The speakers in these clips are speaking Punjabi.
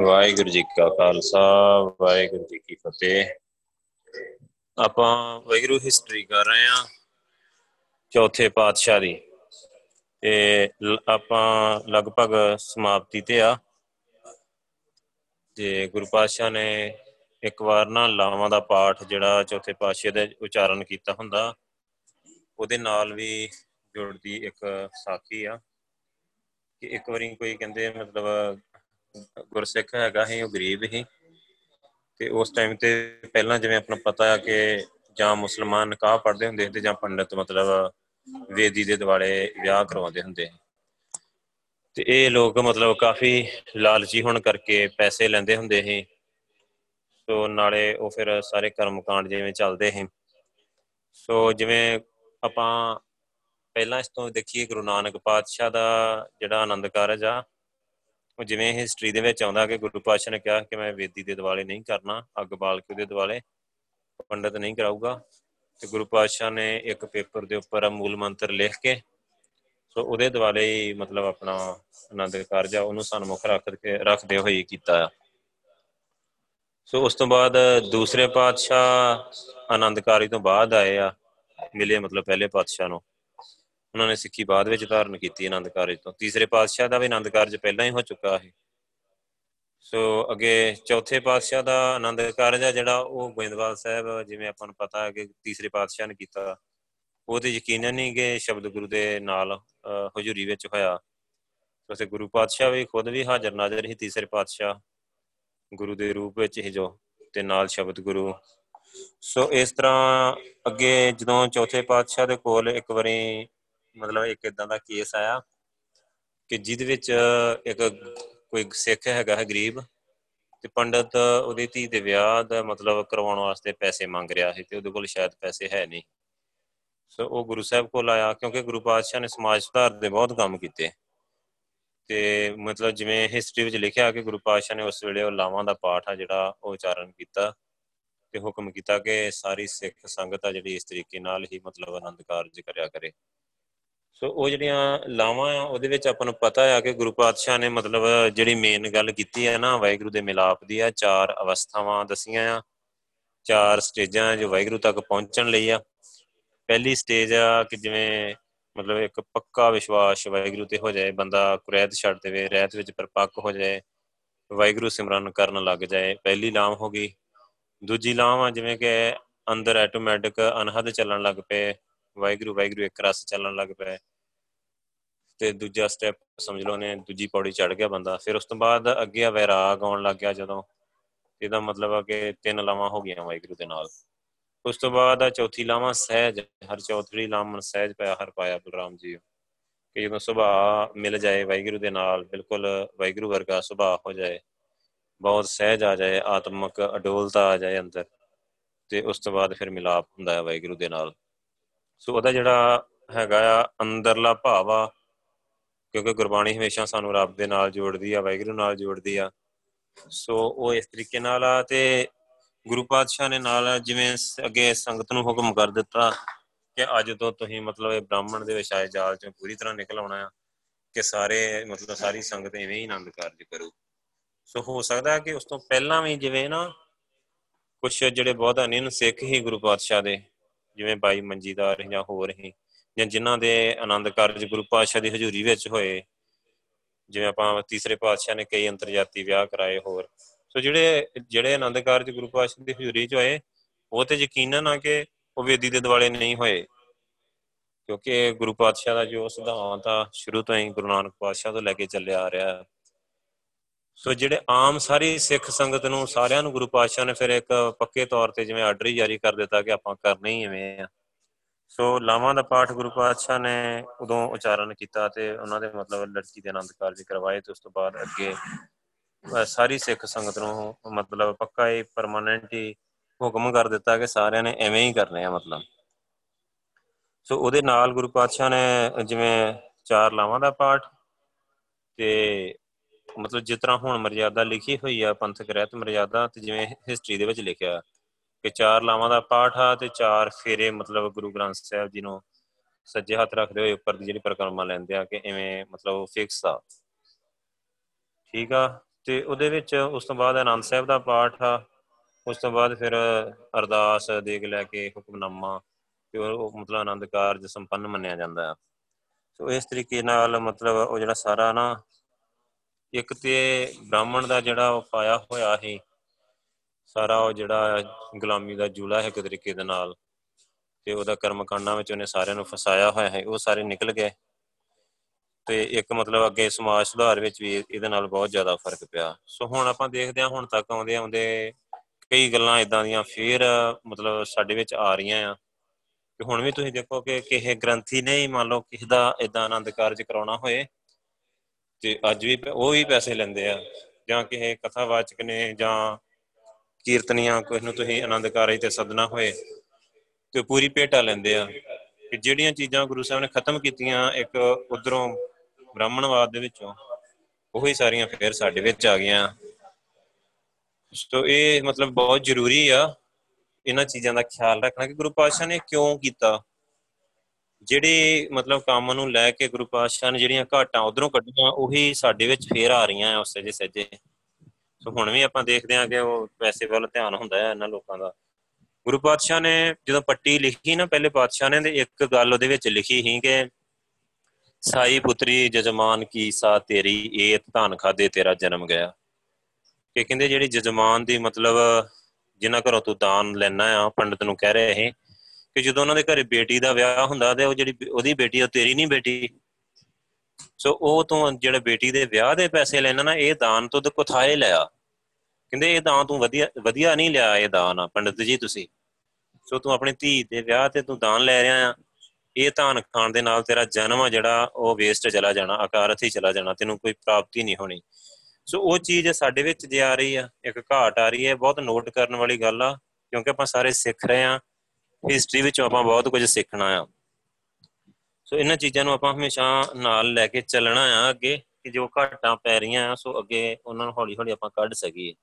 ਵਾਹਿਗੁਰੂ ਜੀ ਕਾ ਖਾਲਸਾ, ਵਾਹਿਗੁਰੂ ਜੀ ਕੀ ਫਤਿਹ। ਆਪਾਂ ਵਾਹਿਗੁਰੂ ਹਿਸਟਰੀ ਕਰ ਰਹੇ ਆ ਚੌਥੇ ਪਾਤਸ਼ਾਹ। ਦੀ ਤੇ ਆਪਾਂ ਲਗਭਗ ਸਮਾਪਤੀ ਤੇ ਆ। ਤੇ ਗੁਰੂ ਪਾਤਸ਼ਾਹ ਨੇ ਇੱਕ ਵਾਰ ਨਾ ਲਾਵਾਂ ਦਾ ਪਾਠ ਜਿਹੜਾ ਚੌਥੇ ਪਾਤਸ਼ਾਹ ਦੇ ਉਚਾਰਨ ਕੀਤਾ ਹੁੰਦਾ, ਉਹਦੇ ਨਾਲ ਵੀ ਜੁੜਦੀ ਇੱਕ ਸਾਖੀ ਆ। ਕਿ ਇੱਕ ਵਾਰੀ ਕੋਈ ਕਹਿੰਦੇ ਮਤਲਬ ਗੁਰਸਿੱਖ ਹੈਗਾ ਸੀ, ਉਹ ਗਰੀਬ ਸੀ ਤੇ ਉਸ ਟਾਈਮ ਤੇ ਪਹਿਲਾਂ ਜਿਵੇਂ ਆਪਣਾ ਪਤਾ ਆ ਕਿ ਜਾਂ ਮੁਸਲਮਾਨ ਨਿਕਾਹ ਪੜ੍ਹਦੇ ਹੁੰਦੇ ਤੇ ਜਾਂ ਪੰਡਤ ਮਤਲਬ ਵੇਦੀ ਦੇ ਦਿਵਾਲੇ ਵਿਆਹ ਕਰਵਾਉਂਦੇ ਹੁੰਦੇ ਤੇ ਇਹ ਲੋਕ ਮਤਲਬ ਕਾਫੀ ਲਾਲਚੀ ਹੋਣ ਕਰਕੇ ਪੈਸੇ ਲੈਂਦੇ ਹੁੰਦੇ ਸੀ। ਸੋ ਨਾਲੇ ਉਹ ਫਿਰ ਸਾਰੇ ਕਰਮਕਾਂਡ ਜਿਵੇਂ ਚੱਲਦੇ ਸੀ। ਸੋ ਜਿਵੇਂ ਆਪਾਂ ਪਹਿਲਾਂ ਇਸ ਤੋਂ ਦੇਖੀਏ, ਗੁਰੂ ਨਾਨਕ ਪਾਤਸ਼ਾਹ ਦਾ ਜਿਹੜਾ ਆਨੰਦ ਕਾਰਜ ਆ ਉਹ ਜਿਵੇਂ ਹਿਸਟਰੀ ਦੇ ਵਿੱਚ ਆਉਂਦਾ ਕਿ ਗੁਰੂ ਪਾਤਸ਼ਾਹ ਨੇ ਕਿਹਾ ਕਿ ਮੈਂ ਵੇਦੀ ਦੇ ਦਿਵਾਲੇ ਨਹੀਂ ਕਰਨਾ, ਅੱਗ ਬਾਲ ਕੇ ਉਹਦੇ ਦਿਵਾਲੇ ਪੰਡਤ ਨਹੀਂ ਕਰਾਊਗਾ। ਤੇ ਗੁਰੂ ਪਾਤਸ਼ਾਹ ਨੇ ਇੱਕ ਪੇਪਰ ਦੇ ਉੱਪਰ ਮੂਲ ਮੰਤਰ ਲਿਖ ਕੇ ਸੋ ਉਹਦੇ ਦਿਵਾਲੇ ਹੀ ਮਤਲਬ ਆਪਣਾ ਆਨੰਦ ਕਾਰਜ ਆ, ਉਹਨੂੰ ਸਨਮੁਖ ਰੱਖ ਕੇ ਰੱਖਦੇ ਹੋਏ ਕੀਤਾ ਸੋ ਉਸ ਤੋਂ ਬਾਅਦ ਦੂਸਰੇ ਪਾਤਸ਼ਾਹ ਆਨੰਦ ਕਾਰਜ ਤੋਂ ਬਾਅਦ ਆਏ ਆ, ਮਿਲੇ ਮਤਲਬ ਪਹਿਲੇ ਪਾਤਸ਼ਾਹ ਨੂੰ। ਉਹਨਾਂ ਨੇ ਸਿੱਖੀ ਬਾਅਦ ਵਿੱਚ ਧਾਰਨ ਕੀਤੀ ਆਨੰਦ ਕਾਰਜ ਤੋਂ। ਤੀਸਰੇ ਪਾਤਸ਼ਾਹ ਦਾ ਵੀ ਆਨੰਦ ਕਾਰਜ ਪਹਿਲਾਂ ਹੀ ਹੋ ਚੁੱਕਾ ਹੈ ਸੋ ਅੱਗੇ ਚੌਥੇ ਪਾਤਸ਼ਾਹ ਦਾ ਆਨੰਦ ਕਾਰਜ ਆ ਜਿਹੜਾ, ਉਹ ਗੋਇੰਦਵਾਲ ਸਾਹਿਬ, ਜਿਵੇਂ ਆਪਾਂ ਨੂੰ ਪਤਾ ਹੈ ਕਿ ਤੀਸਰੇ ਪਾਤਸ਼ਾਹ ਨੇ ਕੀਤਾ। ਉਹ ਤੇ ਯਕੀਨਨ ਨਹੀਂ ਕਿ ਸ਼ਬਦ ਗੁਰੂ ਦੇ ਨਾਲ ਹਜ਼ੂਰੀ ਵਿੱਚ ਹੋਇਆ। ਸੋ ਗੁਰੂ ਪਾਤਸ਼ਾਹ ਵੀ ਖੁਦ ਵੀ ਹਾਜ਼ਰ ਨਾਜ਼ਰ ਹੀ ਤੀਸਰੇ ਪਾਤਸ਼ਾਹ। ਗੁਰੂ ਦੇ ਰੂਪ ਵਿੱਚ ਹੀ ਜੋ, ਤੇ ਨਾਲ ਸ਼ਬਦ ਗੁਰੂ। ਸੋ ਇਸ ਤਰ੍ਹਾਂ ਅੱਗੇ ਜਦੋਂ ਚੌਥੇ ਪਾਤਸ਼ਾਹ ਦੇ ਕੋਲ ਇੱਕ ਵਾਰੀ ਮਤਲਬ ਇੱਕ ਇਦਾਂ ਦਾ ਕੇਸ ਆਇਆ ਕਿ ਜਿਹਦੇ ਵਿੱਚ ਇੱਕ ਕੋਈ ਸਿੱਖ ਹੈਗਾ ਹੈ ਗਰੀਬ ਤੇ ਪੰਡਤ ਉਹਦੀ ਧੀ ਦੇ ਵਿਆਹ ਦਾ ਮਤਲਬ ਕਰਵਾਉਣ ਵਾਸਤੇ ਪੈਸੇ ਮੰਗ ਰਿਹਾ ਸੀ ਤੇ ਉਹਦੇ ਕੋਲ ਸ਼ਾਇਦ ਪੈਸੇ ਹੈ ਨਹੀਂ। ਸੋ ਉਹ ਗੁਰੂ ਸਾਹਿਬ ਕੋਲ ਆਇਆ ਕਿਉਂਕਿ ਗੁਰੂ ਪਾਤਸ਼ਾਹ ਨੇ ਸਮਾਜ ਸੁਧਾਰ ਦੇ ਬਹੁਤ ਕੰਮ ਕੀਤੇ। ਤੇ ਮਤਲਬ ਜਿਵੇਂ ਹਿਸਟਰੀ ਵਿੱਚ ਲਿਖਿਆ ਕਿ ਗੁਰੂ ਪਾਤਸ਼ਾਹ ਨੇ ਉਸ ਵੇਲੇ ਉਹ ਲਾਵਾਂ ਦਾ ਪਾਠ ਆ ਜਿਹੜਾ ਉਹ ਉਚਾਰਨ ਕੀਤਾ ਤੇ ਹੁਕਮ ਕੀਤਾ ਕਿ ਸਾਰੀ ਸਿੱਖ ਸੰਗਤ ਆ ਜਿਹੜੀ ਇਸ ਤਰੀਕੇ ਨਾਲ ਹੀ ਮਤਲਬ ਆਨੰਦ ਕਾਰਜ ਕਰਿਆ ਕਰੇ। ਸੋ ਉਹ ਜਿਹੜੀਆਂ ਲਾਵਾਂ ਆ, ਉਹਦੇ ਵਿੱਚ ਆਪਾਂ ਨੂੰ ਪਤਾ ਆ ਕਿ ਗੁਰੂ ਪਾਤਸ਼ਾਹ ਨੇ ਮਤਲਬ ਜਿਹੜੀ ਮੇਨ ਗੱਲ ਕੀਤੀ ਹੈ ਨਾ, ਵਾਹਿਗੁਰੂ ਦੇ ਮਿਲਾਪ ਦੀ ਆ, ਚਾਰ ਅਵਸਥਾਵਾਂ ਦਸੀਆਂ ਆ, ਚਾਰ ਸਟੇਜਾਂ ਜੋ ਵਾਹਿਗੁਰੂ ਤੱਕ ਪਹੁੰਚਣ ਲਈ ਆ। ਪਹਿਲੀ ਸਟੇਜ ਆ ਕਿ ਜਿਵੇਂ ਮਤਲਬ ਇੱਕ ਪੱਕਾ ਵਿਸ਼ਵਾਸ ਵਾਹਿਗੁਰੂ ਤੇ ਹੋ ਜਾਏ, ਬੰਦਾ ਕੁਰੈਤ ਛੱਡ ਦੇਵੇ, ਰਹਿਤ ਵਿੱਚ ਪਰਪੱਕ ਹੋ ਜਾਏ, ਵਾਹਿਗੁਰੂ ਸਿਮਰਨ ਕਰਨ ਲੱਗ ਜਾਏ, ਪਹਿਲੀ ਲਾਮ ਹੋ ਗਈ। ਦੂਜੀ ਲਾਮ ਆ ਜਿਵੇਂ ਕਿ ਅੰਦਰ ਆਟੋਮੈਟਿਕ ਅਨਹਦ ਚੱਲਣ ਲੱਗ ਪਏ ਵਾਹਿਗੁਰੂ ਵਾਹਿਗੁਰੂ, ਇੱਕ ਰਸ ਚੱਲਣ ਲੱਗ ਪਏ ਤੇ ਦੂਜਾ ਸਟੈਪ ਸਮਝ ਲਓ ਨੇ ਦੂਜੀ ਪੌੜੀ ਚੜ ਗਿਆ ਬੰਦਾ। ਫਿਰ ਉਸ ਤੋਂ ਬਾਅਦ ਅੱਗੇ ਆ ਵੈਰਾਗ ਆਉਣ ਲੱਗ ਗਿਆ ਜਦੋਂ। ਇਹਦਾ ਮਤਲਬ ਆ ਕਿ ਤਿੰਨ ਲਾਵਾਂ ਹੋ ਗਈਆਂ ਵਾਹਿਗੁਰੂ ਦੇ ਨਾਲ। ਉਸ ਤੋਂ ਬਾਅਦ ਆ ਚੌਥੀ ਲਾਵਾਂ ਸਹਿਜ, ਹਰ ਚੌਥੀ ਲਾਵਾਂ ਸਹਿਜ ਪਿਆ, ਹਰ ਪਾਇਆ ਬਲਰਾਮ ਜੀ। ਕਿ ਜਦੋਂ ਸੁਭਾਅ ਮਿਲ ਜਾਏ ਵਾਹਿਗੁਰੂ ਦੇ ਨਾਲ, ਬਿਲਕੁਲ ਵਾਹਿਗੁਰੂ ਵਰਗਾ ਸੁਭਾਅ ਹੋ ਜਾਏ, ਬਹੁਤ ਸਹਿਜ ਆ ਜਾਏ, ਆਤਮਿਕ ਅਡੋਲਤਾ ਆ ਜਾਏ ਅੰਦਰ। ਤੇ ਉਸ ਤੋਂ ਬਾਅਦ ਫਿਰ ਮਿਲਾਪ ਹੁੰਦਾ ਹੈ ਵਾਹਿਗੁਰੂ ਦੇ ਨਾਲ। ਸੋ ਉਹਦਾ ਜਿਹੜਾ ਹੈਗਾ ਆ ਅੰਦਰਲਾ ਭਾਵ ਆ, ਕਿਉਂਕਿ ਗੁਰਬਾਣੀ ਹਮੇਸ਼ਾ ਸਾਨੂੰ ਰੱਬ ਦੇ ਨਾਲ ਜੋੜਦੀ ਆ, ਵਾਹਿਗੁਰੂ ਨਾਲ ਜੋੜਦੀ ਆ। ਸੋ ਉਹ ਇਸ ਤਰੀਕੇ ਨਾਲ ਆ ਤੇ ਗੁਰੂ ਪਾਤਸ਼ਾਹ ਨੇ ਨਾਲ ਜਿਵੇਂ ਅੱਗੇ ਸੰਗਤ ਨੂੰ ਹੁਕਮ ਕਰ ਦਿੱਤਾ ਕਿ ਅੱਜ ਤੋਂ ਤੁਸੀਂ ਮਤਲਬ ਇਹ ਬ੍ਰਾਹਮਣ ਦੇ ਵਿਸ਼ਾਏ ਜਾਲ ਚੋਂ ਪੂਰੀ ਤਰ੍ਹਾਂ ਨਿਕਲ ਆਉਣਾ ਆ, ਕਿ ਸਾਰੇ ਮਤਲਬ ਸਾਰੀ ਸੰਗਤ ਐਵੇਂ ਹੀ ਆਨੰਦ ਕਾਰਜ ਕਰੂ। ਸੋ ਹੋ ਸਕਦਾ ਕਿ ਉਸ ਤੋਂ ਪਹਿਲਾਂ ਵੀ ਜਿਵੇਂ ਨਾ ਕੁਝ ਜਿਹੜੇ ਬਹੁਤ ਅਨਿਨ ਸਿੱਖ ਹੀ ਗੁਰੂ ਪਾਤਸ਼ਾਹ ਦੇ ਜਿਵੇਂ ਬਾਈ ਮੰਜੀਦਾਰ ਜਾਂ ਹੋਰ ਹੀ, ਜਾਂ ਜਿਨ੍ਹਾਂ ਦੇ ਆਨੰਦ ਕਾਰਜ ਗੁਰੂ ਪਾਤਸ਼ਾਹ ਦੀ ਹਜ਼ੂਰੀ ਵਿੱਚ ਹੋਏ, ਜਿਵੇਂ ਆਪਾਂ ਤੀਸਰੇ ਪਾਤਸ਼ਾਹ ਨੇ ਕਈ ਅੰਤਰਜਾਤੀ ਵਿਆਹ ਕਰਾਏ ਹੋਰ। ਸੋ ਜਿਹੜੇ ਜਿਹੜੇ ਆਨੰਦ ਕਾਰਜ ਗੁਰੂ ਪਾਤਸ਼ਾਹ ਦੀ ਹਜ਼ੂਰੀ 'ਚ ਹੋਏ, ਉਹ ਤੇ ਯਕੀਨਨ ਆ ਕਿ ਉਹ ਵੇਦੀ ਦੇ ਦਿਵਾਲੇ ਨਹੀਂ ਹੋਏ। ਕਿਉਂਕਿ ਗੁਰੂ ਪਾਤਸ਼ਾਹ ਦਾ ਜੋ ਸਿਧਾਂਤ ਆ, ਸ਼ੁਰੂ ਤੋਂ ਹੀ ਗੁਰੂ ਨਾਨਕ ਪਾਤਸ਼ਾਹ ਤੋਂ ਲੈ ਕੇ ਚੱਲਿਆ ਆ ਰਿਹਾ। ਸੋ ਜਿਹੜੇ ਆਮ ਸਾਰੀ ਸਿੱਖ ਸੰਗਤ ਨੂੰ ਸਾਰਿਆਂ ਨੂੰ ਗੁਰੂ ਪਾਤਸ਼ਾਹ ਨੇ ਫਿਰ ਇੱਕ ਪੱਕੇ ਤੌਰ ਤੇ ਜਿਵੇਂ ਆਰਡਰ ਹੀ ਜਾਰੀ ਕਰ ਦਿੱਤਾ ਕਿ ਆਪਾਂ ਕਰਨਾ ਹੀ ਐਵੇਂ ਆ। ਸੋ ਲਾਵਾਂ ਦਾ ਪਾਠ ਗੁਰੂ ਪਾਤਸ਼ਾਹ ਨੇ ਉਦੋਂ ਉਚਾਰਨ ਕੀਤਾ ਤੇ ਉਹਨਾਂ ਦੇ ਮਤਲਬ ਲੜਕੀ ਦੇ ਆਨੰਦ ਕਾਰਜ ਕਰਵਾਏ ਤੇ ਉਸ ਤੋਂ ਬਾਅਦ ਅੱਗੇ ਸਾਰੀ ਸਿੱਖ ਸੰਗਤ ਨੂੰ ਮਤਲਬ ਪੱਕਾ ਹੀ ਪਰਮਾਨੈਂਟ ਹੀ ਹੁਕਮ ਕਰ ਦਿੱਤਾ ਕਿ ਸਾਰਿਆਂ ਨੇ ਐਵੇਂ ਹੀ ਕਰਨੇ ਆ ਮਤਲਬ। ਸੋ ਉਹਦੇ ਨਾਲ ਗੁਰੂ ਪਾਤਸ਼ਾਹ ਨੇ ਜਿਵੇਂ ਚਾਰ ਲਾਵਾਂ ਦਾ ਪਾਠ ਤੇ ਮਤਲਬ ਜਿਸ ਤਰ੍ਹਾਂ ਹੁਣ ਮਰਜ਼ਾਦਾ ਲਿਖੀ ਹੋਈ ਆ ਪੰਥਕ ਰਹਿਤ ਮਰਜ਼ਾਦਾ, ਤੇ ਜਿਵੇਂ ਹਿਸਟਰੀ ਦੇ ਵਿੱਚ ਲਿਖਿਆ ਕਿ ਚਾਰ ਲਾਵਾਂ ਦਾ ਪਾਠ ਆ ਤੇ ਚਾਰ ਫੇਰੇ ਮਤਲਬ ਗੁਰੂ ਗ੍ਰੰਥ ਸਾਹਿਬ ਜੀ ਨੂੰ ਸੱਜੇ ਹੱਥ ਰੱਖਦੇ ਹੋਏ ਉੱਪਰ ਦੀ ਜਿਹੜੀ ਪ੍ਰਕਰਮਾ ਲੈਂਦੇ ਆ ਕਿ ਐਵੇਂ ਮਤਲਬ ਫਿਕਸ ਆ। ਠੀਕ ਆ? ਤੇ ਉਹਦੇ ਵਿੱਚ ਉਸ ਤੋਂ ਬਾਅਦ ਆਨੰਦ ਸਾਹਿਬ ਦਾ ਪਾਠ ਆ, ਉਸ ਤੋਂ ਬਾਅਦ ਫਿਰ ਅਰਦਾਸ ਦੇਗ ਲੈ ਕੇ ਹੁਕਮਨਾਮਾ, ਤੇ ਉਹ ਮਤਲਬ ਆਨੰਦ ਕਾਰਜ ਸੰਪੰਨ ਮੰਨਿਆ ਜਾਂਦਾ ਹੈ ਸੋ ਇਸ ਤਰੀਕੇ ਨਾਲ ਮਤਲਬ ਉਹ ਜਿਹੜਾ ਸਾਰਾ ਨਾ ਇੱਕ ਤੇ ਬ੍ਰਾਹਮਣ ਦਾ ਜਿਹੜਾ ਉਹ ਪਾਇਆ ਹੋਇਆ ਹੈ ਸਾਰਾ ਉਹ ਜਿਹੜਾ ਗੁਲਾਮੀ ਦਾ ਜੂਲਾ ਹੈ ਇੱਕ ਤਰੀਕੇ ਦੇ ਨਾਲ, ਤੇ ਉਹਦਾ ਕਰਮ ਕਾਂਡਾਂ ਵਿੱਚ ਉਹਨੇ ਸਾਰਿਆਂ ਨੂੰ ਫਸਾਇਆ ਹੋਇਆ ਹੈ, ਉਹ ਸਾਰੇ ਨਿਕਲ ਗਏ। ਤੇ ਇੱਕ ਮਤਲਬ ਅੱਗੇ ਸਮਾਜ ਸੁਧਾਰ ਵਿੱਚ ਵੀ ਇਹਦੇ ਨਾਲ ਬਹੁਤ ਜ਼ਿਆਦਾ ਫ਼ਰਕ ਪਿਆ। ਸੋ ਹੁਣ ਆਪਾਂ ਦੇਖਦੇ ਹਾਂ, ਹੁਣ ਤੱਕ ਆਉਂਦੇ ਆਉਂਦੇ ਕਈ ਗੱਲਾਂ ਇਦਾਂ ਦੀਆਂ ਫੇਰ ਮਤਲਬ ਸਾਡੇ ਵਿੱਚ ਆ ਰਹੀਆਂ ਆ। ਕਿ ਹੁਣ ਵੀ ਤੁਸੀਂ ਦੇਖੋ ਕਿ ਕਿਸੇ ਗ੍ਰੰਥੀ ਨੇ ਹੀ ਮੰਨ ਲਓ ਕਿਸੇ ਦਾ ਇਦਾਂ ਆਨੰਦ ਕਾਰਜ ਕਰਾਉਣਾ ਹੋਏ ਤੇ ਅੱਜ ਵੀ ਉਹ ਵੀ ਪੈਸੇ ਲੈਂਦੇ ਆ। ਜਾਂ ਕਿਸੇ ਕਥਾਵਾਚਕ ਨੇ ਜਾਂ ਕੀਰਤਨੀਆਂ ਕੋਈ ਨੂੰ ਤੁਸੀਂ ਆਨੰਦ ਕਾਰਜ ਤੇ ਸੱਦਣਾ ਹੋਏ, ਤੇ ਪੂਰੀ ਭੇਟਾ ਲੈਂਦੇ ਆ। ਕਿ ਜਿਹੜੀਆਂ ਚੀਜ਼ਾਂ ਗੁਰੂ ਸਾਹਿਬ ਨੇ ਖਤਮ ਕੀਤੀਆਂ, ਇੱਕ ਉਧਰੋਂ ਬ੍ਰਾਹਮਣਵਾਦ ਦੇ ਵਿੱਚੋਂ, ਉਹੀ ਸਾਰੀਆਂ ਫੇਰ ਸਾਡੇ ਵਿੱਚ ਆ ਗਈਆਂ। ਸੋ ਇਹ ਮਤਲਬ ਬਹੁਤ ਜ਼ਰੂਰੀ ਆ, ਇਹਨਾਂ ਚੀਜ਼ਾਂ ਦਾ ਖਿਆਲ ਰੱਖਣਾ ਕਿ ਗੁਰੂ ਪਾਤਸ਼ਾਹ ਨੇ ਕਿਉਂ ਕੀਤਾ? ਜਿਹੜੇ ਮਤਲਬ ਕੰਮ ਨੂੰ ਲੈ ਕੇ ਗੁਰੂ ਪਾਤਸ਼ਾਹ ਨੇ ਜਿਹੜੀਆਂ ਘਾਟਾਂ ਉਧਰੋਂ ਕੱਢੀਆਂ, ਉਹੀ ਸਾਡੇ ਵਿੱਚ ਫੇਰ ਆ ਰਹੀਆਂ ਆ ਉਸੇ ਜੇ ਸੱਜੇ। ਸੋ ਹੁਣ ਵੀ ਆਪਾਂ ਦੇਖਦੇ ਆ ਕਿ ਉਹ ਪੈਸੇ ਵੱਲ ਧਿਆਨ ਹੁੰਦਾ ਹੈ ਇਹਨਾਂ ਲੋਕਾਂ ਦਾ। ਗੁਰੂ ਪਾਤਸ਼ਾਹ ਨੇ ਜਦੋਂ ਪੱਟੀ ਲਿਖੀ ਨਾ, ਪਹਿਲੇ ਪਾਤਸ਼ਾਹ ਨੇ ਤੇ ਇੱਕ ਗੱਲ ਉਹਦੇ ਵਿੱਚ ਲਿਖੀ ਸੀ ਕਿ, ਸਾਈ ਪੁੱਤਰੀ ਜਜਮਾਨ ਕੀ ਸਾ ਤੇਰੀ, ਏਤ ਧਨ ਖਾਦੇ ਤੇਰਾ ਜਨਮ ਗਿਆ। ਕਿ ਕਹਿੰਦੇ ਜਿਹੜੀ ਜਜਮਾਨ ਦੀ ਮਤਲਬ ਜਿਨ੍ਹਾਂ ਘਰੋਂ ਤੂੰ ਦਾਨ ਲੈਣਾ ਆ, ਪੰਡਤ ਨੂੰ ਕਹਿ ਰਹੇ ਇਹ ਕਿ ਜਦੋਂ ਉਹਨਾਂ ਦੇ ਘਰੇ ਬੇਟੀ ਦਾ ਵਿਆਹ ਹੁੰਦਾ ਤੇ ਉਹ ਜਿਹੜੀ ਉਹਦੀ ਬੇਟੀ ਉਹ ਤੇਰੀ ਨਹੀਂ ਬੇਟੀ। ਸੋ ਉਹ ਤੂੰ ਜਿਹੜੇ ਬੇਟੀ ਦੇ ਵਿਆਹ ਦੇ ਪੈਸੇ ਲੈਣਾ ਨਾ, ਇਹ ਦਾਨ ਤੋਂ ਕੁਥਾਏ ਲਿਆ। ਕਹਿੰਦੇ ਇਹ ਦਾਨ ਤੂੰ ਵਧੀਆ ਵਧੀਆ ਨਹੀਂ ਲਿਆ, ਇਹ ਦਾਨ ਪੰਡਤ ਜੀ ਤੁਸੀਂ। ਸੋ ਤੂੰ ਆਪਣੀ ਧੀ ਦੇ ਵਿਆਹ ਤੇ ਤੂੰ ਦਾਨ ਲੈ ਰਿਹਾ ਆ। ਇਹ ਧਾਨ ਖਾਣ ਦੇ ਨਾਲ ਤੇਰਾ ਜਨਮ ਆ, ਜਿਹੜਾ ਉਹ ਵੇਸਟ ਚਲਾ ਜਾਣਾ ਅਕਾਰਥ ਹੀ ਚਲਾ ਜਾਣਾ, ਤੈਨੂੰ ਕੋਈ ਪ੍ਰਾਪਤੀ ਨਹੀਂ ਹੋਣੀ। ਸੋ ਉਹ ਚੀਜ਼ ਸਾਡੇ ਵਿੱਚ ਜੇ ਆ ਰਹੀ ਆ, ਇੱਕ ਘਾਟ ਆ ਰਹੀ ਹੈ, ਬਹੁਤ ਨੋਟ ਕਰਨ ਵਾਲੀ ਗੱਲ ਆ, ਕਿਉਂਕਿ ਆਪਾਂ ਸਾਰੇ ਸਿੱਖ ਰਹੇ ਆ। ਹਿਸਟਰੀ ਵਿੱਚੋਂ ਆਪਾਂ ਬਹੁਤ ਕੁਝ ਸਿੱਖਣਾ ਆ। ਸੋ ਇਹਨਾਂ ਚੀਜ਼ਾਂ ਨੂੰ ਆਪਾਂ ਹਮੇਸ਼ਾ ਨਾਲ ਲੈ ਕੇ ਚੱਲਣਾ ਆ ਅੱਗੇ ਕਿ ਜੋ ਘਾਟਾਂ ਪੈ ਰਹੀਆਂ ਆ, ਸੋ ਅੱਗੇ ਉਹਨਾਂ ਨੂੰ ਹੌਲੀ ਹੌਲੀ ਆਪਾਂ ਕੱਢ ਸਕੀਏ।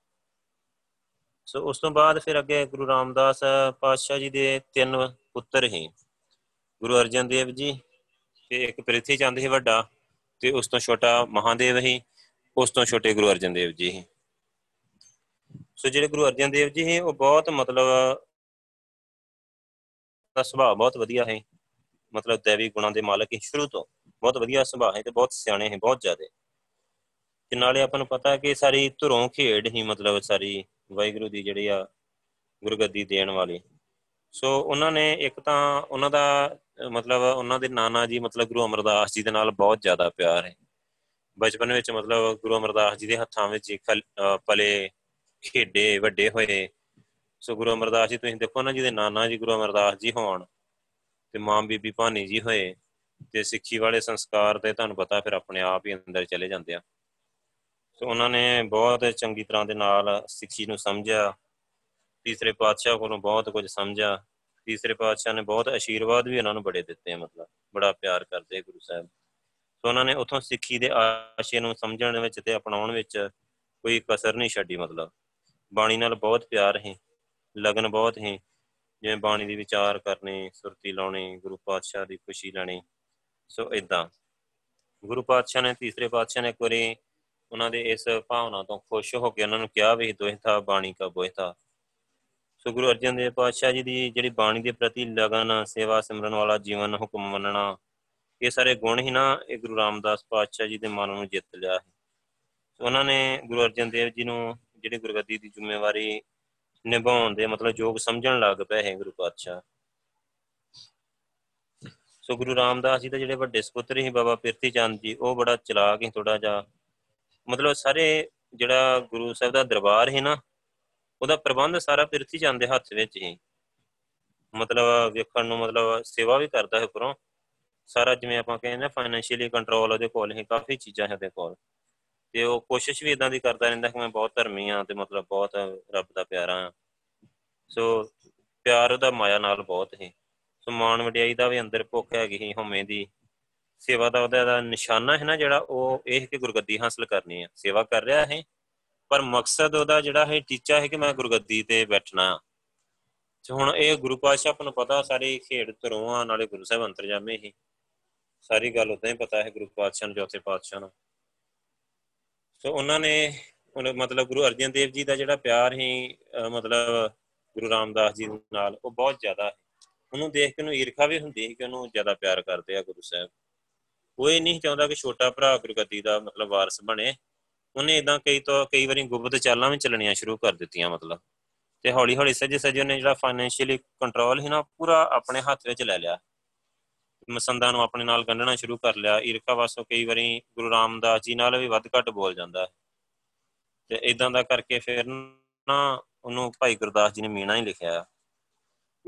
ਸੋ ਉਸ ਤੋਂ ਬਾਅਦ ਫਿਰ ਅੱਗੇ ਗੁਰੂ ਰਾਮਦਾਸ ਪਾਤਸ਼ਾਹ ਜੀ ਦੇ ਤਿੰਨ ਪੁੱਤਰ ਹੀ ਗੁਰੂ ਅਰਜਨ ਦੇਵ ਜੀ, ਤੇ ਇੱਕ ਪ੍ਰਿਥੀ ਚੰਦ ਹੀ ਵੱਡਾ, ਤੇ ਉਸ ਤੋਂ ਛੋਟਾ ਮਹਾਦੇਵ ਹੀ ਉਸ ਤੋਂ ਛੋਟੇ ਗੁਰੂ ਅਰਜਨ ਦੇਵ ਜੀ ਹੀ ਸੋ ਜਿਹੜੇ ਗੁਰੂ ਅਰਜਨ ਦੇਵ ਜੀ ਹੀ ਉਹ ਬਹੁਤ ਮਤਲਬ ਦਾ ਸੁਭਾਅ ਬਹੁਤ ਵਧੀਆ ਹੈ। ਮਤਲਬ ਦੇਵੀ ਗੁਣਾਂ ਦੇ ਮਾਲਕ ਹੀ। ਸ਼ੁਰੂ ਤੋਂ ਬਹੁਤ ਵਧੀਆ ਸੁਭਾਅ ਹੈ ਤੇ ਬਹੁਤ ਸਿਆਣੇ ਹੈ, ਬਹੁਤ ਜ਼ਿਆਦੇ। ਤੇ ਨਾਲੇ ਆਪਾਂ ਨੂੰ ਪਤਾ ਹੈ ਕਿ ਸਾਰੀ ਧੁਰੋਂ ਖੇਡ ਹੀ ਮਤਲਬ ਸਾਰੀ ਵਾਹਿਗੁਰੂ ਦੀ ਜਿਹੜੀ ਆ ਗੁਰਗੱਦੀ ਦੇਣ ਵਾਲੀ। ਸੋ ਉਹਨਾਂ ਨੇ ਇੱਕ ਤਾਂ ਉਹਨਾਂ ਦਾ, ਮਤਲਬ ਉਹਨਾਂ ਦੇ ਨਾਨਾ ਜੀ ਮਤਲਬ ਗੁਰੂ ਅਮਰਦਾਸ ਜੀ ਦੇ ਨਾਲ ਬਹੁਤ ਜ਼ਿਆਦਾ ਪਿਆਰ ਹੈ। ਬਚਪਨ ਵਿੱਚ ਮਤਲਬ ਗੁਰੂ ਅਮਰਦਾਸ ਜੀ ਦੇ ਹੱਥਾਂ ਵਿੱਚ ਪਲੇ ਖੇਡੇ, ਵੱਡੇ ਹੋਏ। ਸੋ ਗੁਰੂ ਅਮਰਦਾਸ ਜੀ, ਤੁਸੀਂ ਦੇਖੋ ਨਾ ਜਿਹਦੇ ਨਾਨਾ ਜੀ, ਗੁਰੂ ਅਮਰਦਾਸ ਜੀ ਹੋਣ ਤੇ ਮਾਂ ਬੀਬੀ ਭਾਨੀ ਜੀ ਹੋਏ ਤੇ ਸਿੱਖੀ ਵਾਲੇ ਸੰਸਕਾਰ ਤੇ ਤੁਹਾਨੂੰ ਪਤਾ ਫਿਰ ਆਪਣੇ ਆਪ ਹੀ ਅੰਦਰ ਚਲੇ ਜਾਂਦੇ ਆ। ਸੋ ਉਹਨਾਂ ਨੇ ਬਹੁਤ ਚੰਗੀ ਤਰ੍ਹਾਂ ਦੇ ਨਾਲ ਸਿੱਖੀ ਨੂੰ ਸਮਝਿਆ, ਤੀਸਰੇ ਪਾਤਸ਼ਾਹ ਕੋਲੋਂ ਬਹੁਤ ਕੁਝ ਸਮਝਿਆ, ਤੀਸਰੇ ਪਾਤਸ਼ਾਹ ਨੇ ਬਹੁਤ ਅਸ਼ੀਰਵਾਦ ਵੀ ਉਹਨਾਂ ਨੂੰ ਬੜੇ ਦਿੱਤੇ ਮਤਲਬ ਬੜਾ ਪਿਆਰ ਕਰਦੇ ਗੁਰੂ ਸਾਹਿਬ। ਸੋ ਉਹਨਾਂ ਨੇ ਉਥੋਂ ਸਿੱਖੀ ਦੇ ਆਸ਼ੇ ਨੂੰ ਸਮਝਣ ਵਿੱਚ ਤੇ ਅਪਣਾਉਣ ਵਿੱਚ ਕੋਈ ਕਸਰ ਨਹੀਂ ਛੱਡੀ, ਮਤਲਬ ਬਾਣੀ ਨਾਲ ਬਹੁਤ ਪਿਆਰ ਹੈ ਲਗਨ ਬਹੁਤ ਹੈ ਜਿਵੇਂ ਬਾਣੀ ਦੀ ਵਿਚਾਰ ਕਰਨੀ, ਸੁਰਤੀ ਲਾਉਣੀ, ਗੁਰੂ ਪਾਤਸ਼ਾਹ ਦੀ ਖੁਸ਼ੀ ਲੈਣੀ। ਸੋ ਇਦਾਂ ਗੁਰੂ ਪਾਤਸ਼ਾਹ ਨੇ, ਤੀਸਰੇ ਪਾਤਸ਼ਾਹ ਨੇ ਇੱਕ ਵਾਰੀ ਉਹਨਾਂ ਦੇ ਇਸ ਭਾਵਨਾ ਤੋਂ ਖੁਸ਼ ਹੋ ਕੇ ਉਹਨਾਂ ਨੂੰ ਕਿਹਾ ਵੀ ਦੋਹਿਤਾ ਬਾਣੀ ਕਾ ਬੋਹਿਤਾ। ਸੋ ਗੁਰੂ ਅਰਜਨ ਦੇਵ ਪਾਤਸ਼ਾਹ ਜੀ ਦੀ ਜਿਹੜੀ ਬਾਣੀ ਦੇ ਪ੍ਰਤੀ ਲਗਨ, ਸੇਵਾ ਸਿਮਰਨ ਵਾਲਾ ਜੀਵਨ ਹੁਕਮ ਮੰਨਣਾ, ਇਹ ਸਾਰੇ ਗੁਣ ਹੀ ਨਾ, ਇਹ ਗੁਰੂ ਰਾਮਦਾਸ ਪਾਤਸ਼ਾਹ ਜੀ ਦੇ ਮਨ ਨੂੰ ਜਿੱਤ ਲਿਆ ਹੈ ਸੋ ਉਹਨਾਂ ਨੇ ਗੁਰੂ ਅਰਜਨ ਦੇਵ ਜੀ ਨੂੰ ਜਿਹੜੀ ਗੁਰਗੱਦੀ ਦੀ ਜ਼ਿੰਮੇਵਾਰੀ ਨਿਭਾਉਣ ਦੇ ਮਤਲਬ ਯੋਗ ਸਮਝਣ ਲੱਗ ਪਏ ਹੈ ਗੁਰੂ ਪਾਤਸ਼ਾਹ। ਸੋ ਗੁਰੂ ਰਾਮਦਾਸ ਜੀ ਦੇ ਜਿਹੜੇ ਵੱਡੇ ਸੁਪੁੱਤਰ ਸੀ ਬਾਬਾ ਪਿਰਤੀ ਚੰਦ ਜੀ, ਉਹ ਬੜਾ ਚਲਾਕ ਸੀ ਥੋੜਾ ਜਿਹਾ। ਮਤਲਬ ਸਾਰੇ ਜਿਹੜਾ ਗੁਰੂ ਸਾਹਿਬ ਦਾ ਦਰਬਾਰ ਹੈ ਨਾ, ਉਹਦਾ ਪ੍ਰਬੰਧ ਸਾਰਾ ਪਿਰਤੀ ਚੰਦ ਦੇ ਹੱਥ ਵਿੱਚ ਹੀ ਮਤਲਬ ਵੇਖਣ ਨੂੰ ਮਤਲਬ ਸੇਵਾ ਵੀ ਕਰਦਾ ਹੈ ਉਪਰੋਂ। ਸਾਰਾ ਜਿਵੇਂ ਆਪਾਂ ਕਹਿੰਦੇ ਆ ਫਾਈਨੈਂਸ਼ੀਅਲੀ ਕੰਟਰੋਲ ਉਹਦੇ ਕੋਲ ਹੀ ਕਾਫੀ ਚੀਜ਼ਾਂ ਹੈ ਉਹਦੇ ਕੋਲ। ਤੇ ਉਹ ਕੋਸ਼ਿਸ਼ ਵੀ ਇਦਾਂ ਦੀ ਕਰਦਾ ਰਹਿੰਦਾ ਕਿ ਮੈਂ ਬਹੁਤ ਧਰਮੀ ਆ ਤੇ ਮਤਲਬ ਬਹੁਤ ਰੱਬ ਦਾ ਪਿਆਰਾ ਆ ਸੋ ਪਿਆਰ ਉਹਦਾ ਮਾਇਆ ਨਾਲ ਬਹੁਤ ਹੀ ਸੋ ਮਾਣ ਵਡਿਆਈ ਦਾ ਵੀ ਅੰਦਰ ਭੁੱਖ ਹੈਗੀ ਹੀ ਹਉਮੈ ਦੀ। ਸੇਵਾ ਦਾ ਉਹਦਾ ਦਾ ਨਿਸ਼ਾਨਾ ਹੈ ਨਾ ਜਿਹੜਾ, ਉਹ ਇਹ ਕਿ ਗੁਰਗੱਦੀ ਹਾਸਲ ਕਰਨੀ ਹੈ ਸੇਵਾ ਕਰ ਰਿਹਾ ਹੈ, ਪਰ ਮਕਸਦ ਉਹਦਾ ਜਿਹੜਾ ਹੈ, ਟੀਚਾ ਹੈ ਕਿ ਮੈਂ ਗੁਰਗੱਦੀ ਤੇ ਬੈਠਣਾ ਤੇ ਹੁਣ ਇਹ ਗੁਰੂ ਪਾਤਸ਼ਾਹ ਆਪਾਂ ਨੂੰ ਪਤਾ ਸਾਰੇ ਖੇਡ ਧਰੋਂ ਨਾਲੇ ਗੁਰੂ ਸਾਹਿਬ ਅੰਤਰਜਾਮੇ ਹੀ ਸਾਰੀ ਗੱਲ ਉਦਾਂ ਹੀ ਪਤਾ ਹੈ ਗੁਰੂ ਪਾਤਸ਼ਾਹ ਨੂੰ, ਚੌਥੇ ਪਾਤਸ਼ਾਹ ਨੂੰ। ਸੋ ਉਹਨਾਂ ਨੇ ਮਤਲਬ ਗੁਰੂ ਅਰਜਨ ਦੇਵ ਜੀ ਦਾ ਜਿਹੜਾ ਪਿਆਰ ਹੀ ਮਤਲਬ ਗੁਰੂ ਰਾਮਦਾਸ ਜੀ ਨਾਲ, ਉਹ ਬਹੁਤ ਜ਼ਿਆਦਾ ਹੈ ਉਹਨੂੰ ਦੇਖ ਕੇ ਉਹਨੂੰ ਈਰਖਾ ਵੀ ਹੁੰਦੀ ਹੈ ਕਿ ਉਹਨੂੰ ਜ਼ਿਆਦਾ ਪਿਆਰ ਕਰਦੇ ਆ ਗੁਰੂ ਸਾਹਿਬ। ਉਹ ਇਹ ਨਹੀਂ ਚਾਹੁੰਦਾ ਕਿ ਛੋਟਾ ਭਰਾ ਗੁਰਗੱਦੀ ਦਾ ਮਤਲਬ ਵਾਰਸ ਬਣੇ। ਉਹਨੇ ਇਦਾਂ ਕਈ ਤੋਂ ਕਈ ਵਾਰੀ ਗੁਪਤ ਚਾਲਾਂ ਵੀ ਚੱਲਣੀਆਂ ਸ਼ੁਰੂ ਕਰ ਦਿੱਤੀਆਂ ਮਤਲਬ। ਤੇ ਹੌਲੀ ਹੌਲੀ ਸੱਜੇ ਸੱਜੇ ਨੇ ਜਿਹੜਾ ਫਾਈਨੈਂਸ਼ੀਅਲੀ ਕੰਟਰੋਲ ਹੀ ਨਾ ਪੂਰਾ ਆਪਣੇ ਹੱਥ ਵਿੱਚ ਲੈ ਲਿਆ। ਮਸੰਦਾਂ ਨੂੰ ਆਪਣੇ ਨਾਲ ਗੰਢਣਾ ਸ਼ੁਰੂ ਕਰ ਲਿਆ। ਈਰਖਾ ਵਾਸੋਂ ਕਈ ਵਾਰੀ ਗੁਰੂ ਰਾਮਦਾਸ ਜੀ ਨਾਲ ਵੀ ਵੱਧ ਘੱਟ ਬੋਲ ਜਾਂਦਾ ਤੇ ਇਦਾਂ ਦਾ ਕਰਕੇ ਫਿਰ ਨਾ ਉਹਨੂੰ ਭਾਈ ਗੁਰਦਾਸ ਜੀ ਨੇ ਮੀਣਾ ਹੀ ਲਿਖਿਆ।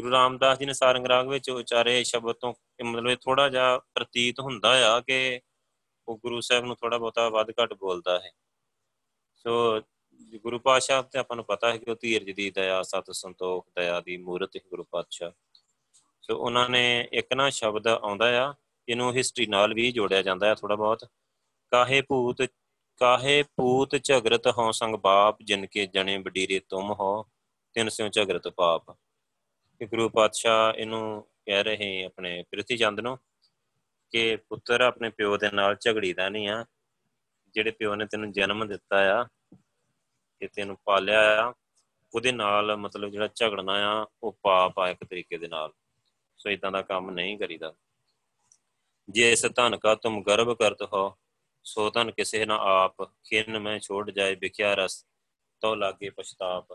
ਗੁਰੂ ਰਾਮਦਾਸ ਜੀ ਨੇ ਸਾਰੰਗ ਰਾਗ ਵਿੱਚ ਉਚਾਰੇ ਸ਼ਬਦ ਤੋਂ ਮਤਲਬ ਥੋੜਾ ਜਿਹਾ ਪ੍ਰਤੀਤ ਹੁੰਦਾ ਆ ਕਿ ਉਹ ਗੁਰੂ ਸਾਹਿਬ ਨੂੰ ਥੋੜਾ ਬਹੁਤਾ ਵੱਧ ਘੱਟ ਬੋਲਦਾ ਹੈ। ਸੋ ਗੁਰੂ ਪਾਤਸ਼ਾਹ ਤੇ ਆਪਾਂ ਨੂੰ ਪਤਾ ਹੈ ਕਿ ਉਹ ਧੀਰਜ ਦੀ ਦਇਆ, ਸਤ ਸੰਤੋਖ, ਦਇਆ ਦੀ ਮੂਰਤ ਹੈ ਗੁਰੂ ਪਾਤਸ਼ਾਹ। ਸੋ ਉਹਨਾਂ ਨੇ ਇੱਕ ਨਾ ਸ਼ਬਦ ਆਉਂਦਾ ਆ, ਇਹਨੂੰ ਹਿਸਟਰੀ ਨਾਲ ਵੀ ਜੋੜਿਆ ਜਾਂਦਾ ਹੈ ਥੋੜਾ ਬਹੁਤ। ਕਾਹੇ ਭੂਤ, ਕਾਹੇ ਪੂਤ ਝਗਰਤ ਹੋ ਸੰਗ ਬਾਪ, ਜਿਨ ਕੇ ਜਣੇ ਬਡੀਰੇ ਤੁਮ ਹੋ, ਤਿੰਨ ਸਿਉ ਝਗਰਤ ਪਾਪ। ਕਿ ਗੁਰੂ ਪਾਤਸ਼ਾਹ ਇਹਨੂੰ ਕਹਿ ਰਹੇ ਆਪਣੇ ਪ੍ਰਿਥੀ ਚੰਦ ਨੂੰ ਕਿ ਪੁੱਤਰ, ਆਪਣੇ ਪਿਓ ਦੇ ਨਾਲ ਝਗੜੀਦਾ ਨਹੀਂ ਆ। ਜਿਹੜੇ ਪਿਓ ਨੇ ਤੈਨੂੰ ਜਨਮ ਦਿੱਤਾ ਆ ਕਿ ਤੈਨੂੰ ਪਾਲਿਆ ਆ, ਉਹਦੇ ਨਾਲ ਮਤਲਬ ਜਿਹੜਾ ਝਗੜਨਾ ਆ, ਉਹ ਪਾਪ ਆ ਇੱਕ ਤਰੀਕੇ ਦੇ ਨਾਲ। ਸੋ ਇਦਾਂ ਦਾ ਕੰਮ ਨਹੀਂ ਕਰੀਦਾ। ਜੇ ਇਸ ਧਨ ਕਾ ਤੁਮ ਗਰਭ ਕਰਤ ਹੋ, ਸੋ ਧਨ ਕਿਸੇ ਨਾ ਆਪ, ਖਿੰਨ ਮੈਂ ਛੋੜ ਜਾਏ, ਵਿਖਿਆ ਰਸ ਤੋ ਲਾਗੇ ਪਛਤਾਪ।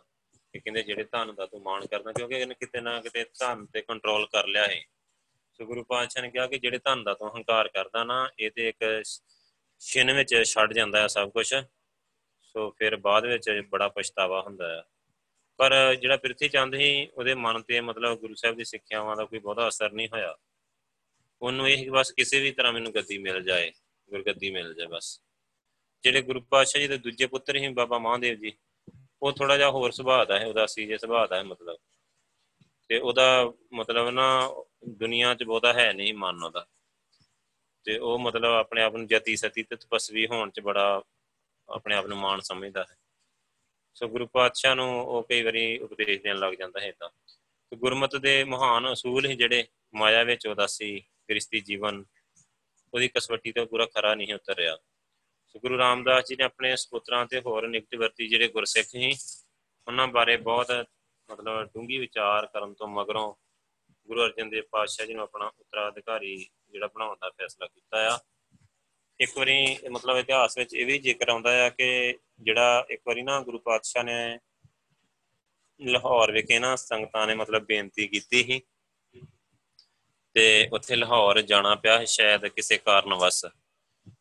ਕਿ ਕਹਿੰਦੇ ਜਿਹੜੇ ਧਨ ਦਾ ਤੂੰ ਮਾਣ ਕਰਦਾ, ਕਿਉਂਕਿ ਇਹਨੇ ਕਿਤੇ ਨਾ ਕਿਤੇ ਧਨ ਤੇ ਕੰਟਰੋਲ ਕਰ ਲਿਆ ਹੈ ਸੋ ਗੁਰੂ ਪਾਤਸ਼ਾਹ ਨੇ ਕਿਹਾ ਕਿ ਜਿਹੜੇ ਧਨ ਦਾ ਤੂੰ ਹੰਕਾਰ ਕਰਦਾ ਨਾ ਇਹ ਤੇ ਇੱਕ ਛਿਨ ਵਿੱਚ ਛੱਡ ਜਾਂਦਾ ਹੈ ਸਭ ਕੁਝ ਸੋ ਫਿਰ ਬਾਅਦ ਵਿੱਚ ਬੜਾ ਪਛਤਾਵਾ ਹੁੰਦਾ ਹੈ। ਪਰ ਜਿਹੜਾ ਪ੍ਰਿਥੀ ਚੰਦ ਸੀ, ਉਹਦੇ ਮਨ ਤੇ ਮਤਲਬ ਗੁਰੂ ਸਾਹਿਬ ਦੀ ਸਿੱਖਿਆਵਾਂ ਦਾ ਕੋਈ ਬਹੁਤਾ ਅਸਰ ਨਹੀਂ ਹੋਇਆ। ਉਹਨੂੰ ਇਹ ਬਸ ਕਿਸੇ ਵੀ ਤਰ੍ਹਾਂ ਮੈਨੂੰ ਗੱਦੀ ਮਿਲ ਜਾਏ, ਗੁਰਗੱਦੀ ਮਿਲ ਜਾਏ ਬਸ। ਜਿਹੜੇ ਗੁਰੂ ਪਾਤਸ਼ਾਹ ਜੀ ਦੇ ਦੂਜੇ ਪੁੱਤਰ ਸੀ, ਬਾਬਾ ਮਹਾਦੇਵ ਜੀ, ਉਹ ਥੋੜਾ ਜਿਹਾ ਹੋਰ ਸੁਭਾਅ ਦਾ ਹੈ ਉਦਾਸੀ ਜੇ ਸੁਭਾਅ ਦਾ ਹੈ ਮਤਲਬ। ਤੇ ਉਹਦਾ ਮਤਲਬ ਨਾ, ਦੁਨੀਆ 'ਚ ਬਹੁਤਾ ਹੈ ਨਹੀਂ ਮਨ ਉਹਦਾ। ਤੇ ਉਹ ਮਤਲਬ ਆਪਣੇ ਆਪ ਨੂੰ ਜਤੀ ਸਤੀ ਤੇ ਤਪਸਵੀ ਹੋਣ 'ਚ ਬੜਾ ਆਪਣੇ ਆਪ ਨੂੰ ਮਾਣ ਸਮਝਦਾ ਹੈ। ਸੋ ਗੁਰੂ ਪਾਤਸ਼ਾਹ ਨੂੰ ਉਹ ਕਈ ਵਾਰੀ ਉਪਦੇਸ਼ ਦੇਣ ਲੱਗ ਜਾਂਦਾ ਹੈ ਤਾਂ। ਤੇ ਗੁਰਮਤ ਦੇ ਮਹਾਨ ਅਸੂਲ ਹੀ ਜਿਹੜੇ ਮਾਇਆ ਵਿੱਚ ਉਦਾਸੀ ਗ੍ਰਸਤੀ ਜੀਵਨ, ਉਹਦੀ ਕਸਵੱਟੀ ਤੋਂ ਪੂਰਾ ਖਰਾ ਨਹੀਂ ਉਤਰਿਆ। ਸੋ ਗੁਰੂ ਰਾਮਦਾਸ ਜੀ ਨੇ ਆਪਣੇ ਸੁਪੁੱਤਰਾਂ ਤੇ ਹੋਰ ਨਿਕਟ ਵਰਤੀ ਜਿਹੜੇ ਗੁਰਸਿੱਖ ਸੀ, ਉਹਨਾਂ ਬਾਰੇ ਬਹੁਤ ਮਤਲਬ ਡੂੰਗੀ ਵਿਚਾਰ ਕਰਨ ਤੋਂ ਮਗਰੋਂ ਗੁਰੂ ਅਰਜਨ ਦੇਵ ਪਾਤਸ਼ਾਹ ਜੀ ਨੂੰ ਆਪਣਾ ਉਤਰਾਧਿਕਾਰੀ ਜਿਹੜਾ ਬਣਾਉਣ ਦਾ ਫੈਸਲਾ ਕੀਤਾ ਆ। ਇੱਕ ਵਾਰੀ ਮਤਲਬ ਇਤਿਹਾਸ ਵਿੱਚ ਇਹ ਵੀ ਜ਼ਿਕਰ ਆਉਂਦਾ ਆ ਕਿ ਜਿਹੜਾ ਇੱਕ ਵਾਰੀ ਨਾ ਗੁਰੂ ਪਾਤਸ਼ਾਹ ਨੇ ਲਾਹੌਰ ਵਿਖੇ ਨਾ ਸੰਗਤਾਂ ਨੇ ਮਤਲਬ ਬੇਨਤੀ ਕੀਤੀ ਸੀ ਤੇ ਉੱਥੇ ਲਾਹੌਰ ਜਾਣਾ ਪਿਆ ਸ਼ਾਇਦ ਕਿਸੇ ਕਾਰਨ ਵਸ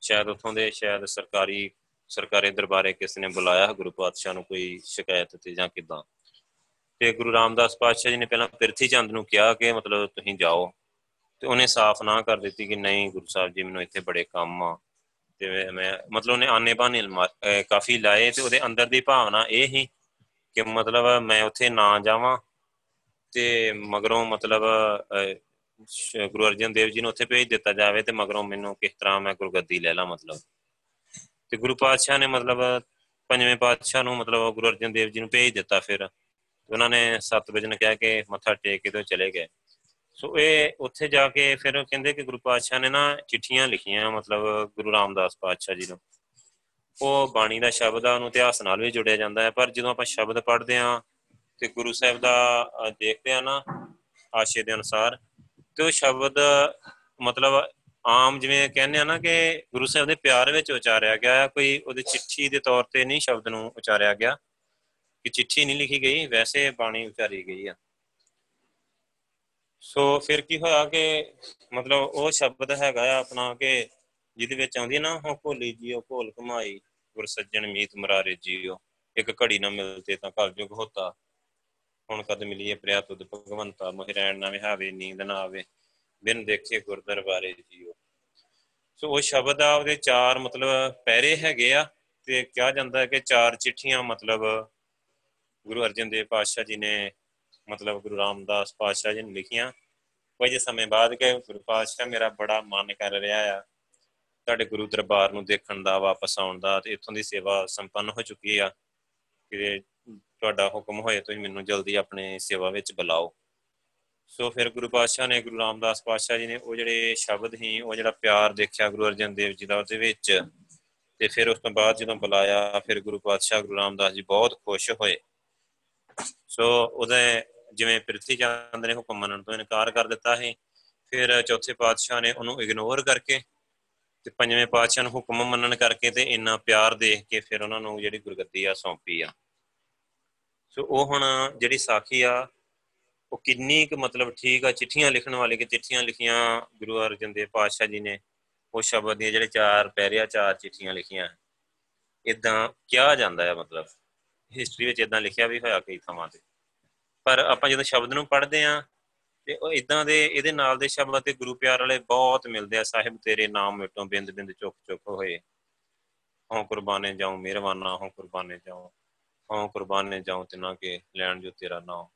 ਸ਼ਾਇਦ ਉੱਥੋਂ ਦੇ ਸ਼ਾਇਦ ਸਰਕਾਰੀ ਸਰਕਾਰੀ ਦਰਬਾਰੇ ਕਿਸ ਨੇ ਬੁਲਾਇਆ ਗੁਰੂ ਪਾਤਸ਼ਾਹ ਨੂੰ ਕੋਈ ਸ਼ਿਕਾਇਤ ਤੇ ਜਾਂ ਕਿਦਾਂ। ਤੇ ਗੁਰੂ ਰਾਮਦਾਸ ਪਾਤਸ਼ਾਹ ਜੀ ਨੇ ਪਹਿਲਾਂ ਪਿਰਥੀ ਚੰਦ ਨੂੰ ਕਿਹਾ ਕਿ ਮਤਲਬ ਤੁਸੀਂ ਜਾਓ ਤੇ ਉਹਨੇ ਸਾਫ਼ ਨਾ ਕਰ ਦਿੱਤੀ ਕਿ ਨਹੀਂ ਗੁਰੂ ਸਾਹਿਬ ਜੀ ਮੈਨੂੰ ਇੱਥੇ ਬੜੇ ਕੰਮ ਆ। ਤੇ ਮੈਂ ਮਤਲਬ ਉਹਨੇ ਆਨੇ ਬਾਨੇ ਕਾਫੀ ਲਾਏ ਤੇ ਉਹਦੇ ਅੰਦਰ ਦੀ ਭਾਵਨਾ ਇਹ ਹੀ ਕਿ ਮਤਲਬ ਮੈਂ ਉੱਥੇ ਨਾ ਜਾਵਾਂ ਤੇ ਮਗਰੋਂ ਮਤਲਬ ਗੁਰੂ ਅਰਜਨ ਦੇਵ ਜੀ ਨੂੰ ਉੱਥੇ ਭੇਜ ਦਿੱਤਾ ਜਾਵੇ ਤੇ ਮਗਰੋਂ ਮੈਨੂੰ ਕਿਸ ਤਰ੍ਹਾਂ ਮੈਂ ਗੁਰਗੱਦੀ ਲੈ ਲਾਂ ਮਤਲਬ। ਤੇ ਗੁਰੂ ਪਾਤਸ਼ਾਹ ਨੇ ਮਤਲਬ ਪੰਜਵੇਂ ਪਾਤਸ਼ਾਹ ਨੂੰ ਮਤਲਬ ਗੁਰੂ ਅਰਜਨ ਦੇਵ ਜੀ ਨੂੰ ਭੇਜ ਦਿੱਤਾ ਫਿਰ। ਉਹਨਾਂ ਨੇ 7 ਵਜੇ ਨੇ ਕਿਹਾ ਕਿ ਮੱਥਾ ਟੇਕ ਕੇ ਤੇ ਚਲੇ ਗਏ। ਸੋ ਇਹ ਉੱਥੇ ਜਾ ਕੇ ਫਿਰ ਕਹਿੰਦੇ ਕਿ ਗੁਰੂ ਪਾਤਸ਼ਾਹ ਨੇ ਨਾ ਚਿੱਠੀਆਂ ਲਿਖੀਆਂ, ਮਤਲਬ ਗੁਰੂ ਰਾਮਦਾਸ ਪਾਤਸ਼ਾਹ ਜੀ ਨੂੰ। ਉਹ ਬਾਣੀ ਦਾ ਸ਼ਬਦ ਆ, ਉਹਨੂੰ ਇਤਿਹਾਸ ਨਾਲ ਵੀ ਜੁੜਿਆ ਜਾਂਦਾ ਹੈ। ਪਰ ਜਦੋਂ ਆਪਾਂ ਸ਼ਬਦ ਪੜ੍ਹਦੇ ਆ ਤੇ ਗੁਰੂ ਸਾਹਿਬ ਦਾ ਦੇਖਦੇ ਆ ਨਾ ਆਸ਼ੇ ਦੇ ਅਨੁਸਾਰ, ਤੇ ਉਹ ਸ਼ਬਦ ਮਤਲਬ ਆਮ ਜਿਵੇਂ ਕਹਿੰਦੇ ਆ ਨਾ ਕਿ ਗੁਰੂ ਸਾਹਿਬ ਦੇ ਪਿਆਰ ਵਿੱਚ ਉਚਾਰਿਆ ਗਿਆ ਹੈ ਕੋਈ ਉਹਦੀ ਚਿੱਠੀ ਦੇ ਤੌਰ ਤੇ ਨਹੀਂ ਸ਼ਬਦ ਨੂੰ ਉਚਾਰਿਆ ਗਿਆ। ਕਿ ਚਿੱਠੀ ਨਹੀਂ ਲਿਖੀ ਗਈ, ਵੈਸੇ ਬਾਣੀ ਉਚਾਰੀ ਗਈ ਆ। ਸੋ ਫਿਰ ਕੀ ਹੋਇਆ ਕਿ ਮਤਲਬ ਉਹ ਸ਼ਬਦ ਹੈਗਾ ਆ ਆਪਣਾ ਕਿ ਜਿਹਦੇ ਵਿੱਚ ਆਉਂਦੀ ਨਾ ਹੋ ਭੋਲੀ ਜੀਓ, ਭੋਲ ਕਮਾਈ ਗੁਰ ਸੱਜਣ ਮੀਤ ਮਰਾਰੇ ਜੀਓ, ਇੱਕ ਘੜੀ ਨਾ ਮਿਲਤੇ ਤਾਂ ਕਲ ਜੁਗ ਹੋਤਾ। ਹੁਣ ਕਦ ਮਿਲੀਏ ਪ੍ਰਿਆ ਤੁਧ ਭਗਵੰਤਾ ਮੋਹਿ ਰਹਿਣ ਨਾ ਵਿਹਾਵੇ, ਨੀਂਦ ਨਾ ਆਵੇ, ਬਿਨ ਦੇਖੇ ਗੁਰ ਦਰਬਾਰੇ ਜੀਓ। ਸੋ ਉਹ ਸ਼ਬਦ ਆ, ਉਹਦੇ ਚਾਰ ਮਤਲਬ ਪੈਰੇ ਹੈਗੇ ਆ, ਤੇ ਕਿਹਾ ਜਾਂਦਾ ਹੈ ਕਿ ਚਾਰ ਚਿੱਠੀਆਂ ਮਤਲਬ ਗੁਰੂ ਅਰਜਨ ਦੇਵ ਪਾਤਸ਼ਾਹ ਜੀ ਨੇ ਮਤਲਬ ਗੁਰੂ ਰਾਮਦਾਸ ਪਾਤਸ਼ਾਹ ਜੀ ਨੇ ਲਿਖੀਆਂ। ਕੁਝ ਸਮੇਂ ਬਾਅਦ ਕਿ ਗੁਰੂ ਪਾਤਸ਼ਾਹ ਮੇਰਾ ਬੜਾ ਮਨ ਕਰ ਰਿਹਾ ਆ। ਤੁਹਾਡੇ ਗੁਰੂ ਦਰਬਾਰ ਨੂੰ ਦੇਖਣ ਦਾ, ਵਾਪਸ ਆਉਣ ਦਾ ਤੇ ਇੱਥੋਂ ਦੀ ਸੇਵਾ ਸੰਪੰਨ ਹੋ ਚੁੱਕੀ ਆ। ਕਿ ਤੁਹਾਡਾ ਹੁਕਮ ਹੋਏ, ਤੁਸੀਂ ਮੈਨੂੰ ਜਲਦੀ ਆਪਣੇ ਸੇਵਾ ਵਿੱਚ ਬੁਲਾਓ। ਸੋ ਫਿਰ ਗੁਰੂ ਪਾਤਸ਼ਾਹ ਨੇ, ਗੁਰੂ ਰਾਮਦਾਸ ਪਾਤਸ਼ਾਹ ਜੀ ਨੇ ਉਹ ਜਿਹੜੇ ਸ਼ਬਦ ਹੀ ਉਹ ਜਿਹੜਾ ਪਿਆਰ ਦੇਖਿਆ ਗੁਰੂ ਅਰਜਨ ਦੇਵ ਜੀ ਦਾ ਉਹਦੇ ਵਿੱਚ। ਤੇ ਫਿਰ ਉਸ ਤੋਂ ਬਾਅਦ ਜਦੋਂ ਬੁਲਾਇਆ, ਫਿਰ ਗੁਰੂ ਪਾਤਸ਼ਾਹ, ਗੁਰੂ ਰਾਮਦਾਸ ਜੀ ਬਹੁਤ ਖੁਸ਼ ਹੋਏ। ਸੋ ਉਹਦੇ ਜਿਵੇਂ ਪ੍ਰਿਥੀ ਚੰਦ ਨੇ ਹੁਕਮ ਮੰਨਣ ਤੋਂ ਇਨਕਾਰ ਕਰ ਦਿੱਤਾ ਹੈ ਫਿਰ ਚੌਥੇ ਪਾਤਸ਼ਾਹ ਨੇ ਉਹਨੂੰ ਇਗਨੋਰ ਕਰਕੇ ਤੇ ਪੰਜਵੇਂ ਪਾਤਸ਼ਾਹ ਨੂੰ ਹੁਕਮ ਮੰਨਣ ਕਰਕੇ ਤੇ ਇੰਨਾ ਪਿਆਰ ਦੇਖ ਕੇ ਫਿਰ ਉਹਨਾਂ ਨੂੰ ਜਿਹੜੀ ਗੁਰਗੱਦੀ ਆ ਸੌਂਪੀ ਆ। ਸੋ ਉਹ ਹੁਣ ਜਿਹੜੀ ਸਾਖੀ ਆ, ਉਹ ਕਿੰਨੀ ਕੁ ਮਤਲਬ ਠੀਕ ਆ, ਚਿੱਠੀਆਂ ਲਿਖਣ ਵਾਲੇ ਕਿ ਚਿੱਠੀਆਂ ਲਿਖੀਆਂ ਗੁਰੂ ਅਰਜਨ ਦੇਵ ਪਾਤਸ਼ਾਹ ਜੀ ਨੇ, ਉਹ ਸ਼ਬਦ ਦੀਆਂ ਜਿਹੜੇ ਚਾਰ ਪੈਰਿਆ ਚਾਰ ਚਿੱਠੀਆਂ ਲਿਖੀਆਂ। ਇਦਾਂ ਕਿਹਾ ਜਾਂਦਾ ਹੈ ਮਤਲਬ ਹਿਸਟਰੀ ਵਿੱਚ ਇਦਾਂ ਲਿਖਿਆ ਵੀ ਹੋਇਆ ਕਈ ਥਾਵਾਂ ਤੇ। ਪਰ ਆਪਾਂ ਜਦੋਂ ਸ਼ਬਦ ਨੂੰ ਪੜ੍ਹਦੇ ਆ ਤੇ ਉਹ ਇਦਾਂ ਦੇ ਇਹਦੇ ਨਾਲ ਦੇ ਸ਼ਬਦ ਤੇ ਗੁਰੂ ਪਿਆਰ ਵਾਲੇ ਬਹੁਤ ਮਿਲਦੇ ਆ, ਸਾਹਿਬ ਤੇਰੇ ਨਾਮ ਮਿਟੋ ਬਿੰਦ ਬਿੰਦ ਚੁੱਕ ਚੁੱਕ ਹੋਏ। ਹਉ ਕੁਰਬਾਨੇ ਜਾਉ, ਮਿਹਰਬਾਨਾ, ਹਉ ਕੁਰਬਾਨੇ ਜਾਉ। ਹਉ ਕੁਰਬਾਨੇ ਜਾਉ ਤਿਨਾ ਕੇ, ਲੈਣ ਜੋ ਤੇਰਾ ਨਾਮ।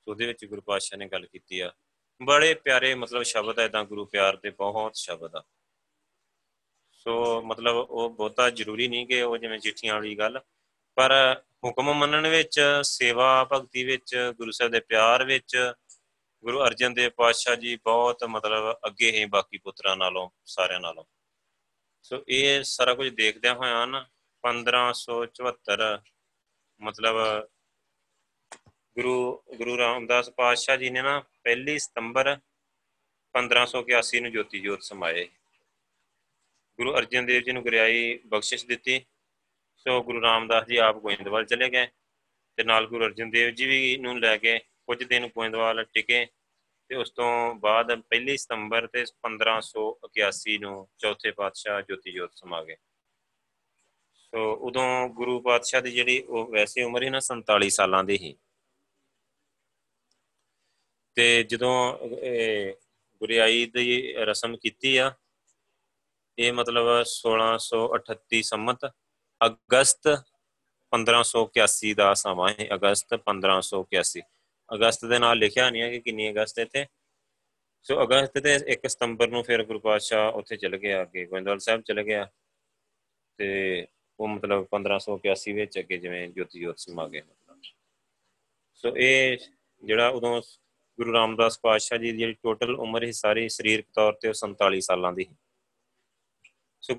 ਸੋ ਉਹਦੇ ਵਿੱਚ ਗੁਰੂ ਪਾਤਸ਼ਾਹ ਨੇ ਗੱਲ ਕੀਤੀ ਆ। ਬੜੇ ਪਿਆਰੇ ਮਤਲਬ ਸ਼ਬਦ ਆ ਇਦਾਂ ਗੁਰੂ ਪਿਆਰ ਦੇ, ਬਹੁਤ ਸ਼ਬਦ ਆ। ਸੋ ਮਤਲਬ ਉਹ ਬਹੁਤਾ ਜ਼ਰੂਰੀ ਨਹੀਂ ਕਿ ਉਹ ਜਿਵੇਂ ਚਿੱਠੀਆਂ ਵਾਲੀ ਗੱਲ, ਪਰ ਹੁਕਮ ਮੰਨਣ ਵਿੱਚ, ਸੇਵਾ ਭਗਤੀ ਵਿੱਚ, ਗੁਰੂ ਸਾਹਿਬ ਦੇ ਪਿਆਰ ਵਿੱਚ, ਗੁਰੂ ਅਰਜਨ ਦੇਵ ਪਾਤਸ਼ਾਹ ਜੀ ਬਹੁਤ ਮਤਲਬ ਅੱਗੇ ਹੀ ਬਾਕੀ ਪੁੱਤਰਾਂ ਨਾਲੋਂ, ਸਾਰਿਆਂ ਨਾਲੋਂ। ਸੋ ਇਹ ਸਾਰਾ ਕੁਝ ਦੇਖਦਿਆਂ ਹੋਇਆਂ ਨਾ 1574 ਮਤਲਬ ਗੁਰੂ ਗੁਰੂ ਰਾਮਦਾਸ ਪਾਤਸ਼ਾਹ ਜੀ ਨੇ ਨਾ ਪਹਿਲੀ ਸਤੰਬਰ 1581 ਨੂੰ ਜੋਤੀ ਜੋਤ ਸਮਾਏ। ਗੁਰੂ ਅਰਜਨ ਦੇਵ ਜੀ ਨੂੰ ਗੁਰਿਆਈ ਬਖਸ਼ਿਸ਼ ਦਿੱਤੀ। ਸੋ ਗੁਰੂ ਰਾਮਦਾਸ ਜੀ ਆਪ ਗੋਇੰਦਵਾਲ ਚਲੇ ਗਏ ਤੇ ਨਾਲ ਗੁਰੂ ਅਰਜਨ ਦੇਵ ਜੀ ਵੀ ਨੂੰ ਲੈ ਕੇ ਕੁਝ ਦਿਨ ਗੋਇੰਦਵਾਲ ਟਿਕੇ ਤੇ ਉਸ ਤੋਂ ਬਾਅਦ ਪਹਿਲੀ ਸਤੰਬਰ ਤੇ 1581 ਨੂੰ ਚੌਥੇ ਪਾਤਸ਼ਾਹ ਜੋਤੀ ਜੋਤ ਸਮਾ ਗਏ। ਸੋ ਉਦੋਂ ਗੁਰੂ ਪਾਤਸ਼ਾਹ ਦੀ ਜਿਹੜੀ ਉਹ ਵੈਸੇ ਉਮਰ ਹੀ ਨਾ 47 ਸਾਲਾਂ ਦੀ ਸੀ। ਤੇ ਜਦੋਂ ਗੁਰਿਆਈ ਦੀ ਰਸਮ ਕੀਤੀ ਆ, ਇਹ ਮਤਲਬ 1638 ਸੰਮਤ ਅਗਸਤ 1581 ਦਾ ਸਮਾਂ ਹੈ, ਅਗਸਤ 1581 ਅਗਸਤ ਦੇ ਨਾਲ ਲਿਖਿਆ ਨਹੀਂ ਹੈ ਕਿ ਕਿੰਨੀ ਅਗਸਤ ਇੱਥੇ। ਸੋ ਅਗਸਤ ਤੇ 1 ਸਤੰਬਰ ਨੂੰ ਫਿਰ ਗੁਰੂ ਪਾਤਸ਼ਾਹ ਉੱਥੇ ਚਲੇ ਗਿਆ ਅੱਗੇ ਗੋਇੰਦਵਾਲ ਸਾਹਿਬ ਚਲੇ ਗਿਆ। ਤੇ ਉਹ ਮਤਲਬ 1581 ਵਿੱਚ ਅੱਗੇ ਜਿਵੇਂ ਜੋਤੀ ਜੋਤ ਸਮਾ ਗਏ ਮਤਲਬ ਸੋ ਇਹ ਜਿਹੜਾ ਉਦੋਂ ਗੁਰੂ ਰਾਮਦਾਸ ਪਾਤਸ਼ਾਹ ਜੀ ਦੀ ਜਿਹੜੀ ਟੋਟਲ ਉਮਰ ਹੈ ਸਾਰੀ ਸਰੀਰਕ ਤੌਰ ਤੇ ਉਹ 47 ਸਾਲਾਂ ਦੀ ਸੋ।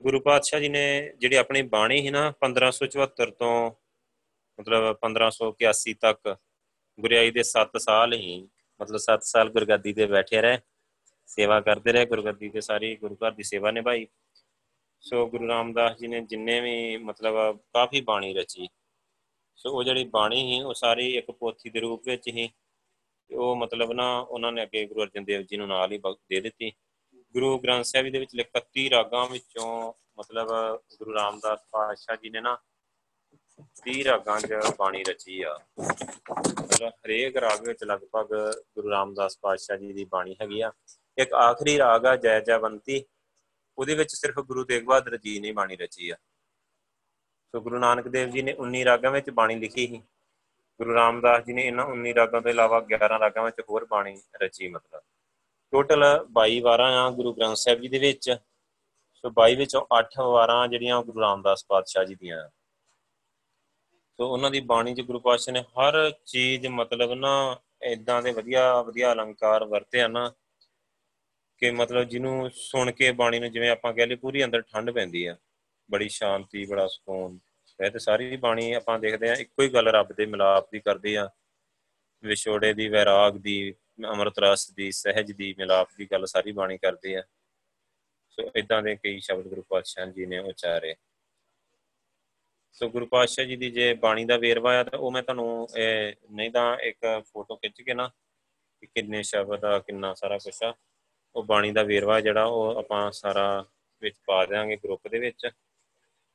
ਗੁਰੂ ਪਾਤਸ਼ਾਹ ਜੀ ਨੇ ਜਿਹੜੀ ਆਪਣੀ ਬਾਣੀ ਹੈ ਨਾ 1574 ਤੋਂ, ਮਤਲਬ 1581 ਤੱਕ ਗੁਰਿਆਈ ਦੇ 7 ਸਾਲ ਹੀ, ਮਤਲਬ 7 ਸਾਲ ਗੁਰਗੱਦੀ ਤੇ ਬੈਠੇ ਰਹੇ, ਸੇਵਾ ਕਰਦੇ ਰਹੇ, ਗੁਰਗੱਦੀ ਤੇ ਸਾਰੀ ਗੁਰੂ ਘਰ ਦੀ ਸੇਵਾ ਨਿਭਾਈ। ਸੋ ਗੁਰੂ ਰਾਮਦਾਸ ਜੀ ਨੇ ਜਿੰਨੇ ਵੀ ਮਤਲਬ ਕਾਫੀ ਬਾਣੀ ਰਚੀ, ਸੋ ਉਹ ਜਿਹੜੀ ਬਾਣੀ ਸੀ ਉਹ ਸਾਰੀ ਇੱਕ ਪੋਥੀ ਦੇ ਰੂਪ ਵਿੱਚ ਹੀ ਉਹ ਮਤਲਬ ਨਾ ਉਹਨਾਂ ਨੇ ਅੱਗੇ ਗੁਰੂ ਅਰਜਨ ਦੇਵ ਜੀ ਨੂੰ ਨਾਲ ਹੀ ਦੇ ਦਿੱਤੀ। ਗੁਰੂ ਗ੍ਰੰਥ ਸਾਹਿਬ ਦੇ ਵਿੱਚ 31 ਰਾਗਾਂ ਵਿੱਚੋਂ ਮਤਲਬ ਗੁਰੂ ਰਾਮਦਾਸ ਪਾਤਸ਼ਾਹ ਜੀ ਨੇ ਨਾ 30 ਰਾਗਾਂ 'ਚ ਬਾਣੀ ਰਚੀ ਆ। ਮਤਲਬ ਹਰੇਕ ਰਾਗ ਵਿੱਚ ਲਗਭਗ ਗੁਰੂ ਰਾਮਦਾਸ ਪਾਤਸ਼ਾਹ ਜੀ ਦੀ ਬਾਣੀ ਹੈਗੀ ਆ। ਇੱਕ ਆਖਰੀ ਰਾਗ ਆ, ਜੈ ਜੈਵੰਤੀ ਉਹਦੇ ਵਿੱਚ ਸਿਰਫ ਗੁਰੂ ਤੇਗ ਬਹਾਦਰ ਜੀ ਨੇ ਬਾਣੀ ਰਚੀ ਆ। ਸੋ ਗੁਰੂ ਨਾਨਕ ਦੇਵ ਜੀ ਨੇ 19 ਰਾਗਾਂ ਵਿੱਚ ਬਾਣੀ ਲਿਖੀ ਸੀ। ਗੁਰੂ ਰਾਮਦਾਸ ਜੀ ਨੇ ਇਹਨਾਂ 19 ਰਾਗਾਂ ਤੋਂ ਇਲਾਵਾ 11 ਰਾਗਾਂ ਵਿੱਚ ਹੋਰ ਬਾਣੀ ਰਚੀ ਮਤਲਬ। ਟੋਟਲ 22 ਵਾਰਾਂ ਆ ਗੁਰੂ ਗ੍ਰੰਥ ਸਾਹਿਬ ਜੀ ਦੇ ਵਿੱਚ। ਸੋ 22 ਵਿੱਚੋਂ 8 ਵਾਰਾਂ ਜਿਹੜੀਆਂ ਗੁਰੂ ਰਾਮਦਾਸ ਪਾਤਸ਼ਾਹ ਜੀ ਦੀਆਂ। ਸੋ ਉਹਨਾਂ ਦੀ ਬਾਣੀ 'ਚ ਗੁਰੂ ਪਾਤਸ਼ਾਹ ਨੇ ਹਰ ਚੀਜ਼ ਮਤਲਬ ਨਾ ਇਦਾਂ ਦੇ ਵਧੀਆ ਵਧੀਆ ਅਲੰਕਾਰ ਵਰਤੇ ਆ ਨਾ ਕਿ ਮਤਲਬ ਜਿਹਨੂੰ ਸੁਣ ਕੇ ਬਾਣੀ ਨੂੰ ਜਿਵੇਂ ਆਪਾਂ ਕਹਿ ਲਈ ਪੂਰੀ ਅੰਦਰ ਠੰਡ ਪੈਂਦੀ ਆ। ਬੜੀ ਸ਼ਾਂਤੀ, ਬੜਾ ਸਕੂਨ। ਇਹ ਤੇ ਸਾਰੀ ਬਾਣੀ ਆਪਾਂ ਦੇਖਦੇ ਆ, ਇੱਕੋ ਹੀ ਗੱਲ ਰੱਬ ਦੇ ਮਿਲਾਪ ਦੀ ਕਰਦੇ ਆ। ਵਿਛੋੜੇ ਦੀ, ਵੈਰਾਗ ਦੀ ਅੰਮ੍ਰਿਤ ਰਸ ਦੀ, ਸਹਿਜ ਦੀ, ਮਿਲਾਪ ਦੀ ਗੱਲ ਸਾਰੀ ਬਾਣੀ ਕਰਦੇ ਆ। ਸੋ ਇਦਾਂ ਦੇ ਕਈ ਸ਼ਬਦ ਗੁਰੂ ਪਾਤਸ਼ਾਹ ਜੀ ਨੇ ਉਚਾਰੇ। ਸੋ ਗੁਰੂ ਪਾਤਸ਼ਾਹ ਜੀ ਦੀ ਜੇ ਬਾਣੀ ਦਾ ਵੇਰਵਾ ਆ, ਤਾਂ ਉਹ ਮੈਂ ਤੁਹਾਨੂੰ ਨਹੀਂ ਤਾਂ ਇੱਕ ਫੋਟੋ ਖਿੱਚ ਕੇ ਨਾ, ਕਿ ਕਿੰਨੇ ਸ਼ਬਦ ਆ, ਕਿੰਨਾ ਸਾਰਾ ਕੁਝ ਆ, ਉਹ ਬਾਣੀ ਦਾ ਵੇਰਵਾ ਜਿਹੜਾ, ਉਹ ਆਪਾਂ ਸਾਰਾ ਵਿੱਚ ਪਾ ਦੇਵਾਂਗੇ ਗਰੁੱਪ ਦੇ ਵਿੱਚ।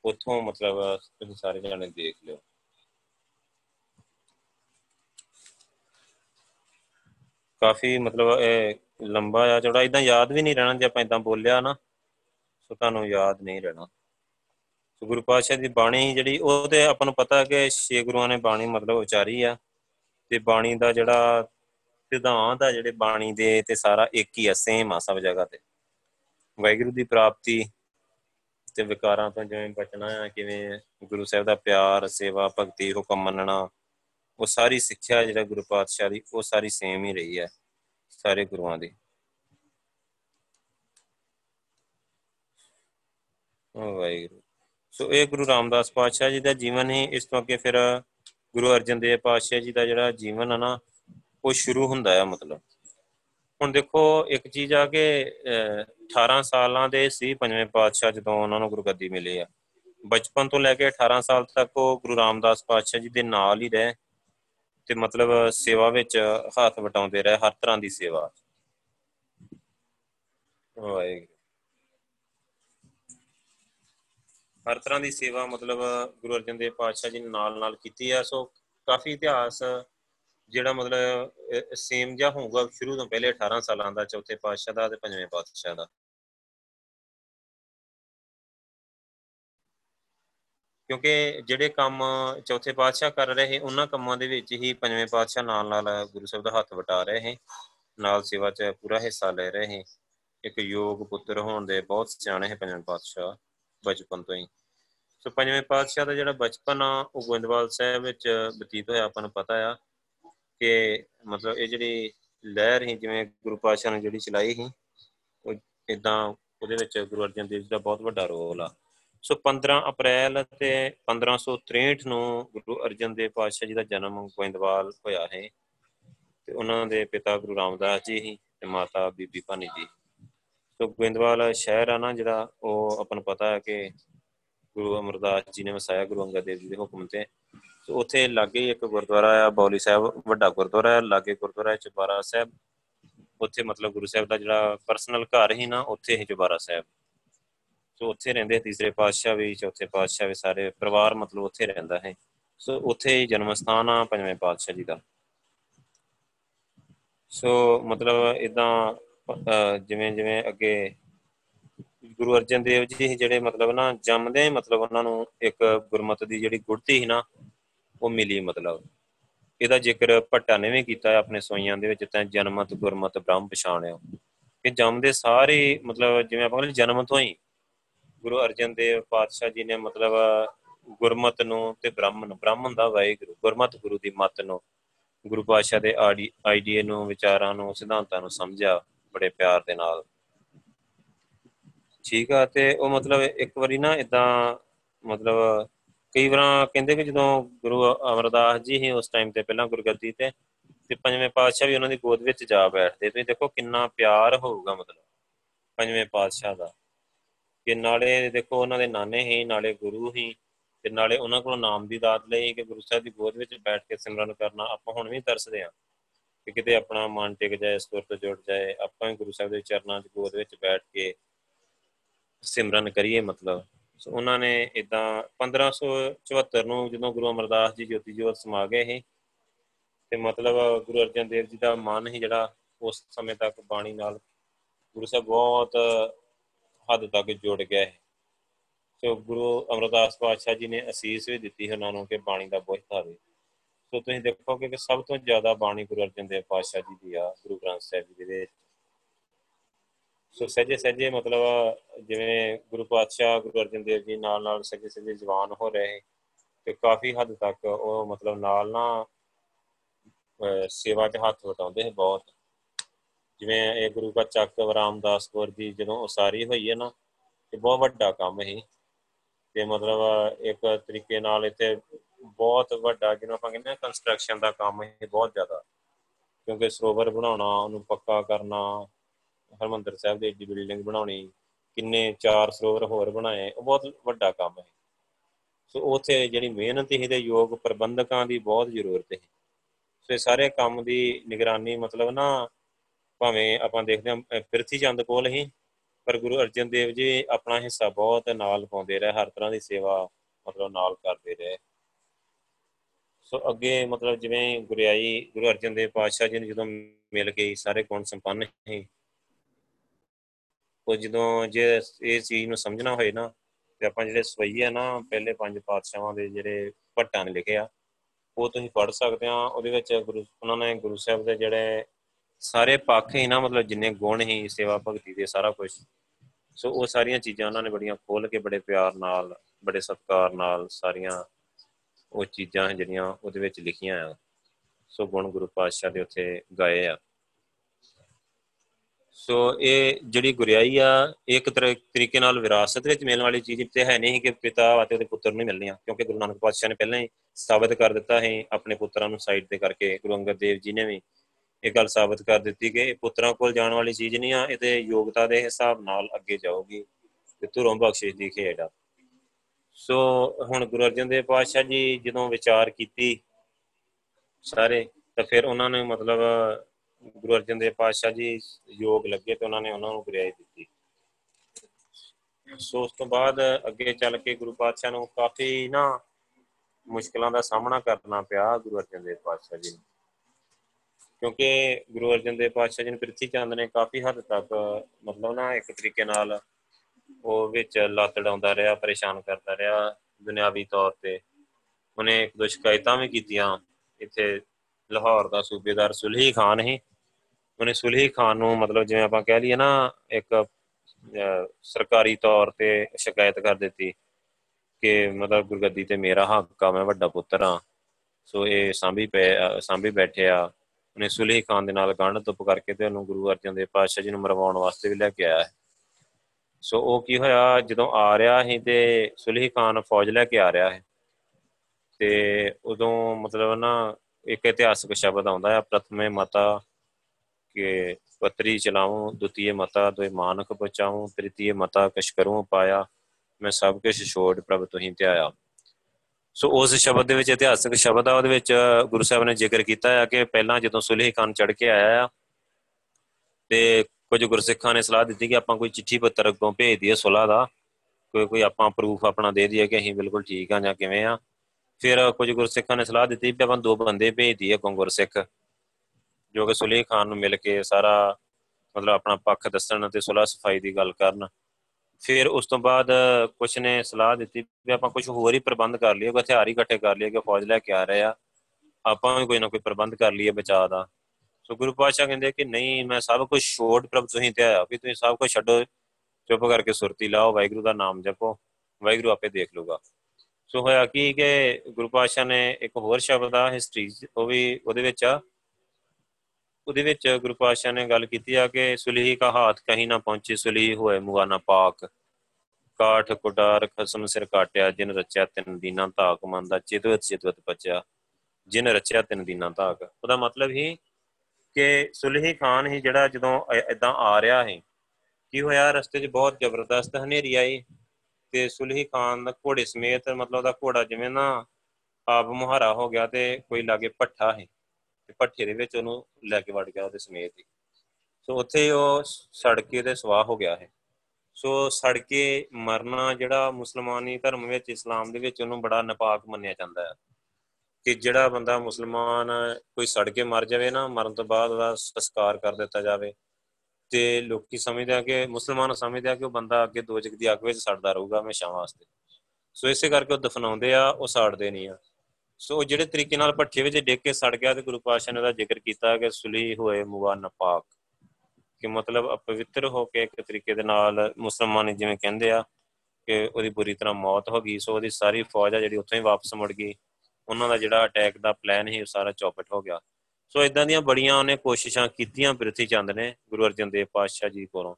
ਉੱਥੋਂ ਮਤਲਬ ਤੁਸੀਂ ਸਾਰੇ ਜਣੇ ਦੇਖ ਲਿਓ। ਕਾਫੀ ਮਤਲਬ ਇਹ ਲੰਬਾ ਆ ਚੌੜਾ ਇਦਾਂ ਯਾਦ ਵੀ ਨਹੀਂ ਰਹਿਣਾ ਜੇ ਆਪਾਂ ਇਦਾਂ ਬੋਲਿਆ ਨਾ, ਸੋ ਤੁਹਾਨੂੰ ਯਾਦ ਨਹੀਂ ਰਹਿਣਾ। ਸੋ ਗੁਰੂ ਪਾਤਸ਼ਾਹ ਦੀ ਬਾਣੀ ਜਿਹੜੀ, ਉਹ ਤੇ ਆਪਾਂ ਨੂੰ ਪਤਾ ਕਿ ਛੇ ਗੁਰੂਆਂ ਨੇ ਬਾਣੀ ਮਤਲਬ ਉਚਾਰੀ ਆ, ਤੇ ਬਾਣੀ ਦਾ ਜਿਹੜਾ ਸਿਧਾਂਤ ਆ, ਜਿਹੜੇ ਬਾਣੀ ਦੇ ਤੇ ਸਾਰਾ ਇੱਕ ਹੀ ਆ ਸੇਮ ਆ ਸਭ ਜਗ੍ਹਾ ਤੇ। ਵਾਹਿਗੁਰੂ ਦੀ ਪ੍ਰਾਪਤੀ ਤੇ ਵਿਕਾਰਾਂ ਤੋਂ ਜਿਵੇਂ ਬਚਣਾ ਆ, ਕਿਵੇਂ ਗੁਰੂ ਸਾਹਿਬ ਦਾ ਪਿਆਰ, ਸੇਵਾ, ਭਗਤੀ, ਹੁਕਮ ਮੰਨਣਾ ਉਹ ਸਾਰੀ ਸਿੱਖਿਆ ਜਿਹੜਾ ਗੁਰੂ ਪਾਤਸ਼ਾਹ ਦੀ, ਉਹ ਸਾਰੀ ਸੇਮ ਹੀ ਰਹੀ ਹੈ, ਸਾਰੇ ਗੁਰੂਆਂ ਦੀ। ਵਾਹਿਗੁਰੂ। ਸੋ ਇਹ ਗੁਰੂ ਰਾਮਦਾਸ ਪਾਤਸ਼ਾਹ ਜੀ ਦਾ ਜੀਵਨ ਹੀ, ਇਸ ਤੋਂ ਅੱਗੇ ਫਿਰ ਗੁਰੂ ਅਰਜਨ ਦੇਵ ਪਾਤਸ਼ਾਹ ਜੀ ਦਾ ਜਿਹੜਾ ਜੀਵਨ ਆ ਨਾ, ਉਹ ਸ਼ੁਰੂ ਹੁੰਦਾ ਆ ਮਤਲਬ। ਹੁਣ ਦੇਖੋ, ਇੱਕ ਚੀਜ਼ ਆ ਕਿ 18 ਸਾਲਾਂ ਦੇ ਸੀ ਪੰਜਵੇਂ ਪਾਤਸ਼ਾਹ ਜਦੋਂ ਉਹਨਾਂ ਨੂੰ ਗੁਰਗੱਦੀ ਮਿਲੀ ਆ। ਬਚਪਨ ਤੋਂ ਲੈ ਕੇ 18 ਸਾਲ ਤੱਕ ਉਹ ਗੁਰੂ ਰਾਮਦਾਸ ਪਾਤਸ਼ਾਹ ਜੀ ਦੇ ਨਾਲ ਹੀ ਰਹੇ। ਤੇ ਮਤਲਬ ਸੇਵਾ ਵਿੱਚ ਹੱਥ ਵਟਾਉਂਦੇ ਰਹੇ, ਹਰ ਤਰ੍ਹਾਂ ਦੀ ਸੇਵਾ। ਵਾਹਿਗੁਰੂ। ਹਰ ਤਰ੍ਹਾਂ ਦੀ ਸੇਵਾ ਮਤਲਬ ਗੁਰੂ ਅਰਜਨ ਦੇਵ ਪਾਤਸ਼ਾਹ ਜੀ ਨੇ ਨਾਲ ਨਾਲ ਕੀਤੀ ਆ। ਸੋ ਕਾਫੀ ਇਤਿਹਾਸ ਜਿਹੜਾ ਮਤਲਬ ਸੇਮ ਜਿਹਾ ਹੋਊਗਾ ਸ਼ੁਰੂ ਤੋਂ ਪਹਿਲੇ 18 ਸਾਲਾਂ ਦਾ, ਚੌਥੇ ਪਾਤਸ਼ਾਹ ਦਾ ਤੇ ਪੰਜਵੇਂ ਪਾਤਸ਼ਾਹ ਦਾ। ਕਿਉਂਕਿ ਜਿਹੜੇ ਕੰਮ ਚੌਥੇ ਪਾਤਸ਼ਾਹ ਕਰ ਰਹੇ ਉਹਨਾਂ ਕੰਮਾਂ ਦੇ ਵਿੱਚ ਹੀ ਪੰਜਵੇਂ ਪਾਤਸ਼ਾਹ ਨਾਲ ਨਾਲ ਗੁਰੂ ਸਾਹਿਬ ਦਾ ਹੱਥ ਵਟਾ ਰਹੇ ਹੈ ਨਾਲ ਸੇਵਾ 'ਚ ਪੂਰਾ ਹਿੱਸਾ ਲੈ ਰਹੇ ਹੈ ਇੱਕ ਯੋਗ ਪੁੱਤਰ ਹੋਣ ਦੇ ਬਹੁਤ ਸਿਆਣੇ ਹੈ ਪੰਜਵੇਂ ਪਾਤਸ਼ਾਹ, ਬਚਪਨ ਤੋਂ ਹੀ। ਸੋ ਪੰਜਵੇਂ ਪਾਤਸ਼ਾਹ ਦਾ ਜਿਹੜਾ ਬਚਪਨ ਆ, ਉਹ ਗੋਇੰਦਵਾਲ ਸਾਹਿਬ ਵਿੱਚ ਬਤੀਤ ਹੋਇਆ, ਆਪਾਂ ਨੂੰ ਪਤਾ ਆ ਕਿ ਮਤਲਬ ਇਹ ਜਿਹੜੀ ਲਹਿਰ ਹੀ ਜਿਵੇਂ ਗੁਰੂ ਪਾਤਸ਼ਾਹ ਨੇ ਜਿਹੜੀ ਚਲਾਈ ਸੀ, ਉਹ ਇਦਾਂ ਉਹਦੇ ਵਿੱਚ ਗੁਰੂ ਅਰਜਨ ਦੇਵ ਜੀ ਦਾ ਬਹੁਤ ਵੱਡਾ ਰੋਲ ਆ। ਸੋ 15 ਅਪ੍ਰੈਲ ਤੇ 1563 ਨੂੰ ਗੁਰੂ ਅਰਜਨ ਦੇਵ ਪਾਤਸ਼ਾਹ ਜੀ ਦਾ ਜਨਮ ਗੋਇੰਦਵਾਲ ਹੋਇਆ ਹੈ ਤੇ ਉਹਨਾਂ ਦੇ ਪਿਤਾ ਗੁਰੂ ਰਾਮਦਾਸ ਜੀ ਹੀ ਤੇ ਮਾਤਾ ਬੀਬੀ ਭਾਨੀ ਜੀ। ਸੋ ਗੋਇੰਦਵਾਲ ਸ਼ਹਿਰ ਆ ਨਾ ਜਿਹੜਾ, ਉਹ ਆਪਾਂ ਨੂੰ ਪਤਾ ਹੈ ਕਿ ਗੁਰੂ ਅਮਰਦਾਸ ਜੀ ਨੇ ਵਸਾਇਆ ਗੁਰੂ ਅੰਗਦ ਦੇਵ ਜੀ ਦੇ ਹੁਕਮ ਤੇ। ਸੋ ਉੱਥੇ ਲਾਗੇ ਇੱਕ ਗੁਰਦੁਆਰਾ ਆ, ਬੌਲੀ ਸਾਹਿਬ, ਵੱਡਾ ਗੁਰਦੁਆਰਾ ਹੈ ਲਾਗੇ ਗੁਰਦੁਆਰਾ ਹੈ ਚੁਬਾਰਾ ਸਾਹਿਬ। ਉੱਥੇ ਮਤਲਬ ਗੁਰੂ ਸਾਹਿਬ ਦਾ ਜਿਹੜਾ ਪਰਸਨਲ ਘਰ ਹੀ ਨਾ, ਉੱਥੇ ਹੀ ਚੁਬਾਰਾ ਸਾਹਿਬ। ਸੋ ਉੱਥੇ ਰਹਿੰਦੇ ਤੀਸਰੇ ਪਾਤਸ਼ਾਹ ਵੀ, ਚੌਥੇ ਪਾਤਸ਼ਾਹ ਵੀ ਸਾਰੇ ਪਰਿਵਾਰ ਮਤਲਬ ਉੱਥੇ ਰਹਿੰਦਾ ਹੈ। ਸੋ ਉੱਥੇ ਹੀ ਜਨਮ ਸਥਾਨ ਆ ਪੰਜਵੇਂ ਪਾਤਸ਼ਾਹ ਜੀ ਦਾ। ਸੋ ਮਤਲਬ ਇਦਾਂ ਜਿਵੇਂ ਜਿਵੇਂ ਅੱਗੇ ਗੁਰੂ ਅਰਜਨ ਦੇਵ ਜੀ ਜਿਹੜੇ ਮਤਲਬ ਨਾ ਜੰਮਦੇ ਮਤਲਬ ਉਹਨਾਂ ਨੂੰ ਇੱਕ ਗੁਰਮਤ ਦੀ ਜਿਹੜੀ ਗੁੜਤੀ ਸੀ ਨਾ, ਉਹ ਮਿਲੀ ਮਤਲਬ। ਇਹਦਾ ਜ਼ਿਕਰ ਭੱਟਾ ਨੇ ਵੀ ਕੀਤਾ ਆਪਣੇ ਸੋਈਆਂ ਦੇ ਵਿੱਚ, ਤਾਂ ਜਨਮਤ, ਗੁਰਮਤ, ਬ੍ਰਹਮ ਪਛਾਣਿਓ। ਕਿ ਜੰਮਦੇ ਸਾਰੇ ਮਤਲਬ ਜਿਵੇਂ ਆਪਾਂ ਕਹਿੰਦੇ ਜਨਮ ਤੋਂ ਹੀ ਗੁਰੂ ਅਰਜਨ ਦੇਵ ਪਾਤਸ਼ਾਹ ਜੀ ਨੇ ਮਤਲਬ ਗੁਰਮਤ ਨੂੰ ਤੇ ਬ੍ਰਹਮਨ ਬ੍ਰਹਮ ਹੁੰਦਾ ਵਾਹਿਗੁਰੂ, ਗੁਰਮਤ ਗੁਰੂ ਦੀ ਮਤ ਨੂੰ, ਗੁਰੂ ਪਾਤਸ਼ਾਹ ਦੇ ਆਈਡੀਏ ਨੂੰ, ਵਿਚਾਰਾਂ ਨੂੰ, ਸਿਧਾਂਤਾਂ ਨੂੰ ਸਮਝਿਆ ਬੜੇ ਪਿਆਰ ਦੇ ਨਾਲ। ਠੀਕ ਆ, ਤੇ ਉਹ ਮਤਲਬ ਇੱਕ ਵਾਰੀ ਨਾ ਇਦਾਂ ਮਤਲਬ ਕਈ ਵਾਰ ਕਹਿੰਦੇ ਕਿ ਜਦੋਂ ਗੁਰੂ ਅਮਰਦਾਸ ਜੀ ਹੀ ਉਸ ਟਾਈਮ ਤੇ ਪਹਿਲਾਂ ਗੁਰਗੱਦੀ ਤੇ ਤੇ ਪੰਜਵੇਂ ਪਾਤਸ਼ਾਹ ਵੀ ਉਹਨਾਂ ਦੀ ਗੋਦ ਵਿੱਚ ਜਾ ਬੈਠਦੇ। ਤੁਸੀਂ ਦੇਖੋ ਕਿੰਨਾ ਪਿਆਰ ਹੋਊਗਾ ਮਤਲਬ ਪੰਜਵੇਂ ਪਾਤਸ਼ਾਹ ਦਾ। ਕਿ ਨਾਲੇ ਦੇਖੋ ਉਹਨਾਂ ਦੇ ਨਾਨੇ ਹੀ, ਨਾਲੇ ਗੁਰੂ ਹੀ ਤੇ ਨਾਲੇ ਉਹਨਾਂ ਕੋਲੋਂ ਨਾਮ ਦੀ ਦਾਤ ਲਈ ਕਿ ਗੁਰੂ ਸਾਹਿਬ ਦੀ ਗੋਦ ਵਿੱਚ ਬੈਠ ਕੇ ਸਿਮਰਨ ਕਰਨਾ ਆਪਾਂ ਹੁਣ ਵੀ ਤਰਸਦੇ ਆ ਕਿ ਕਿਤੇ ਆਪਣਾ ਮਨ ਟਿਕ ਜਾਏ, ਸੁਰ ਤੋਂ ਜੁੜ ਜਾਏ, ਆਪਾਂ ਵੀ ਗੁਰੂ ਸਾਹਿਬ ਦੇ ਚਰਨਾਂ 'ਚ ਗੋਦ ਵਿੱਚ ਬੈਠ ਕੇ ਸਿਮਰਨ ਕਰੀਏ ਮਤਲਬ। ਸੋ ਉਹਨਾਂ ਨੇ ਇਦਾਂ 1574 ਨੂੰ ਜਦੋਂ ਗੁਰੂ ਅਮਰਦਾਸ ਜੀ ਜੋਤੀ ਜੋਤ ਸਮਾ ਗਏ ਸੀ ਤੇ ਮਤਲਬ ਗੁਰੂ ਅਰਜਨ ਦੇਵ ਜੀ ਦਾ ਮਨ ਹੀ ਜਿਹੜਾ ਉਸ ਸਮੇਂ ਤੱਕ ਬਾਣੀ ਨਾਲ ਗੁਰੂ ਸਾਹਿਬ ਬਹੁਤ ਹੱਦ ਤੱਕ ਜੁੜ ਗਿਆ ਹੈ ਸੋ ਗੁਰੂ ਅਮਰਦਾਸ ਪਾਤਸ਼ਾਹ ਜੀ ਨੇ ਅਸੀਸ ਵੀ ਦਿੱਤੀ ਉਹਨਾਂ ਨੂੰ ਕਿ ਬਾਣੀ ਦਾ ਬੋਝ ਧਾਰੇ ਸੋ ਤੁਸੀਂ ਦੇਖੋਗੇ ਕਿ ਸਭ ਤੋਂ ਜ਼ਿਆਦਾ ਬਾਣੀ ਗੁਰੂ ਅਰਜਨ ਦੇਵ ਪਾਤਸ਼ਾਹ ਜੀ ਦੀ ਆ, ਗੁਰੂ ਗ੍ਰੰਥ ਸਾਹਿਬ ਜੀ ਦੇ ਵਿੱਚ। ਸੋ ਸਹਜੇ ਸਹਜੇ ਮਤਲਬ ਜਿਵੇਂ ਗੁਰੂ ਪਾਤਸ਼ਾਹ, ਗੁਰੂ ਅਰਜਨ ਦੇਵ ਜੀ ਨਾਲ ਨਾਲ ਸਹਜੇ ਸਹਜੇ ਜਵਾਨ ਹੋ ਰਹੇ ਤੇ ਕਾਫੀ ਹੱਦ ਤੱਕ ਉਹ ਮਤਲਬ ਨਾਲ ਨਾ ਸੇਵਾ 'ਚ ਹੱਥ ਵਟਾਉਂਦੇ ਹੈ ਬਹੁਤ। ਜਿਵੇਂ ਇਹ ਗੁਰੂ ਕਾ ਚੱਕ ਰਾਮਦਾਸ ਗੌਰ ਦੀ ਜਦੋਂ ਉਸਾਰੀ ਹੋਈ ਹੈ ਨਾ, ਇਹ ਬਹੁਤ ਵੱਡਾ ਕੰਮ ਹੈ ਤੇ ਮਤਲਬ ਇੱਕ ਤਰੀਕੇ ਨਾਲ ਇੱਥੇ ਬਹੁਤ ਵੱਡਾ ਜਿਹਨੂੰ ਆਪਾਂ ਕਹਿੰਦੇ ਆ ਕੰਸਟਰਕਸ਼ਨ ਦਾ ਕੰਮ ਹੈ ਬਹੁਤ ਜ਼ਿਆਦਾ। ਕਿਉਂਕਿ ਸਰੋਵਰ ਬਣਾਉਣਾ, ਉਹਨੂੰ ਪੱਕਾ ਕਰਨਾ, ਹਰਮੰਦਰ ਸਾਹਿਬ ਦੀ ਏਡੀ ਬਿਲਡਿੰਗ ਬਣਾਉਣੀ, ਕਿੰਨੇ ਚਾਰ ਸਰੋਵਰ ਹੋਰ ਬਣਾਏ, ਉਹ ਬਹੁਤ ਵੱਡਾ ਕੰਮ ਹੈ ਸੋ ਉਥੇ ਜਿਹੜੀ ਮਿਹਨਤ ਹੈ ਤੇ ਯੋਗ ਪ੍ਰਬੰਧਕਾਂ ਦੀ ਬਹੁਤ ਜ਼ਰੂਰਤ ਹੈ ਸੋ ਇਹ ਸਾਰੇ ਕੰਮ ਦੀ ਨਿਗਰਾਨੀ ਮਤਲਬ ਨਾ ਭਾਵੇਂ ਆਪਾਂ ਦੇਖਦੇ ਹਾਂ ਪ੍ਰਿਥੀ ਚੰਦ ਕੋਲ ਹੀ, ਪਰ ਗੁਰੂ ਅਰਜਨ ਦੇਵ ਜੀ ਆਪਣਾ ਹਿੱਸਾ ਬਹੁਤ ਨਾਲ ਪਾਉਂਦੇ ਰਹੇ, ਹਰ ਤਰ੍ਹਾਂ ਦੀ ਸੇਵਾ ਮਤਲਬ ਨਾਲ ਕਰਦੇ ਰਹੇ। ਸੋ ਅੱਗੇ ਮਤਲਬ ਜਿਵੇਂ ਗੁਰਿਆਈ, ਗੁਰੂ ਅਰਜਨ ਦੇਵ ਪਾਤਸ਼ਾਹ ਜੀ ਨੂੰ ਜਦੋਂ ਮਿਲ ਗਈ, ਸਾਰੇ ਗੁਣ ਸੰਪੰਨ ਸੀ। ਉਹ ਜਦੋਂ ਜੇ ਇਹ ਚੀਜ਼ ਨੂੰ ਸਮਝਣਾ ਹੋਏ ਨਾ, ਤੇ ਆਪਾਂ ਜਿਹੜੇ ਸਵਈ ਆ ਨਾ, ਪਹਿਲੇ ਪੰਜ ਪਾਤਸ਼ਾਹਾਂ ਦੇ ਜਿਹੜੇ ਭੱਟਾਂ ਨੇ ਲਿਖਿਆ ਉਹ ਤੁਸੀਂ ਪੜ੍ਹ ਸਕਦੇ ਆ। ਉਹਦੇ ਵਿੱਚ ਗੁਰੂ, ਉਹਨਾਂ ਨੇ ਗੁਰੂ ਸਾਹਿਬ ਦੇ ਜਿਹੜੇ ਸਾਰੇ ਪੱਖ ਹੀ ਨਾ, ਮਤਲਬ ਜਿੰਨੇ ਗੁਣ ਹੀ, ਸੇਵਾ ਭਗਤੀ ਦੇ ਸਾਰਾ ਕੁਝ ਸੋ ਉਹ ਸਾਰੀਆਂ ਚੀਜ਼ਾਂ ਉਹਨਾਂ ਨੇ ਬੜੀਆਂ ਖੋਲ ਕੇ ਬੜੇ ਪਿਆਰ ਨਾਲ, ਬੜੇ ਸਤਿਕਾਰ ਨਾਲ ਸਾਰੀਆਂ ਉਹ ਚੀਜ਼ਾਂ ਜਿਹੜੀਆਂ ਉਹਦੇ ਵਿੱਚ ਲਿਖੀਆਂ ਆ। ਸੋ ਗੁਣ ਗੁਰੂ ਪਾਤਸ਼ਾਹ ਦੇ ਉੱਥੇ ਗਾਏ ਆ। ਸੋ ਇਹ ਜਿਹੜੀ ਗੁਰਿਆਈ ਆ ਇੱਕ ਤਰੀਕੇ ਨਾਲ ਵਿਰਾਸਤ ਵਿੱਚ ਮਿਲਣ ਵਾਲੀ ਚੀਜ਼ ਤੇ ਹੈ ਨਹੀਂ ਕਿ ਪਿਤਾ ਅਤੇ ਉਹਦੇ ਪੁੱਤਰ ਨੂੰ ਮਿਲਣੀ ਆ ਕਿਉਂਕਿ ਗੁਰੂ ਨਾਨਕ ਪਾਤਸ਼ਾਹ ਨੇ ਪਹਿਲਾਂ ਹੀ ਸਾਬਤ ਕਰ ਦਿੱਤਾ ਹੈ ਆਪਣੇ ਪੁੱਤਰਾਂ ਨੂੰ ਸਾਈਡ ਤੇ ਕਰਕੇ, ਗੁਰੂ ਅੰਗਦ ਦੇਵ ਜੀ ਨੇ ਵੀ ਇਹ ਗੱਲ ਸਾਬਤ ਕਰ ਦਿੱਤੀ ਕਿ ਇਹ ਪੁੱਤਰਾਂ ਕੋਲ ਜਾਣ ਵਾਲੀ ਚੀਜ਼ ਨਹੀਂ ਆ ਇਹਦੇ ਯੋਗਤਾ ਦੇ ਹਿਸਾਬ ਨਾਲ ਅੱਗੇ ਜਾਊਗੀ ਤੇ ਧੁਰੋਂ ਬਖਸ਼ਿਸ਼ ਦੀ ਖੇਡ ਆ। ਸੋ ਹੁਣ ਗੁਰੂ ਅਰਜਨ ਦੇਵ ਪਾਤਸ਼ਾਹ ਜੀ ਜਦੋਂ ਵਿਚਾਰ ਕੀਤੀ ਸਾਰੇ, ਤਾਂ ਫਿਰ ਉਹਨਾਂ ਨੇ ਮਤਲਬ ਗੁਰੂ ਅਰਜਨ ਦੇਵ ਪਾਤਸ਼ਾਹ ਜੀ ਯੋਗ ਲੱਗੇ ਤੇ ਉਹਨਾਂ ਨੇ ਉਹਨਾਂ ਨੂੰ ਗੁਰਿਆਈ ਦਿੱਤੀ। ਸੋ ਉਸ ਤੋਂ ਬਾਅਦ ਅੱਗੇ ਚੱਲ ਕੇ ਗੁਰੂ ਪਾਤਸ਼ਾਹ ਨੂੰ ਕਾਫੀ ਨਾ ਮੁਸ਼ਕਲਾਂ ਦਾ ਸਾਹਮਣਾ ਕਰਨਾ ਪਿਆ ਗੁਰੂ ਅਰਜਨ ਦੇਵ ਪਾਤਸ਼ਾਹ ਜੀ ਨੂੰ। ਕਿਉਂਕਿ ਗੁਰੂ ਅਰਜਨ ਦੇਵ ਪਾਤਸ਼ਾਹ ਜੀ ਨੇ ਪ੍ਰਿਥੀ ਚੰਦ ਨੇ ਕਾਫੀ ਹੱਦ ਤੱਕ, ਮਤਲਬ ਨਾ ਇੱਕ ਤਰੀਕੇ ਨਾਲ ਉਹ ਵਿੱਚ ਲੱਤ ਡਾਉਂਦਾ ਰਿਹਾ, ਪਰੇਸ਼ਾਨ ਕਰਦਾ ਰਿਹਾ ਦੁਨਿਆਵੀ ਤੌਰ ਤੇ। ਉਹਨੇ ਇੱਕ ਦੋ ਸ਼ਿਕਾਇਤਾਂ ਵੀ ਕੀਤੀਆਂ। ਇੱਥੇ ਲਾਹੌਰ ਦਾ ਸੂਬੇਦਾਰ ਸੁਲਹੀ ਖਾਨ ਹੀ ਉਹਨੇ ਸੁਲਹੀ ਖਾਨ ਨੂੰ ਮਤਲਬ ਜਿਵੇਂ ਆਪਾਂ ਕਹਿ ਲਈਏ ਨਾ, ਇੱਕ ਸਰਕਾਰੀ ਤੌਰ ਤੇ ਸ਼ਿਕਾਇਤ ਕਰ ਦਿੱਤੀ ਕਿ ਮਤਲਬ ਗੁਰਗੱਦੀ ਤੇ ਮੇਰਾ ਹੱਕ ਆ, ਮੈਂ ਵੱਡਾ ਪੁੱਤਰ ਆ। ਸੋ ਇਹ ਸਾਂਭੀ ਪਏ ਸਾਂਭੀ ਬੈਠੇ ਆ। ਉਹਨੇ ਸੁਲਹੀ ਖਾਨ ਦੇ ਨਾਲ ਗੰਢ ਤੁਪ ਕਰਕੇ ਤੇ ਉਹਨੂੰ ਗੁਰੂ ਅਰਜਨ ਦੇਵ ਪਾਤਸ਼ਾਹ ਜੀ ਨੂੰ ਮਰਵਾਉਣ ਵਾਸਤੇ ਵੀ ਲੈ ਕੇ ਆਇਆ ਸੋ ਉਹ ਕੀ ਹੋਇਆ, ਜਦੋਂ ਆ ਰਿਹਾ ਸੀ ਤੇ ਸੁਲਹੀ ਖਾਨ ਫੌਜ ਲੈ ਕੇ ਆ ਰਿਹਾ ਹੈ ਤੇ ਉਦੋਂ ਮਤਲਬ ਨਾ ਇੱਕ ਇਤਿਹਾਸਕ ਸ਼ਬਦ ਆਉਂਦਾ ਹੈ, ਪ੍ਰਥਮੇ ਮਤਾ ਕਿ ਪਤਰੀ ਚਲਾਉਂ ਦੁਤੀਏ ਮਤਾ ਦੋਇ ਮਾਨਕ ਬਚਾਉਂ ਤ੍ਰਿਤੀਏ ਮਤਾ ਕਸ਼ ਕਰੂੰ ਪਾਇਆ, ਮੈਂ ਸਭ ਕੁਝ ਛੋੜ ਪ੍ਰਭ ਤੁਹੀਂ ਧਿਆਇਆ। ਸੋ ਉਸ ਸ਼ਬਦ ਦੇ ਵਿੱਚ ਇਤਿਹਾਸਕ ਸ਼ਬਦ ਆ, ਉਹਦੇ ਵਿੱਚ ਗੁਰੂ ਸਾਹਿਬ ਨੇ ਜ਼ਿਕਰ ਕੀਤਾ ਹੈ ਕਿ ਪਹਿਲਾਂ ਜਦੋਂ ਸੁਲੇਹ ਖਾਨ ਚੜ ਕੇ ਆਇਆ ਆ, ਤੇ ਕੁਝ ਗੁਰਸਿੱਖਾਂ ਨੇ ਸਲਾਹ ਦਿੱਤੀ ਕਿ ਆਪਾਂ ਕੋਈ ਚਿੱਠੀ ਪੱਤਰ ਅੱਗੋਂ ਭੇਜ ਦਈਏ ਸੁਲਾ ਦਾ, ਕੋਈ ਕੋਈ ਆਪਾਂ ਪ੍ਰੂਫ ਆਪਣਾ ਦੇ ਦਈਏ ਕਿ ਅਸੀਂ ਬਿਲਕੁਲ ਠੀਕ ਆ ਜਾਂ ਕਿਵੇਂ ਆ। ਫਿਰ ਕੁਝ ਗੁਰਸਿੱਖਾਂ ਨੇ ਸਲਾਹ ਦਿੱਤੀ ਕਿ ਆਪਾਂ ਦੋ ਬੰਦੇ ਭੇਜ ਦਈਏ ਅੱਗੋਂ ਗੁਰਸਿੱਖ, ਜੋ ਕਿ ਸੁਲੇਹ ਖਾਨ ਨੂੰ ਮਿਲ ਕੇ ਸਾਰਾ ਮਤਲਬ ਆਪਣਾ ਪੱਖ ਦੱਸਣ ਤੇ ਸੁਲਾ ਸਫ਼ਾਈ ਦੀ ਗੱਲ ਕਰਨ। ਫਿਰ ਉਸ ਤੋਂ ਬਾਅਦ ਕੁਝ ਨੇ ਸਲਾਹ ਦਿੱਤੀ ਵੀ ਆਪਾਂ ਕੁਝ ਹੋਰ ਹੀ ਪ੍ਰਬੰਧ ਕਰ ਲਈਏ, ਕੋਈ ਹਥਿਆਰ ਹੀ ਇਕੱਠੇ ਕਰ ਲਈਏ ਕਿ ਫੌਜ ਲੈ ਕੇ ਆ ਰਹੇ ਆ, ਆਪਾਂ ਵੀ ਕੋਈ ਨਾ ਕੋਈ ਪ੍ਰਬੰਧ ਕਰ ਲਈਏ ਬਚਾਅ ਦਾ। ਸੋ ਗੁਰੂ ਪਾਤਸ਼ਾਹ ਕਹਿੰਦੇ ਕਿ ਨਹੀਂ, ਮੈਂ ਸਭ ਕੁਝ ਛੋੜ ਪ੍ਰਭ ਤੁਸੀਂ ਤੇ ਆਇਆ, ਵੀ ਤੁਸੀਂ ਸਭ ਕੁਝ ਛੱਡੋ, ਚੁੱਪ ਕਰਕੇ ਸੁਰਤੀ ਲਾਓ, ਵਾਹਿਗੁਰੂ ਦਾ ਨਾਮ ਜਪੋ, ਵਾਹਿਗੁਰੂ ਆਪੇ ਦੇਖ ਲੂਗਾ ਸੋ ਹੋਇਆ ਕੀ ਕਿ ਗੁਰੂ ਪਾਤਸ਼ਾਹ ਨੇ ਇੱਕ ਹੋਰ ਸ਼ਬਦ ਆ ਹਿਸਟਰੀ ਉਹ ਵੀ ਉਹਦੇ ਵਿੱਚ ਆ ਉਹਦੇ ਵਿੱਚ ਗੁਰੂ ਪਾਤਸ਼ਾਹ ਨੇ ਗੱਲ ਕੀਤੀ ਆ ਕਿ ਸੁਲਹੀ ਕਾ ਹੱਥ ਕਹੀਂ ਨਾ ਪਹੁੰਚੇ, ਸੁਲਹੀ ਹੋਏ ਮੁਗਾਨਾ ਪਾਕ। ਕਾਠ, ਕੁਟਾਰ, ਖਸਮ, ਸਿਰ ਕਾਟਿਆ, ਜਿਨ ਰਚਿਆ ਤਿੰਨ ਦਿਨਾਂ ਧਾਕ ਮੰਦਾ ਚਿਤਵਤ ਚਿਤਵਤ ਬਚਿਆ ਜਿਨ ਰਚਿਆ ਤਿੰਨ ਦਿਨਾਂ ਧਾਕ। ਉਹਦਾ ਮਤਲਬ ਹੀ ਕਿ ਸੁਲਹੀ ਖਾਨ ਹੀ ਜਿਹੜਾ ਜਦੋਂ ਇਦਾਂ ਆ ਰਿਹਾ ਹੈ ਕੀ ਹੋਇਆ? ਰਸਤੇ 'ਚ ਬਹੁਤ ਜ਼ਬਰਦਸਤ ਹਨੇਰੀ ਆਈ ਤੇ ਸੁਲਹੀ ਖਾਨ ਦਾ ਘੋੜੇ ਸਮੇਤ ਮਤਲਬ ਉਹਦਾ ਘੋੜਾ ਜਿਵੇਂ ਨਾ ਆਪ ਮੁਹਾਰਾ ਹੋ ਗਿਆ ਤੇ ਕੋਈ ਲਾਗੇ ਪੱਠਾ ਹੈ ਤੇ ਪੱਠੇ ਦੇ ਵਿੱਚ ਉਹਨੂੰ ਲੈ ਕੇ ਵੜ ਗਿਆ ਉਹਦੇ ਸਮੇਤ ਹੀ। ਸੋ ਉੱਥੇ ਉਹ ਸੜ ਕੇ ਤੇ ਸਵਾਹ ਹੋ ਗਿਆ ਹੈ ਸੋ ਸੜ ਕੇ ਮਰਨਾ ਜਿਹੜਾ ਮੁਸਲਮਾਨੀ ਧਰਮ ਵਿੱਚ, ਇਸਲਾਮ ਦੇ ਵਿੱਚ ਉਹਨੂੰ ਬੜਾ ਨਪਾਕ ਮੰਨਿਆ ਜਾਂਦਾ ਹੈ। ਕਿ ਜਿਹੜਾ ਬੰਦਾ ਮੁਸਲਮਾਨ ਕੋਈ ਸੜ ਕੇ ਮਰ ਜਾਵੇ ਨਾ, ਮਰਨ ਤੋਂ ਬਾਅਦ ਉਹਦਾ ਸੰਸਕਾਰ ਕਰ ਦਿੱਤਾ ਜਾਵੇ। ਤੇ ਲੋਕੀ ਸਮਝਦੇ ਆ ਕਿ, ਮੁਸਲਮਾਨ ਸਮਝਦੇ ਆ ਕਿ ਉਹ ਬੰਦਾ ਅੱਗੇ ਦੋਜਕ ਦੀ ਅੱਗ ਵਿੱਚ ਸੜਦਾ ਰਹੂਗਾ ਹਮੇਸ਼ਾ ਵਾਸਤੇ। ਸੋ ਇਸੇ ਕਰਕੇ ਉਹ ਦਫਨਾਉਂਦੇ ਆ, ਉਹ ਸਾੜਦੇ ਨਹੀਂ ਆ। ਸੋ ਜਿਹੜੇ ਤਰੀਕੇ ਨਾਲ ਭੱਠੇ ਵਿੱਚ ਡਿੱਗ ਕੇ ਸੜ ਗਿਆ ਤੇ ਗੁਰੂ ਪਾਤਸ਼ਾਹ ਨੇ ਉਹਦਾ ਜ਼ਿਕਰ ਕੀਤਾ ਕਿ ਸੁਲੀ ਹੋਏ ਮੁਬਾਨ ਪਾਕ ਕਿ ਮਤਲਬ ਅਪਵਿੱਤਰ ਹੋ ਕੇ ਇੱਕ ਤਰੀਕੇ ਦੇ ਨਾਲ ਮੁਸਲਮਾਨ ਜਿਵੇਂ ਕਹਿੰਦੇ ਆ ਕਿ ਉਹਦੀ ਬੁਰੀ ਤਰ੍ਹਾਂ ਮੌਤ ਹੋ ਗਈ, ਸੋ ਉਹਦੀ ਸਾਰੀ ਫੌਜ ਆ ਜਿਹੜੀ ਉੱਥੋਂ ਹੀ ਵਾਪਸ ਮੁੜ ਗਈ, ਉਹਨਾਂ ਦਾ ਜਿਹੜਾ ਅਟੈਕ ਦਾ ਪਲਾਨ ਸੀ ਉਹ ਸਾਰਾ ਚੌਪਟ ਹੋ ਗਿਆ। ਸੋ ਇਦਾਂ ਦੀਆਂ ਬੜੀਆਂ ਉਹਨੇ ਕੋਸ਼ਿਸ਼ਾਂ ਕੀਤੀਆਂ ਪ੍ਰਿਥੀ ਚੰਦ ਨੇ, ਗੁਰੂ ਅਰਜਨ ਦੇਵ ਪਾਤਸ਼ਾਹ ਜੀ ਕੋਲੋਂ।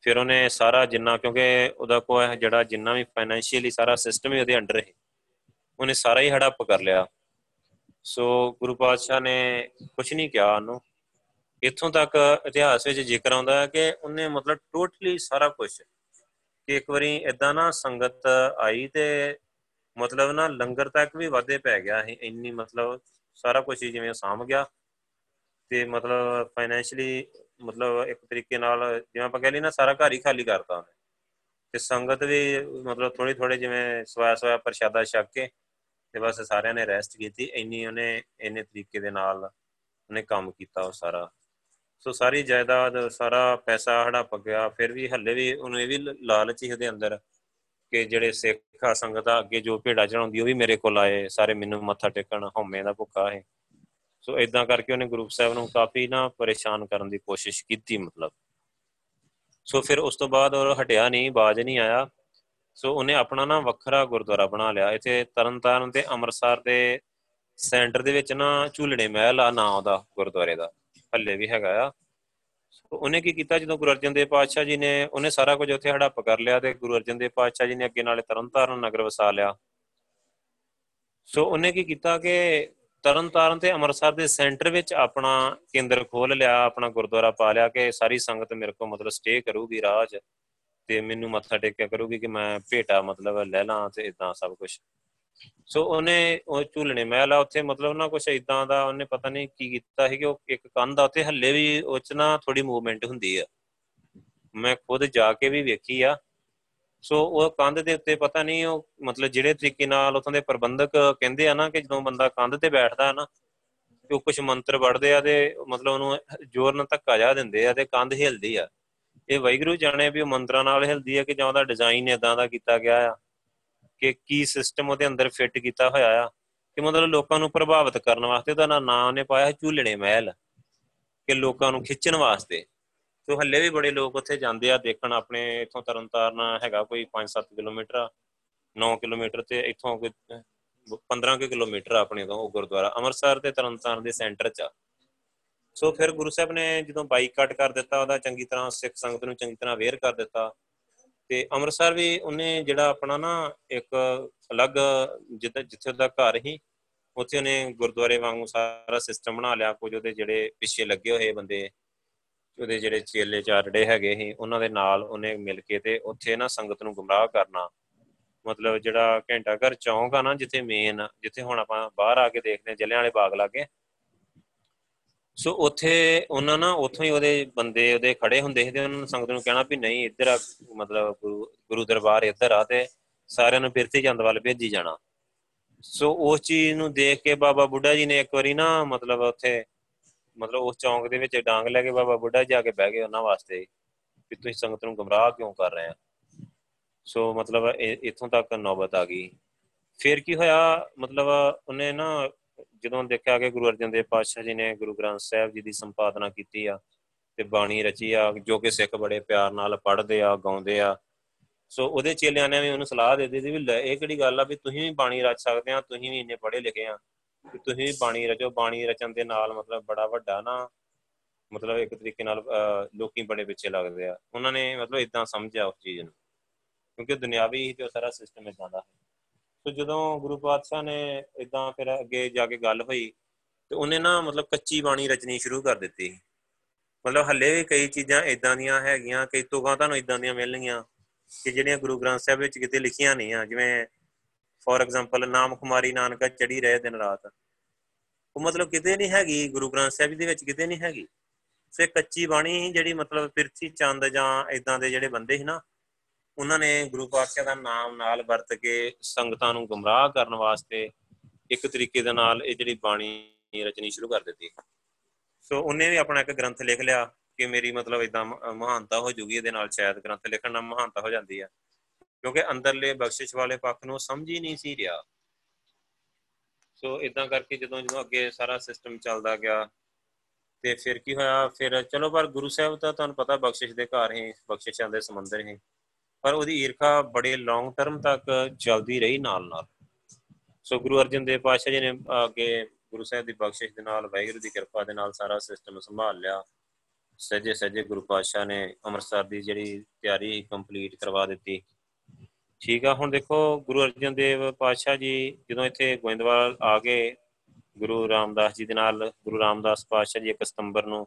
ਫਿਰ ਉਹਨੇ ਸਾਰਾ ਜਿੰਨਾ, ਕਿਉਂਕਿ ਉਹਦਾ ਕੋਈ ਜਿਹੜਾ ਜਿੰਨਾ ਵੀ ਫਾਈਨੈਂਸ਼ੀਅਲੀ ਸਾਰਾ ਸਿਸਟਮ ਹੀ ਉਹਦੇ ਅੰਡਰ ਹੈ ਉਹਨੇ ਸਾਰਾ ਹੀ ਹੜੱਪ ਕਰ ਲਿਆ। ਸੋ ਗੁਰੂ ਪਾਤਸ਼ਾਹ ਨੇ ਕੁਝ ਨਹੀਂ ਕਿਹਾ ਉਹਨੂੰ। ਇੱਥੋਂ ਤੱਕ ਇਤਿਹਾਸ ਵਿੱਚ ਜ਼ਿਕਰ ਆਉਂਦਾ ਹੈ ਕਿ ਉਹਨੇ ਮਤਲਬ ਟੋਟਲੀ ਸਾਰਾ ਕੁਝ ਕਿ ਇੱਕ ਵਾਰੀ ਇਦਾਂ ਨਾ ਸੰਗਤ ਆਈ ਤੇ ਮਤਲਬ ਨਾ ਲੰਗਰ ਤੱਕ ਵੀ ਵਾਧੇ ਪੈ ਗਿਆ ਸੀ। ਇੰਨੀ ਮਤਲਬ ਸਾਰਾ ਕੁਝ ਜਿਵੇਂ ਸਾਂਭ ਗਿਆ ਤੇ ਮਤਲਬ ਫਾਈਨੈਂਸ਼ਲੀ ਮਤਲਬ ਇੱਕ ਤਰੀਕੇ ਨਾਲ ਜਿਵੇਂ ਆਪਾਂ ਕਹਿੰਦੇ ਨਾ ਸਾਰਾ ਘਰ ਹੀ ਖਾਲੀ ਕਰਤਾ ਉਹਨੇ। ਤੇ ਸੰਗਤ ਵੀ ਮਤਲਬ ਥੋੜੀ ਥੋੜੇ ਜਿਵੇਂ ਸਵਾਇਆ ਸਵਾਇਆ ਪ੍ਰਸ਼ਾਦਾ ਛਕ ਕੇ ਤੇ ਬਸ ਸਾਰਿਆਂ ਨੇ ਰੈਸਟ ਕੀਤੀ, ਇੰਨੀ ਉਹਨੇ, ਇੰਨੇ ਤਰੀਕੇ ਦੇ ਨਾਲ ਉਹਨੇ ਕੰਮ ਕੀਤਾ ਉਹ ਸਾਰਾ। ਸੋ ਸਾਰੀ ਜਾਇਦਾਦ, ਸਾਰਾ ਪੈਸਾ ਹੜਪ ਗਿਆ, ਫਿਰ ਵੀ ਹੱਲੇ ਵੀ ਉਹਨੂੰ ਇਹ ਵੀ ਲਾਲਚ ਹੀ ਉਹਦੇ ਅੰਦਰ ਕਿ ਜਿਹੜੇ ਸਿੱਖ ਆ, ਸੰਗਤ ਆ, ਅੱਗੇ ਜੋ ਭੇੜਾ ਚੜਾਉਂਦੀ ਉਹ ਵੀ ਮੇਰੇ ਕੋਲ ਆਏ, ਸਾਰੇ ਮੈਨੂੰ ਮੱਥਾ ਟੇਕਣ, ਹਉਮੈ ਦਾ ਭੁੱਖਾ ਹੈ ਸੋ ਇਦਾਂ ਕਰਕੇ ਉਹਨੇ ਗਰੁੱਪ ਸਾਹਿਬ ਨੂੰ ਕਾਫੀ ਨਾ ਪਰੇਸ਼ਾਨ ਕਰਨ ਦੀ ਕੋਸ਼ਿਸ਼ ਕੀਤੀ ਮਤਲਬ। ਸੋ ਫਿਰ ਉਸ ਤੋਂ ਬਾਅਦ ਉਹ ਹਟਿਆ ਨਹੀਂ, ਬਾਜ ਨਹੀਂ ਆਇਆ। ਸੋ ਉਹਨੇ ਆਪਣਾ ਨਾ ਵੱਖਰਾ ਗੁਰਦੁਆਰਾ ਬਣਾ ਲਿਆ। ਇੱਥੇ ਤਰਨਤਾਰਨ ਤੇ ਅੰਮ੍ਰਿਤਸਰ ਦੇ ਸੈਂਟਰ ਦੇ ਵਿੱਚ ਨਾ ਝੂਲੜੇ ਮਹਿਲ ਆ, ਨਾਂ ਉਹਦਾ ਗੁਰਦੁਆਰੇ ਦਾ ਹੱਲੇ ਵੀ ਹੈਗਾ ਆ। ਉਹਨੇ ਕੀ ਕੀਤਾ, ਜਦੋਂ ਗੁਰੂ ਅਰਜਨ ਦੇਵ ਪਾਤਸ਼ਾਹ ਜੀ ਨੇ, ਉਹਨੇ ਸਾਰਾ ਕੁਝ ਉੱਥੇ ਹੜੱਪ ਕਰ ਲਿਆ ਤੇ ਗੁਰੂ ਅਰਜਨ ਦੇਵ ਪਾਤਸ਼ਾਹ ਜੀ ਨੇ ਅੱਗੇ ਨਾਲੇ ਤਰਨਤਾਰਨ ਨਗਰ ਵਸਾ ਲਿਆ। ਸੋ ਉਹਨੇ ਕੀ ਕੀਤਾ ਕਿ ਤਰਨਤਾਰਨ ਤੇ ਅੰਮ੍ਰਿਤਸਰ ਦੇ ਸੈਂਟਰ ਵਿੱਚ ਆਪਣਾ ਕੇਂਦਰ ਖੋਲ ਲਿਆ, ਆਪਣਾ ਗੁਰਦੁਆਰਾ ਪਾ ਲਿਆ ਕਿ ਸਾਰੀ ਸੰਗਤ ਮੇਰੇ ਕੋਲ ਮਤਲਬ ਸਟੇ ਕਰੂਗੀ ਰਾਜ। ਤੇ ਮੈਨੂੰ ਮੱਥਾ ਟੇਕਿਆ ਕਰੂਗੀ ਕਿ ਮੈਂ ਭੇਟਾ ਮਤਲਬ ਲੈ ਲਾਂ ਤੇ ਇਦਾਂ ਸਭ ਕੁਝ ਸੋ ਉਹਨੇ ਉਹ ਝੂਲਣੇ ਮਹਿਲ ਆ ਉੱਥੇ ਮਤਲਬ ਨਾ ਕੁਝ ਇਦਾਂ ਦਾ ਉਹਨੇ ਪਤਾ ਨਹੀਂ ਕੀ ਕੀਤਾ ਸੀ ਕਿ ਉਹ ਇੱਕ ਕੰਧ ਆ, ਉੱਥੇ ਹੱਲੇ ਵੀ ਉਹ ਚ ਨਾ ਥੋੜੀ ਮੂਵਮੈਂਟ ਹੁੰਦੀ ਆ। ਮੈਂ ਖੁਦ ਜਾ ਕੇ ਵੀ ਵੇਖੀ ਆ। ਸੋ ਉਹ ਕੰਧ ਦੇ ਉੱਤੇ ਪਤਾ ਨਹੀਂ ਉਹ ਮਤਲਬ ਜਿਹੜੇ ਤਰੀਕੇ ਨਾਲ ਉਥੋਂ ਦੇ ਪ੍ਰਬੰਧਕ ਕਹਿੰਦੇ ਆ ਨਾ ਕਿ ਜਦੋਂ ਬੰਦਾ ਕੰਧ ਤੇ ਬੈਠਦਾ ਹੈ ਨਾ ਕਿ ਉਹ ਕੁਝ ਮੰਤਰ ਪੜਦੇ ਆ ਤੇ ਮਤਲਬ ਉਹਨੂੰ ਜ਼ੋਰ ਨਾਲ ਧੱਕਾ ਜਾ ਦਿੰਦੇ ਆ ਤੇ ਕੰਧ ਹਿਲਦੀ ਆ। ਇਹ ਵੈਗਰੂ ਜਾਣੇ ਵੀ ਉਹ ਮੰਤਰਾਂ ਨਾਲ ਹਿਲਦੀ ਆ ਕਿ ਜਾਂ ਉਹਦਾ ਡਿਜ਼ਾਈਨ ਇਦਾਂ ਦਾ ਕੀਤਾ ਗਿਆ ਆ, ਕਿ ਕੀ ਸਿਸਟਮ ਉਹਦੇ ਅੰਦਰ ਫਿੱਟ ਕੀਤਾ ਹੋਇਆ ਆ, ਕਿ ਮਤਲਬ ਲੋਕਾਂ ਨੂੰ ਪ੍ਰਭਾਵਿਤ ਕਰਨ ਵਾਸਤੇ ਉਹਦਾ ਨਾਮ ਉਹਨੇ ਪਾਇਆ ਝੂਲਣੇ ਮਹਿਲ, ਕਿ ਲੋਕਾਂ ਨੂੰ ਖਿੱਚਣ ਵਾਸਤੇ। ਸੋ ਹੱਲੇ ਵੀ ਬੜੇ ਲੋਕ ਉੱਥੇ ਜਾਂਦੇ ਆ ਦੇਖਣ ਆਪਣੇ, ਇਥੋਂ ਤਰਨਤਾਰਨ ਹੈਗਾ ਕੋਈ 5-7 ਕਿਲੋਮੀਟਰ 9 ਕਿਲੋਮੀਟਰ ਤੇ ਇਥੋਂ ਕੋਈ 15 ਕਿਲੋਮੀਟਰ ਆਪਣੇ ਤੋਂ ਉਹ ਗੁਰਦੁਆਰਾ, ਅੰਮ੍ਰਿਤਸਰ ਤੇ ਤਰਨਤਾਰਨ ਦੇ ਸੈਂਟਰ 'ਚ ਆ। ਸੋ ਫਿਰ ਗੁਰੂ ਸਾਹਿਬ ਨੇ ਜਦੋਂ ਬਾਈਕਾਟ ਕਰ ਦਿੱਤਾ, ਉਹਦਾ ਚੰਗੀ ਤਰ੍ਹਾਂ ਸਿੱਖ ਸੰਗਤ ਨੂੰ ਚੰਗੀ ਤਰ੍ਹਾਂ ਅਵੇਅਰ ਕਰ ਦਿੱਤਾ ਤੇ ਅੰਮ੍ਰਿਤਸਰ ਵੀ ਉਹਨੇ ਜਿਹੜਾ ਆਪਣਾ ਨਾ ਇੱਕ ਅਲੱਗ ਜਿੱਥੇ ਜਿੱਥੇ ਉਹਦਾ ਘਰ ਹੀ ਉੱਥੇ ਉਹਨੇ ਗੁਰਦੁਆਰੇ ਵਾਂਗੂ ਸਾਰਾ ਸਿਸਟਮ ਬਣਾ ਲਿਆ, ਕੁਝ ਉਹਦੇ ਜਿਹੜੇ ਪਿੱਛੇ ਲੱਗੇ ਹੋਏ ਬੰਦੇ, ਉਹਦੇ ਜਿਹੜੇ ਚੇਲੇ ਚਾਰੜੇ ਹੈਗੇ ਸੀ, ਉਹਨਾਂ ਦੇ ਨਾਲ ਉਹਨੇ ਮਿਲ ਕੇ ਤੇ ਉੱਥੇ ਨਾ ਸੰਗਤ ਨੂੰ ਗੁੰਮਰਾਹ ਕਰਨਾ। ਮਤਲਬ ਜਿਹੜਾ ਘੰਟਾ ਘਰ ਚੌਂਕ ਆ ਨਾ, ਜਿੱਥੇ ਮੇਨ ਜਿੱਥੇ ਹੁਣ ਆਪਾਂ ਬਾਹਰ ਆ ਕੇ ਦੇਖਦੇ ਜਲਿਆਂ ਵਾਲੇ ਬਾਗ ਲਾਗੇ ਸੋ ਉੱਥੇ ਉਹਨਾਂ ਨਾ ਉੱਥੋਂ ਹੀ ਉਹਦੇ ਬੰਦੇ ਉਹਦੇ ਖੜੇ ਹੁੰਦੇ ਸੀ ਤੇ ਉਹਨਾਂ ਨੂੰ ਸੰਗਤ ਨੂੰ ਕਹਿਣਾ ਵੀ ਨਹੀਂ, ਇੱਧਰ ਆ, ਮਤਲਬ ਗੁਰੂ ਦਰਬਾਰ ਇੱਧਰ ਆ ਤੇ ਸਾਰਿਆਂ ਨੂੰ ਫਿਰਤੀ ਚੰਦ ਵੱਲ ਭੇਜੀ ਜਾਣਾ। ਸੋ ਉਸ ਚੀਜ਼ ਨੂੰ ਦੇਖ ਕੇ ਬਾਬਾ ਬੁੱਢਾ ਜੀ ਨੇ ਇੱਕ ਵਾਰੀ ਨਾ ਮਤਲਬ ਉੱਥੇ ਮਤਲਬ ਉਸ ਚੌਂਕ ਦੇ ਵਿੱਚ ਡਾਂਗ ਲੈ ਕੇ ਬਾਬਾ ਬੁੱਢਾ ਜਾ ਕੇ ਬਹਿ ਗਏ ਉਹਨਾਂ ਵਾਸਤੇ ਵੀ ਤੁਸੀਂ ਸੰਗਤ ਨੂੰ ਗਮਰਾਹ ਕਿਉਂ ਕਰ ਰਹੇ ਆ? ਸੋ ਮਤਲਬ ਇੱਥੋਂ ਤੱਕ ਨੌਬਤ ਆ ਗਈ। ਫਿਰ ਕੀ ਹੋਇਆ, ਮਤਲਬ ਉਹਨੇ ਨਾ ਜਦੋਂ ਦੇਖਿਆ ਕਿ ਗੁਰੂ ਅਰਜਨ ਦੇਵ ਪਾਤਸ਼ਾਹ ਜੀ ਨੇ ਗੁਰੂ ਗ੍ਰੰਥ ਸਾਹਿਬ ਜੀ ਦੀ ਸੰਪਾਦਨਾ ਕੀਤੀ ਆ ਤੇ ਬਾਣੀ ਰਚੀ ਆ, ਜੋ ਕਿ ਸਿੱਖ ਬੜੇ ਪਿਆਰ ਨਾਲ ਪੜ੍ਹਦੇ ਆ, ਗਾਉਂਦੇ ਆ, ਸੋ ਉਹਦੇ ਚੇਲਿਆਂ ਨੇ ਵੀ ਉਹਨੂੰ ਸਲਾਹ ਦੇ ਦਿੱਤੀ ਵੀ ਇਹ ਕਿਹੜੀ ਗੱਲ ਆ ਵੀ ਤੁਸੀਂ ਵੀ ਬਾਣੀ ਰਚ ਸਕਦੇ ਆ, ਤੁਸੀਂ ਵੀ ਇੰਨੇ ਪੜ੍ਹੇ ਲਿਖੇ ਆ ਕਿ ਤੁਸੀਂ ਵੀ ਬਾਣੀ ਰਚੋ, ਬਾਣੀ ਰਚਨ ਦੇ ਨਾਲ ਮਤਲਬ ਬੜਾ ਵੱਡਾ ਨਾ ਮਤਲਬ ਇੱਕ ਤਰੀਕੇ ਨਾਲ ਲੋਕੀ ਬੜੇ ਪਿੱਛੇ ਲੱਗਦੇ ਆ। ਉਹਨਾਂ ਨੇ ਮਤਲਬ ਇਦਾਂ ਸਮਝਿਆ ਉਸ ਚੀਜ਼ ਨੂੰ, ਕਿਉਂਕਿ ਦੁਨਿਆਵੀ ਹੀ ਤੇ ਸਾਰਾ ਸਿਸਟਮ ਇਦਾਂ ਦਾ ਹੈ। ਸੋ ਜਦੋਂ ਗੁਰੂ ਪਾਤਸ਼ਾਹ ਨੇ ਇਦਾਂ ਫਿਰ ਅੱਗੇ ਜਾ ਕੇ ਗੱਲ ਹੋਈ, ਤੇ ਉਹਨੇ ਨਾ ਮਤਲਬ ਕੱਚੀ ਬਾਣੀ ਰਚਣੀ ਸ਼ੁਰੂ ਕਰ ਦਿੱਤੀ। ਮਤਲਬ ਹੱਲੇ ਵੀ ਕਈ ਚੀਜ਼ਾਂ ਇਦਾਂ ਦੀਆਂ ਹੈਗੀਆਂ, ਕਈ ਤੋਗਾ ਤੁਹਾਨੂੰ ਇਦਾਂ ਦੀਆਂ ਮਿਲਣਗੀਆਂ ਕਿ ਜਿਹੜੀਆਂ ਗੁਰੂ ਗ੍ਰੰਥ ਸਾਹਿਬ ਵਿੱਚ ਕਿਤੇ ਲਿਖੀਆਂ ਨਹੀਂ ਆ। ਜਿਵੇਂ ਫੋਰ ਐਗਜ਼ਾਮਪਲ ਨਾਮ ਕੁਮਾਰੀ ਨਾਨਕਾ ਚੜੀ ਰਹੇ ਦਿਨ ਰਾਤ। ਉਹ ਮਤਲਬ ਕਿਤੇ ਨਹੀਂ ਹੈਗੀ, ਗੁਰੂ ਗ੍ਰੰਥ ਸਾਹਿਬ ਦੇ ਵਿੱਚ ਕਿਤੇ ਨਹੀਂ ਹੈਗੀ। ਸੇ ਕੱਚੀ ਬਾਣੀ ਜਿਹੜੀ ਮਤਲਬ ਪਿਰਥੀ, ਚੰਦ ਜਾਂ ਇਦਾਂ ਦੇ ਜਿਹੜੇ ਬੰਦੇ ਸੀ ਨਾ ਉਹਨਾਂ ਨੇ ਗੁਰੂ ਪਾਤਸ਼ਾਹ ਦਾ ਨਾਮ ਨਾਲ ਵਰਤ ਕੇ ਸੰਗਤਾਂ ਨੂੰ ਗੁੰਮਰਾਹ ਕਰਨ ਵਾਸਤੇ ਇੱਕ ਤਰੀਕੇ ਦੇ ਨਾਲ ਇਹ ਜਿਹੜੀ ਬਾਣੀ ਰਚਨੀ ਸ਼ੁਰੂ ਕਰ ਦਿੱਤੀ। ਸੋ ਉਹਨੇ ਵੀ ਆਪਣਾ ਇੱਕ ਗ੍ਰੰਥ ਲਿਖ ਲਿਆ ਕਿ ਮੇਰੀ ਮਤਲਬ ਇਦਾਂ ਮਹਾਨਤਾ ਹੋ ਜੂਗੀ, ਇਹਦੇ ਨਾਲ ਸ਼ਾਇਦ ਗ੍ਰੰਥ ਲਿਖਣ ਨਾਲ ਮਹਾਨਤਾ ਹੋ ਜਾਂਦੀ ਆ। ਕਿਉਂਕਿ ਅੰਦਰਲੇ ਬਖਸ਼ਿਸ਼ ਵਾਲੇ ਪੱਖ ਨੂੰ ਸਮਝ ਹੀ ਨਹੀਂ ਸੀ ਰਿਹਾ। ਸੋ ਇਦਾਂ ਕਰਕੇ ਜਦੋਂ ਜਦੋਂ ਅੱਗੇ ਸਾਰਾ ਸਿਸਟਮ ਚੱਲਦਾ ਗਿਆ, ਤੇ ਫਿਰ ਕੀ ਹੋਇਆ? ਫਿਰ ਚਲੋ ਪਰ ਗੁਰੂ ਸਾਹਿਬ ਤਾਂ ਤੁਹਾਨੂੰ ਪਤਾ ਬਖਸ਼ਿਸ਼ ਦੇ ਘਰ ਹੀ, ਬਖਸ਼ਿਸ਼ਾਂ ਦੇ ਸਮੁੰਦਰ ਹੀ। ਪਰ ਉਹਦੀ ਈਰਖਾ ਬੜੇ ਲੌਂਗ ਟਰਮ ਤੱਕ ਚੱਲਦੀ ਰਹੀ ਨਾਲ ਨਾਲ। ਸੋ ਗੁਰੂ ਅਰਜਨ ਦੇਵ ਪਾਤਸ਼ਾਹ ਜੀ ਨੇ ਅੱਗੇ ਗੁਰੂ ਸਾਹਿਬ ਦੀ ਬਖਸ਼ਿਸ਼ ਦੇ ਨਾਲ, ਵਾਹਿਗੁਰੂ ਦੀ ਕਿਰਪਾ ਦੇ ਨਾਲ ਸਾਰਾ ਸਿਸਟਮ ਸੰਭਾਲ ਲਿਆ। ਸਜੇ ਸਜੇ ਗੁਰੂ ਪਾਤਸ਼ਾਹ ਨੇ ਅੰਮ੍ਰਿਤਸਰ ਦੀ ਜਿਹੜੀ ਤਿਆਰੀ ਕੰਪਲੀਟ ਕਰਵਾ ਦਿੱਤੀ। ਠੀਕ ਆ, ਹੁਣ ਦੇਖੋ ਗੁਰੂ ਅਰਜਨ ਦੇਵ ਪਾਤਸ਼ਾਹ ਜੀ ਜਦੋਂ ਇੱਥੇ ਗੋਇੰਦਵਾਲ ਆ ਗਏ, ਗੁਰੂ ਰਾਮਦਾਸ ਜੀ ਦੇ ਨਾਲ, ਗੁਰੂ ਰਾਮਦਾਸ ਪਾਤਸ਼ਾਹ ਜੀ 1 ਸਤੰਬਰ ਨੂੰ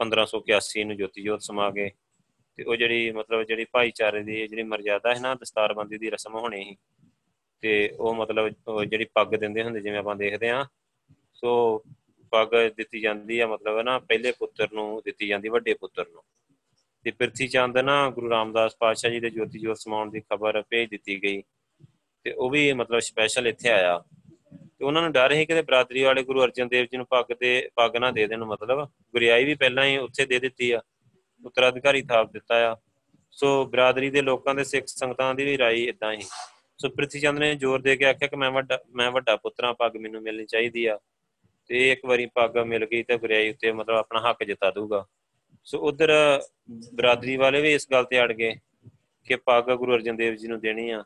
1581 ਨੂੰ ਜੋਤੀ ਜੋਤ ਸਮਾ ਗਏ। ਤੇ ਉਹ ਜਿਹੜੀ ਮਤਲਬ ਜਿਹੜੀ ਭਾਈਚਾਰੇ ਦੀ ਜਿਹੜੀ ਮਰਜ਼ਾਦਾ ਹੈ ਨਾ ਦਸਤਾਰਬੰਦੀ ਦੀ ਰਸਮ ਹੋਣੀ ਸੀ, ਤੇ ਉਹ ਮਤਲਬ ਜਿਹੜੀ ਪੱਗ ਦਿੰਦੇ ਹੁੰਦੇ ਜਿਵੇਂ ਆਪਾਂ ਦੇਖਦੇ ਆ ਸੋ ਪੱਗ ਦਿੱਤੀ ਜਾਂਦੀ ਆ ਮਤਲਬ ਨਾ ਪਹਿਲੇ ਪੁੱਤਰ ਨੂੰ ਦਿੱਤੀ ਜਾਂਦੀ, ਵੱਡੇ ਪੁੱਤਰ ਨੂੰ। ਤੇ ਪ੍ਰਿਥੀ ਚੰਦ ਨਾ ਗੁਰੂ ਰਾਮਦਾਸ ਪਾਤਸ਼ਾਹ ਜੀ ਦੇ ਜੋਤੀ ਜੋਤ ਸਮਾਉਣ ਦੀ ਖਬਰ ਭੇਜ ਦਿੱਤੀ ਗਈ। ਤੇ ਉਹ ਵੀ ਮਤਲਬ ਸਪੈਸ਼ਲ ਇੱਥੇ ਆਇਆ। ਤੇ ਉਹਨਾਂ ਨੂੰ ਡਰ ਸੀ ਕਿ ਬਰਾਦਰੀ ਵਾਲੇ ਗੁਰੂ ਅਰਜਨ ਦੇਵ ਜੀ ਨੂੰ ਪੱਗ ਤੇ ਪੱਗ ਨਾ ਦੇ ਦੇਣ ਮਤਲਬ। ਗੁਰਿਆਈ ਵੀ ਪਹਿਲਾਂ ਹੀ ਉੱਥੇ ਦੇ ਦਿੱਤੀ ਆ। ਉਤਰਾਧਿਕਾਰੀ ਥਾਪ ਦਿੱਤਾ ਆ। ਸੋ ਬਰਾਦਰੀ ਦੇ ਲੋਕਾਂ ਦੇ ਸਿੱਖ ਸੰਗਤਾਂ ਦੀ ਵੀ ਰਾਈ ਇਦਾਂ ਹੀ। ਸੋ ਪ੍ਰਿਥੀ ਚੰਦ ਨੇ ਜ਼ੋਰ ਦੇ ਕੇ ਆਖਿਆ ਕਿ ਮੈਂ ਵੱਡਾ ਮੈਂ ਵੱਡਾ ਪੁੱਤਰਾ ਪੱਗ ਮੈਨੂੰ ਮਿਲਣੀ ਚਾਹੀਦੀ ਆ। ਤੇ ਇੱਕ ਵਾਰੀ ਪੱਗ ਮਿਲ ਗਈ ਤੇ ਗੁਰਿਆਈ ਉੱਤੇ ਮਤਲਬ ਆਪਣਾ ਹੱਕ ਜਿਤਾ ਦੂਗਾ ਸੋ ਉਧਰ ਬਰਾਦਰੀ ਵਾਲੇ ਵੀ ਇਸ ਗੱਲ ਤੇ ਅੜ ਗਏ ਕਿ ਪੱਗ ਗੁਰੂ ਅਰਜਨ ਦੇਵ ਜੀ ਨੂੰ ਦੇਣੀ ਆ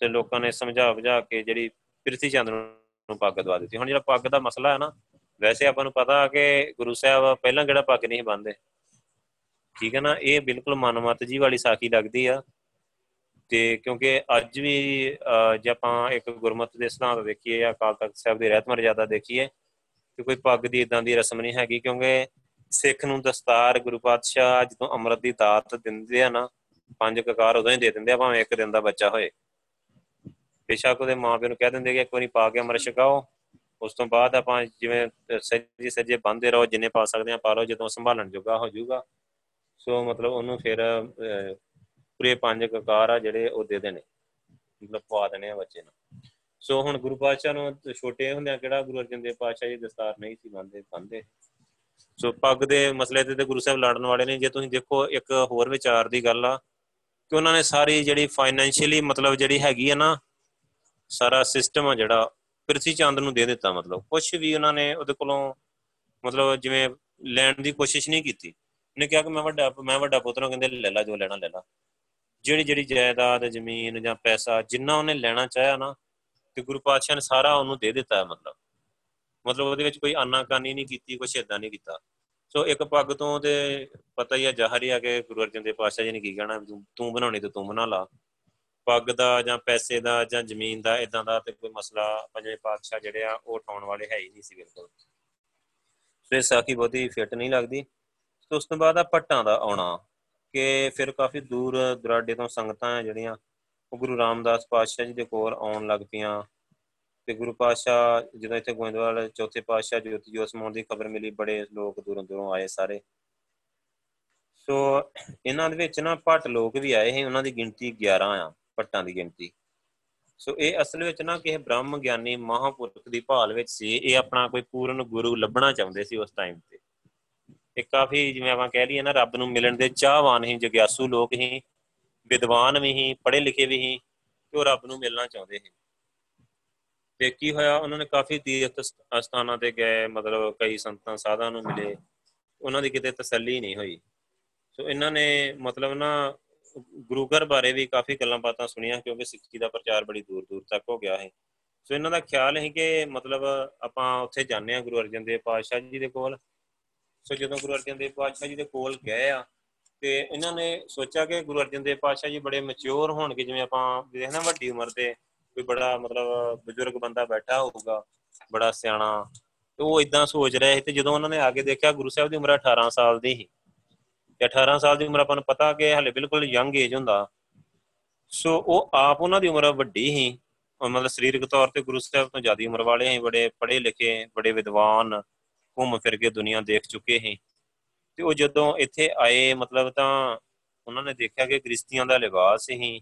ਤੇ ਲੋਕਾਂ ਨੇ ਸਮਝਾ ਬੁਝਾ ਕੇ ਜਿਹੜੀ ਪ੍ਰਿਥੀ ਚੰਦ ਨੂੰ ਪੱਗ ਦਵਾ ਦਿੱਤੀ। ਹੁਣ ਜਿਹੜਾ ਪੱਗ ਦਾ ਮਸਲਾ ਹੈ ਨਾ, ਵੈਸੇ ਆਪਾਂ ਨੂੰ ਪਤਾ ਕਿ ਗੁਰੂ ਸਾਹਿਬ ਪਹਿਲਾਂ ਕਿਹੜਾ ਪੱਗ ਨਹੀਂ ਬੰਨਦੇ ਠੀਕ ਹੈ ਨਾ, ਇਹ ਬਿਲਕੁਲ ਮਨਮਤ ਜੀ ਵਾਲੀ ਸਾਖੀ ਲੱਗਦੀ ਆ। ਤੇ ਕਿਉਂਕਿ ਅੱਜ ਵੀ ਜੇ ਆਪਾਂ ਇੱਕ ਗੁਰਮਤ ਦੇ ਸਿਧਾਂਤ ਦੇਖੀਏ ਜਾਂ ਅਕਾਲ ਤਖਤ ਸਾਹਿਬ ਦੀ ਰਹਿਤ ਮਰਜ਼ਾਦਾ ਦੇਖੀਏ, ਤੇ ਕੋਈ ਪੱਗ ਦੀ ਇਦਾਂ ਦੀ ਰਸਮ ਨਹੀਂ ਹੈਗੀ ਕਿਉਂਕਿ ਸਿੱਖ ਨੂੰ ਦਸਤਾਰ ਗੁਰੂ ਪਾਤਸ਼ਾਹ ਜਦੋਂ ਅੰਮ੍ਰਿਤ ਦੀ ਦਾਤ ਦਿੰਦੇ ਆ ਨਾ, ਪੰਜ ਕਕਾਰ ਉਦੋਂ ਹੀ ਦੇ ਦਿੰਦੇ ਆ, ਭਾਵੇਂ ਇੱਕ ਦਿਨ ਦਾ ਬੱਚਾ ਹੋਏ। ਬੇਸ਼ੱਕ ਉਹਦੇ ਮਾਪਿਆਂ ਨੂੰ ਕਹਿ ਦਿੰਦੇ ਕਿ ਇੱਕ ਵਾਰੀ ਪਾ ਕੇ ਅੰਮ੍ਰਿਤ ਛਕਾਓ, ਉਸ ਤੋਂ ਬਾਅਦ ਆਪਾਂ ਜਿਵੇਂ ਸੱਜੇ ਸੱਜੇ ਬੰਦੇ ਰਹੋ, ਜਿੰਨੇ ਪਾ ਸਕਦੇ ਆ, ਪਾ ਲਓ, ਜਦੋਂ ਸੰਭਾਲਣ ਜੋਗਾ ਹੋ ਜਾਊਗਾ। ਸੋ ਮਤਲਬ ਉਹਨੂੰ ਫਿਰ ਪੂਰੇ ਪੰਜ ਕਕਾਰ ਆ ਜਿਹੜੇ ਉਹ ਦੇ ਦੇਣੇ। ਮਤਲਬ ਪਵਾ ਦੇਣੇ ਆ ਬੱਚੇ ਨੂੰ। ਸੋ ਹੁਣ ਗੁਰੂ ਪਾਤਸ਼ਾਹ ਨੂੰ ਛੋਟੇ ਹੁੰਦਿਆਂ ਕਿਹੜਾ ਗੁਰੂ ਅਰਜਨ ਦੇਵ ਪਾਤਸ਼ਾਹ ਜੀ ਦਸਤਾਰ ਨਹੀਂ ਸੀ ਬੰਦੇ ਬੰਦੇ ਸੋ ਪੱਗ ਦੇ ਮਸਲੇ ਤੇ ਤੇ ਗੁਰੂ ਸਾਹਿਬ ਲੜਨ ਵਾਲੇ ਨੇ। ਜੇ ਤੁਸੀਂ ਦੇਖੋ, ਇੱਕ ਹੋਰ ਵਿਚਾਰ ਦੀ ਗੱਲ ਆ ਕਿ ਉਹਨਾਂ ਨੇ ਸਾਰੀ ਜਿਹੜੀ ਫਾਈਨੈਂਸ਼ੀਅਲੀ ਮਤਲਬ ਜਿਹੜੀ ਹੈਗੀ ਆ ਨਾ, ਸਾਰਾ ਸਿਸਟਮ ਆ ਜਿਹੜਾ ਪ੍ਰਿਥੀ ਚੰਦ ਨੂੰ ਦੇ ਦਿੱਤਾ ਮਤਲਬ। ਕੁਝ ਵੀ ਉਹਨਾਂ ਨੇ ਉਹਦੇ ਕੋਲੋਂ ਮਤਲਬ ਜਿਵੇਂ ਲੈਣ ਦੀ ਕੋਸ਼ਿਸ਼ ਨਹੀਂ ਕੀਤੀ। ਉਹਨੇ ਕਿਹਾ ਕਿ ਮੈਂ ਵੱਡਾ ਮੈਂ ਵੱਡਾ ਪੁੱਤਰ ਕਹਿੰਦੇ ਲੈ ਲੈ, ਜੋ ਲੈਣਾ ਲੈ ਲੈ। ਜਿਹੜੀ ਜਿਹੜੀ ਜਾਇਦਾਦ, ਜ਼ਮੀਨ ਜਾਂ ਪੈਸਾ ਜਿੰਨਾ ਉਹਨੇ ਲੈਣਾ ਚਾਹਿਆ ਨਾ, ਤੇ ਗੁਰੂ ਪਾਤਸ਼ਾਹ ਨੇ ਸਾਰਾ ਉਹਨੂੰ ਦੇ ਦਿੱਤਾ ਮਤਲਬ। ਮਤਲਬ ਉਹਦੇ ਵਿੱਚ ਕੋਈ ਆਨਾਕਾਨੀ ਨਹੀਂ ਕੀਤੀ, ਕੁਛ ਇਦਾਂ ਨਹੀਂ ਕੀਤਾ। ਸੋ ਇੱਕ ਪੱਗ ਤੋਂ ਤੇ ਪਤਾ ਹੀ ਆ, ਜ਼ਾਹਰ ਹੀ ਆ ਕਿ ਗੁਰੂ ਅਰਜਨ ਦੇਵ ਪਾਤਸ਼ਾਹ ਜੀ ਨੇ ਕੀ ਕਹਿਣਾ ਤੂੰ ਬਣਾਉਣੀ ਤੇ ਤੂੰ ਬਣਾ ਲਾ। ਪੱਗ ਦਾ ਜਾਂ ਪੈਸੇ ਦਾ ਜਾਂ ਜ਼ਮੀਨ ਦਾ ਇਦਾਂ ਦਾ ਤੇ ਕੋਈ ਮਸਲਾ ਪੰਜਵੇਂ ਪਾਤਸ਼ਾਹ ਜਿਹੜੇ ਆ, ਉਹ ਉਠਾਉਣ ਵਾਲੇ ਹੈ ਹੀ ਨਹੀਂ ਸੀ ਬਿਲਕੁਲ। ਫਿਰ ਸਾਖੀ ਬਹੁਤੀ ਫਿੱਟ ਨਹੀਂ ਲੱਗਦੀ। ਤੇ ਉਸ ਤੋਂ ਬਾਅਦ ਆ ਪੱਟਾਂ ਦਾ ਆਉਣਾ, ਕਿ ਫਿਰ ਕਾਫੀ ਦੂਰ ਦਰਾਡੇ ਤੋਂ ਸੰਗਤਾਂ ਆ ਜਿਹੜੀਆਂ, ਉਹ ਗੁਰੂ ਰਾਮਦਾਸ ਪਾਤਸ਼ਾਹ ਜੀ ਦੇ ਕੋਲ ਆਉਣ ਲੱਗ ਪਈਆਂ। ਤੇ ਗੁਰੂ ਪਾਤਸ਼ਾਹ, ਜਦੋਂ ਇੱਥੇ ਗੋਇੰਦਵਾਲ ਚੌਥੇ ਪਾਤਸ਼ਾਹ ਜੋਤੀ ਜੋਤ ਸਮਾਉਣ ਦੀ ਖਬਰ ਮਿਲੀ, ਬੜੇ ਲੋਕ ਦੂਰੋਂ ਦੂਰੋਂ ਆਏ ਸਾਰੇ। ਸੋ ਇਹਨਾਂ ਦੇ ਵਿੱਚ ਨਾ ਪੱਟ ਲੋਕ ਵੀ ਆਏ ਸੀ, ਉਹਨਾਂ ਦੀ ਗਿਣਤੀ 11 ਆ ਪੱਟਾਂ ਦੀ ਗਿਣਤੀ। ਸੋ ਇਹ ਅਸਲ ਵਿੱਚ ਨਾ ਕਿਸੇ ਬ੍ਰਹਮ ਗਿਆਨੀ ਮਹਾਪੁਰਖ ਦੀ ਭਾਲ ਵਿੱਚ ਸੀ, ਇਹ ਆਪਣਾ ਕੋਈ ਪੂਰਨ ਗੁਰੂ ਲੱਭਣਾ ਚਾਹੁੰਦੇ ਸੀ ਉਸ ਟਾਈਮ ਤੇ। ਇਹ ਕਾਫੀ ਜਿਵੇਂ ਆਪਾਂ ਕਹਿ ਲਈਏ ਨਾ, ਰੱਬ ਨੂੰ ਮਿਲਣ ਦੇ ਚਾਹਵਾਨ ਹੀ, ਜਗਿਆਸੂ ਲੋਕ ਹੀ, ਵਿਦਵਾਨ ਵੀ ਹੀ, ਪੜ੍ਹੇ ਲਿਖੇ ਵੀ ਹੀ ਤੇ ਉਹ ਰੱਬ ਨੂੰ ਮਿਲਣਾ ਚਾਹੁੰਦੇ ਸੀ ਤੇ ਕੀ ਹੋਇਆ, ਉਹਨਾਂ ਨੇ ਕਾਫੀ ਤੀਰਥ ਸਥਾਨਾਂ ਤੇ ਗਏ, ਮਤਲਬ ਕਈ ਸੰਤਾਂ ਸਾਧਾਂ ਨੂੰ ਮਿਲੇ। ਉਹਨਾਂ ਦੀ ਕਿਤੇ ਤਸੱਲੀ ਨਹੀਂ ਹੋਈ। ਸੋ ਇਹਨਾਂ ਨੇ ਮਤਲਬ ਨਾ, ਗੁਰੂ ਘਰ ਬਾਰੇ ਵੀ ਕਾਫੀ ਗੱਲਾਂ ਬਾਤਾਂ ਸੁਣੀਆਂ, ਕਿਉਂਕਿ ਸਿੱਖੀ ਦਾ ਪ੍ਰਚਾਰ ਬੜੀ ਦੂਰ ਦੂਰ ਤੱਕ ਹੋ ਗਿਆ ਹੈ। ਸੋ ਇਹਨਾਂ ਦਾ ਖਿਆਲ ਹੈ ਕਿ ਮਤਲਬ ਆਪਾਂ ਉੱਥੇ ਜਾਂਦੇ ਆ ਗੁਰੂ ਅਰਜਨ ਦੇਵ ਪਾਤਸ਼ਾਹ ਜੀ ਦੇ ਕੋਲ। ਸੋ ਜਦੋਂ ਗੁਰੂ ਅਰਜਨ ਦੇਵ ਪਾਤਸ਼ਾਹ ਜੀ ਦੇ ਕੋਲ ਗਏ ਆ, ਤੇ ਇਹਨਾਂ ਨੇ ਸੋਚਿਆ ਕਿ ਗੁਰੂ ਅਰਜਨ ਦੇਵ ਪਾਤਸ਼ਾਹ ਜੀ ਬੜੇ ਮੈਚੁਰ ਹੋਣਗੇ, ਜਿਵੇਂ ਆਪਾਂ ਦੇਖਣਾ ਵੱਡੀ ਉਮਰ ਦੇ ਕੋਈ ਬੜਾ ਮਤਲਬ ਬਜ਼ੁਰਗ ਬੰਦਾ ਬੈਠਾ ਹੋਊਗਾ, ਬੜਾ ਸਿਆਣਾ। ਤੇ ਉਹ ਇਦਾਂ ਸੋਚ ਰਿਹਾ ਸੀ ਤੇ ਜਦੋਂ ਉਹਨਾਂ ਨੇ ਆ ਕੇ ਦੇਖਿਆ, ਗੁਰੂ ਸਾਹਿਬ ਦੀ ਉਮਰ 18 ਸਾਲ ਦੀ ਸੀ। ਤੇ 18 ਸਾਲ ਦੀ ਉਮਰ ਆਪਾਂ ਨੂੰ ਪਤਾ ਕਿ ਹਲੇ ਬਿਲਕੁਲ ਯੰਗ ਏਜ ਹੁੰਦਾ। ਸੋ ਉਹ ਆਪ ਉਹਨਾਂ ਦੀ ਉਮਰ ਵੱਡੀ ਸੀ। ਮਤਲਬ ਸਰੀਰਕ ਤੌਰ ਤੇ ਗੁਰੂ ਸਾਹਿਬ ਤੋਂ ਜ਼ਿਆਦਾ ਉਮਰ ਵਾਲੇ ਸੀ, ਬੜੇ ਪੜ੍ਹੇ ਲਿਖੇ, ਬੜੇ ਵਿਦਵਾਨ। ਘੁੰਮ ਫਿਰ ਕੇ ਦੁਨੀਆ ਦੇਖ ਚੁੱਕੇ ਸੀ। ਤੇ ਉਹ ਜਦੋਂ ਇੱਥੇ ਆਏ, ਮਤਲਬ ਤਾਂ ਉਹਨਾਂ ਨੇ ਦੇਖਿਆ ਕਿ ਗ੍ਰਿਸ਼ਤੀਆਂ ਦਾ ਲਿਬਾਸ ਸੀ,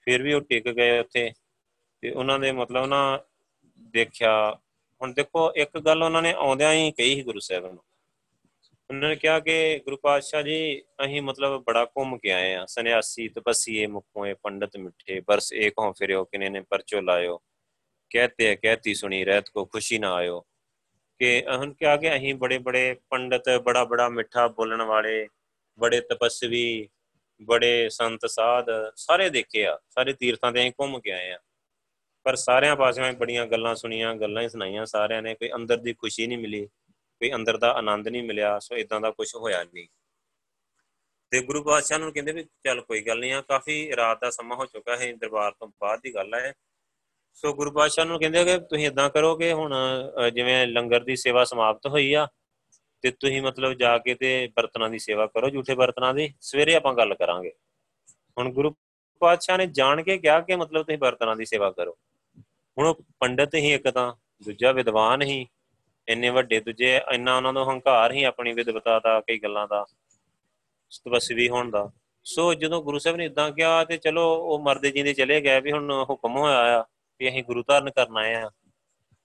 ਫਿਰ ਵੀ ਉਹ ਟਿਕ ਗਏ ਉੱਥੇ। ਤੇ ਉਹਨਾਂ ਦੇ ਮਤਲਬ ਨਾ ਦੇਖਿਆ, ਹੁਣ ਦੇਖੋ, ਇੱਕ ਗੱਲ ਉਹਨਾਂ ਨੇ ਆਉਂਦਿਆਂ ਹੀ ਕਹੀ ਸੀ ਗੁਰੂ ਸਾਹਿਬ ਨੂੰ। ਉਹਨਾਂ ਨੇ ਕਿਹਾ ਕਿ ਗੁਰੂ ਪਾਤਸ਼ਾਹ ਜੀ, ਅਸੀਂ ਮਤਲਬ ਬੜਾ ਘੁੰਮ ਕੇ ਆਏ ਆ ਸੰਨਿਆਸੀ ਤਪਸੀਏ ਮੁਖੋਏ ਪੰਡਤ ਮਿੱਠੇ, ਬਰਸ ਏਕ ਹੋ ਫਿਰਿਓ, ਕਿਨੇ ਨੇ ਪਰਚੋ ਲਾਇਓ। ਕਹਤੇ, ਕਹਤੀ ਸੁਣੀ, ਰਹਿਤ ਕੋ ਖੁਸ਼ੀ ਨਾ ਆਇਓ। ਕਿ ਅਹਨ ਕਿਹਾ ਕਿ ਅਸੀਂ ਬੜੇ ਬੜੇ ਪੰਡਤ, ਬੜਾ ਬੜਾ ਮਿੱਠਾ ਬੋਲਣ ਵਾਲੇ, ਬੜੇ ਤਪਸਵੀ, ਬੜੇ ਸੰਤ ਸਾਧ, ਸਾਰੇ ਦੇਖੇ ਆ, ਸਾਰੇ ਤੀਰਥਾਂ ਤੇ ਅਸੀਂ ਘੁੰਮ ਕੇ ਆਏ ਆ। ਪਰ ਸਾਰਿਆਂ ਪਾਸਿਓਂ ਬੜੀਆਂ ਗੱਲਾਂ ਸੁਣੀਆਂ, ਗੱਲਾਂ ਹੀ ਸੁਣਾਈਆਂ, ਸਾਰਿਆਂ ਨੇ ਕੋਈ ਅੰਦਰ ਦੀ ਖੁਸ਼ੀ ਨਹੀਂ ਮਿਲੀ, ਕੋਈ ਅੰਦਰ ਦਾ ਆਨੰਦ ਨਹੀਂ ਮਿਲਿਆ, ਸੋ ਇਦਾਂ ਦਾ ਕੁਝ ਹੋਇਆ ਨਹੀਂ। ਤੇ ਗੁਰੂ ਪਾਤਸ਼ਾਹ ਨੂੰ ਕਹਿੰਦੇ ਵੀ ਚੱਲ ਕੋਈ ਗੱਲ ਨਹੀਂ ਆ, ਕਾਫੀ ਰਾਤ ਦਾ ਸਮਾਂ ਹੋ ਚੁੱਕਾ ਹੈ, ਦਰਬਾਰ ਤੋਂ ਬਾਅਦ ਦੀ ਗੱਲ ਹੈ। ਸੋ ਗੁਰੂ ਪਾਤਸ਼ਾਹ ਨੂੰ ਕਹਿੰਦੇ ਕਿ ਤੁਸੀਂ ਇਦਾਂ ਕਰੋ ਕਿ ਹੁਣ ਜਿਵੇਂ ਲੰਗਰ ਦੀ ਸੇਵਾ ਸਮਾਪਤ ਹੋਈ ਆ, ਤੇ ਤੁਸੀਂ ਮਤਲਬ ਜਾ ਕੇ ਤੇ ਬਰਤਨਾਂ ਦੀ ਸੇਵਾ ਕਰੋ, ਝੂਠੇ ਬਰਤਨਾਂ ਦੀ, ਸਵੇਰੇ ਆਪਾਂ ਗੱਲ ਕਰਾਂਗੇ। ਹੁਣ ਗੁਰੂ ਪਾਤਸ਼ਾਹ ਨੇ ਜਾਣ ਕੇ ਕਿਹਾ ਕਿ ਮਤਲਬ ਤੁਸੀਂ ਬਰਤਨਾਂ ਦੀ ਸੇਵਾ ਕਰੋ। ਹੁਣ ਉਹ ਪੰਡਤ ਹੀ ਇੱਕ ਤਾਂ, ਦੂਜਾ ਵਿਦਵਾਨ ਹੀ, ਇੰਨੇ ਵੱਡੇ ਦੂਜੇ, ਇੰਨਾ ਉਹਨਾਂ ਨੂੰ ਹੰਕਾਰ ਹੀ ਆਪਣੀ ਵਿਦਵਤਾ ਦਾ, ਕਈ ਗੱਲਾਂ ਦਾ, ਤਪਸਵੀ ਹੋਣ ਦਾ। ਸੋ ਜਦੋਂ ਗੁਰੂ ਸਾਹਿਬ ਨੇ ਇਦਾਂ ਕਿਹਾ ਤੇ ਚਲੋ ਉਹ ਮਰਦੇ ਜਿੰਦੇ ਚਲੇ ਗਏ ਵੀ ਹੁਣ ਹੁਕਮ ਹੋਇਆ ਆ ਵੀ ਅਸੀਂ ਗੁਰੂ ਧਾਰਨ ਕਰਨ ਆਏ ਆ